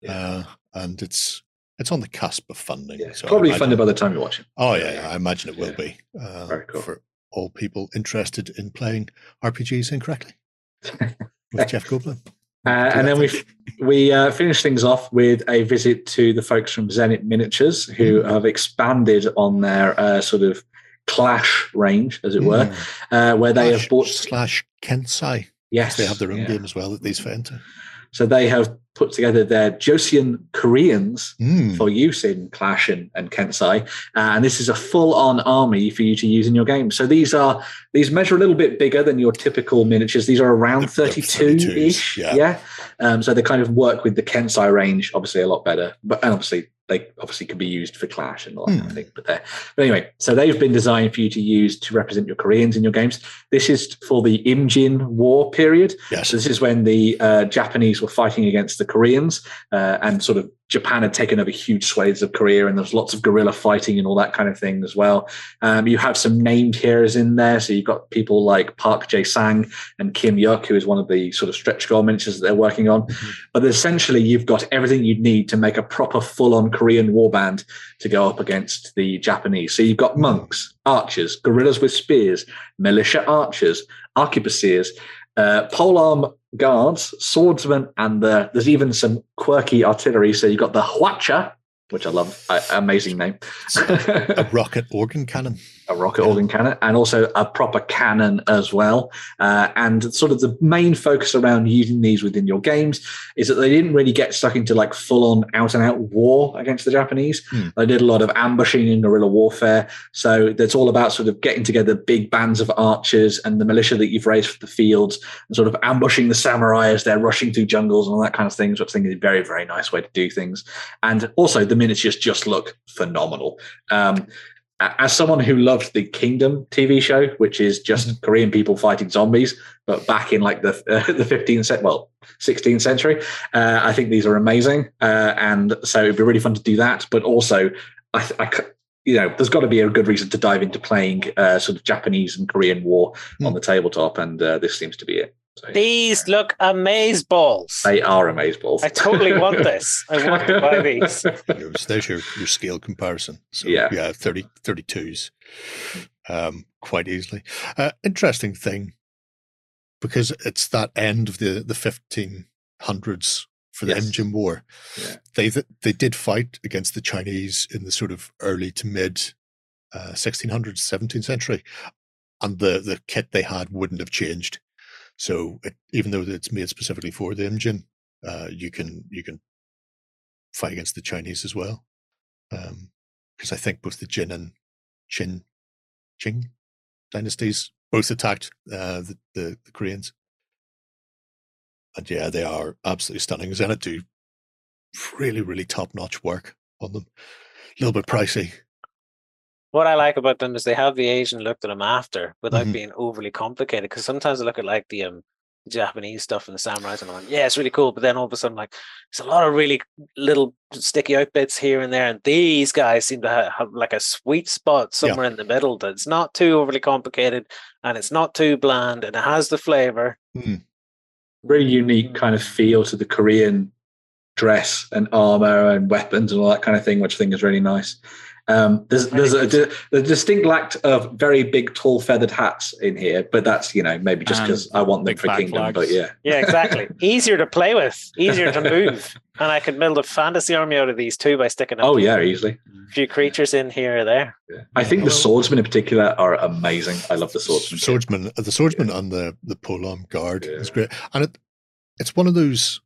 Yeah. uh, and it's it's on the cusp of funding. yeah. So probably funded by the time you watch it. Oh yeah, yeah, I imagine it will Yeah. be uh, Very cool. for all people interested in playing RPGs incorrectly with Jeff Goldblum. Uh, and then we we uh, finish things off with a visit to the folks from Zenit Miniatures, who Mm. have expanded on their uh, sort of clash range, as it were, uh, where they have bought. slash Kensei. Yes, They have their own yeah. game as well that these fit into. So they have put together their Joseon Koreans Mm. for use in Clash and, and Kensei. Uh, and this is a full-on army for you to use in your game. So these are these measure a little bit bigger than your typical miniatures. These are around The- the 32-ish. 32s, yeah. yeah. Um, so they kind of work with the Kensei range, obviously a lot better. But and obviously they obviously can be used for Clash and all that kind Hmm. of thing. But there. But anyway, so they've been designed for you to use to represent your Koreans in your games. This is for the Imjin War period. Yes. So this is when the uh, Japanese were fighting against the Koreans, uh, and sort of Japan had taken over huge swathes of Korea, and there's lots of guerrilla fighting and all that kind of thing as well. Um, you have some named heroes in there, so you've got people like Park Jae Sang and Kim Yuk, who is one of the sort of stretch goal miniatures that they're working on. Mhm. But essentially, you've got everything you'd need to make a proper full-on Korean warband to go up against the Japanese. So you've got monks, archers, guerrillas with spears, militia archers, arquebusiers, uh, polearm guards, swordsmen, and the, there's even some quirky artillery. So you've got the Hwacha, which I love, uh, amazing name, A rocket organ cannon. A rocket organ cannon, and also a proper cannon as well. Uh, and sort of the main focus around using these within your games is that they didn't really get stuck into like full on out and out war against the Japanese. Hmm. They did a lot of ambushing and guerrilla warfare. So that's all about sort of getting together big bands of archers and the militia that you've raised for the fields and sort of ambushing the samurai as they're rushing through jungles and all that kind of things, which I think is a very, very nice way to do things. And also the miniatures just look phenomenal. Um, as someone who loved the Kingdom TV show, which is just Korean people fighting zombies, but back in like the uh, the 15th cent, well, 16th century, uh, I think these are amazing, uh, and so it'd be really fun to do that. But also, I you know, there's got to be a good reason to dive into playing uh, sort of Japanese and Korean war on Hmm. the tabletop, and uh, this seems to be it. So, These look amaze balls. they are amazeballs. I totally want this. I want to buy these. There's, there's your, your scale comparison. So Yeah. yeah, 30, 32s um, quite easily. Uh, interesting thing, because it's that end of the, the 1500s for the Yes. Imjin War. Yeah. They they did fight against the Chinese in the sort of early to mid uh, 1600s, 17th century, and the, the kit they had wouldn't have changed. So it, even though it's made specifically for the Imjin, uh, you can you can fight against the Chinese as well. Because I think both the Jin and Qin, Qing dynasties both attacked uh, the, the the Koreans, and yeah, they are absolutely stunning. Zenit do really really top notch work on them. A little bit pricey. What I like about them is they have the Asian look to them after without Mhm. being overly complicated. Because sometimes I look at like the um Japanese stuff and the samurais, and I'm like, yeah, it's really cool. But then all of a sudden, like, there's a lot of really little sticky out bits here and there, and these guys seem to have, have like a sweet spot somewhere in the middle that's not too overly complicated and it's not too bland, and it has the flavor. Very unique kind of feel to the Korean dress and armor and weapons and all that kind of thing, which I think is really nice. Um, there's there's a, a distinct lack of very big, tall, feathered hats in here, but that's you know maybe just because I want them for Kingdom. flags. But yeah, Yeah, exactly. easier to play with, easier to move, and I could build a fantasy army out of these too by sticking a oh yeah, easily. A few creatures in here or there. Yeah. I think the swordsmen in particular are amazing. I love the swordsmen. swordsman, the swordsman and the the polearm guard is great, and it it's one of those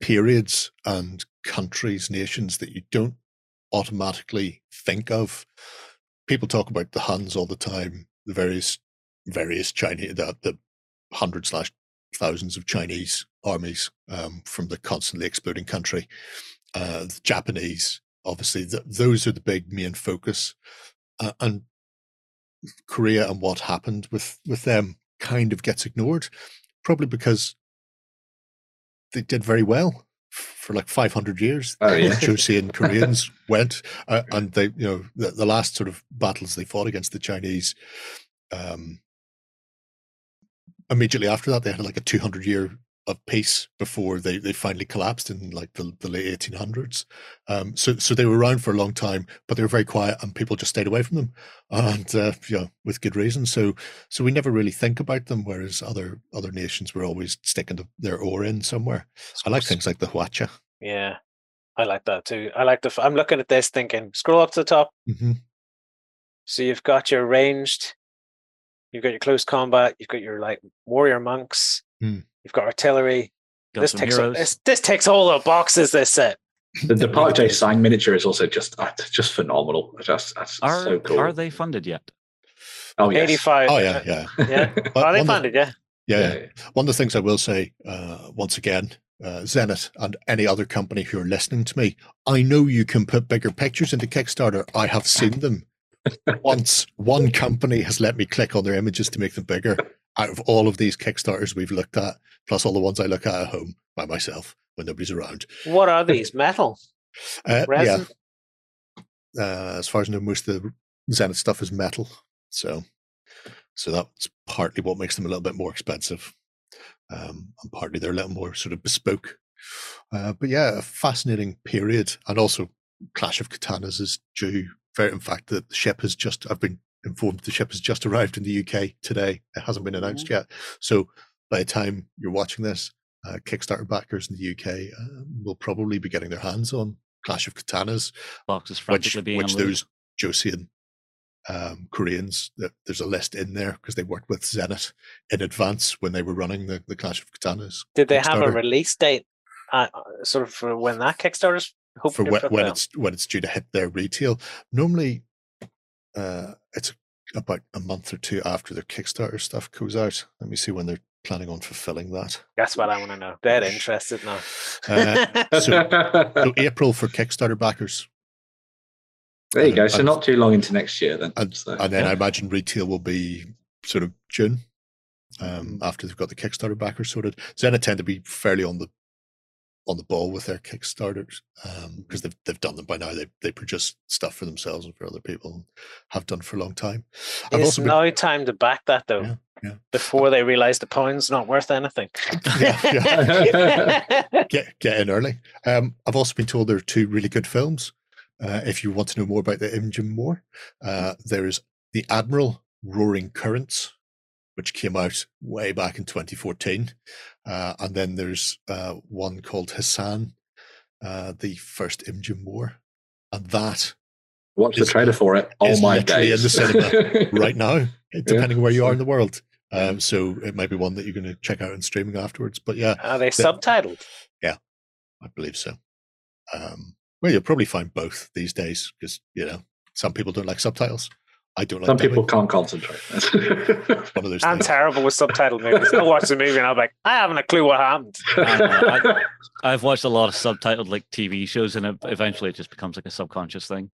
periods and countries, nations that you don't automatically think of. People talk about the Huns all the time, the various various Chinese the, the hundred slash thousands of Chinese armies um, from the constantly exploding country. Uh, the Japanese, obviously, th- those are the big main focus, uh, and Korea and what happened with with them kind of gets ignored, probably because they did very well for like 500 years. Oh, yeah. Joseon Koreans went, uh, and they, you know, the, the last sort of battles they fought against the Chinese. Um, immediately after that, they had like a 200 year of peace before they, they finally collapsed in like the, the late 1800s. Um, so so they were around for a long time, but they were very quiet, and people just stayed away from them, and uh, you know, with good reason. So so we never really think about them, whereas other other nations were always sticking to their oar in somewhere. I like things like the Hwacha. Yeah, I like that too. I like the. I'm looking at this thinking, scroll up to the top. hmm So you've got your ranged, you've got your close combat, you've got your like warrior monks, Hmm. You've got artillery. Got this takes all, this, this takes all the boxes. This set. The, the Park J Sang miniature is also just uh, just phenomenal. Just that's Are so cool. are they funded yet? Oh yes. 85. Oh yeah, yeah. yeah. Are they one of- funded? Yeah. yeah, yeah. One of the things I will say, uh, once again, uh, Zenith and any other company who are listening to me, I know you can put bigger pictures into Kickstarter. I have seen them. Once one company has let me click on their images to make them bigger. Out of all of these Kickstarters we've looked at, plus all the ones I look at at home by myself when nobody's around. What are these? Metal. Uh, yeah, uh, as far as I know, most of the Zenith stuff is metal, so so that's partly what makes them a little bit more expensive, um, and partly they're a little more sort of bespoke. Uh, but yeah, a fascinating period, and also Clash of Katanas is due. Very, in fact, the ship has just. I've been informed the ship has just arrived in the UK today. It hasn't been announced yet, so by the time you're watching this, uh, Kickstarter backers in the UK uh, will probably be getting their hands on Clash of Katanas Boxes which, being which those Joseon um, Koreans, there's a list in there because they worked with Zenith in advance when they were running the, the Clash of Katanas. Did they have a release date? Uh, sort of for when that Kickstarter's for when, when it's when it's due to hit their retail. Normally, uh, it's about a month or two after their Kickstarter stuff goes out. Let me see when they're planning on fulfilling that. That's what I want to know. They're interested now. Uh, so, so April for Kickstarter backers, there you go. So and- not too long into next year then. and, So, and then yeah. I imagine retail will be sort of June um, after they've got the Kickstarter backers sorted. Zenith tend to be fairly on the on the ball with their Kickstarters because they've they've done them by now. They they produce stuff for themselves and for other people, and have done for a long time. I've It's also been, now time to back that though. Yeah, yeah. Before they realize the pound's not worth anything. yeah, yeah. get get in early. Um, I've also been told there are two really good films. Uh, if you want to know more about the Imjin War, uh, there is the Admiral Roaring Currents, which came out way back in 2014, uh, and then there's uh, one called Hansan, uh, the first Imjin War, and that Watch the trailer for it. All is my literally in the cinema right now, depending where you are in the world. Um, so it might be one that you're going to check out in streaming afterwards. But yeah, Are they subtitled? Yeah, I believe so. Um, well, you'll probably find both these days because you know some people don't like subtitles. I don't like Some dubbing. people can't concentrate. One of those I'm things. terrible with subtitled movies. I watch the movie and I'm like, I haven't a clue what happened. I know, I've watched a lot of subtitled like TV shows, and it, eventually it just becomes like a subconscious thing.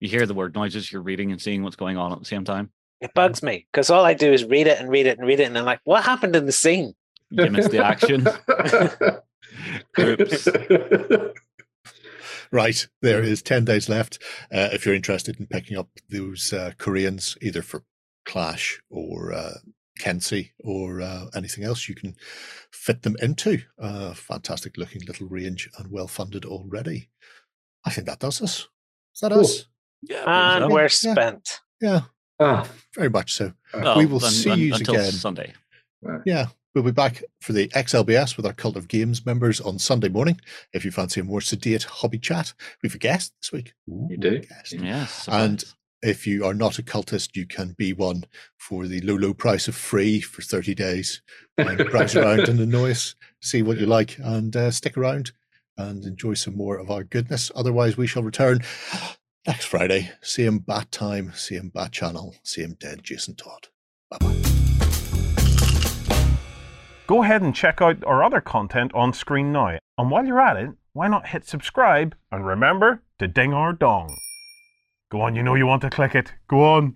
You hear the word noises, you're reading and seeing what's going on at the same time. It bugs me because all I do is read it and read it and read it, and I'm like, what happened in the scene? You missed the action. Oops. Right, there is 10 days left. Uh, if you're interested in picking up those uh, Koreans, either for Clash or uh, Kensei or uh, anything else, you can fit them into a fantastic looking little range and well funded already. I think that does us. Is that Cool. us? Yeah, And we're Yeah. spent. Yeah, ah, very much so. Well, we will un- see un- yous until again. Sunday. Yeah, we'll be back for the XLBS with our Cult of Games members on Sunday morning. If you fancy a more sedate hobby chat, we've a guest this week. You do? Guest. Yes. And if you are not a cultist, you can be one for the low, low price of free for 30 days and browse around and annoy us, see what you like, and uh, stick around and enjoy some more of our goodness. Otherwise, we shall return next Friday. Same bat time, same bat channel, same dead Jason Todd. Bye bye. Go ahead and check out our other content on screen now. And while you're at it, why not hit subscribe and remember to ding our dong. Go on, you know you want to click it. Go on.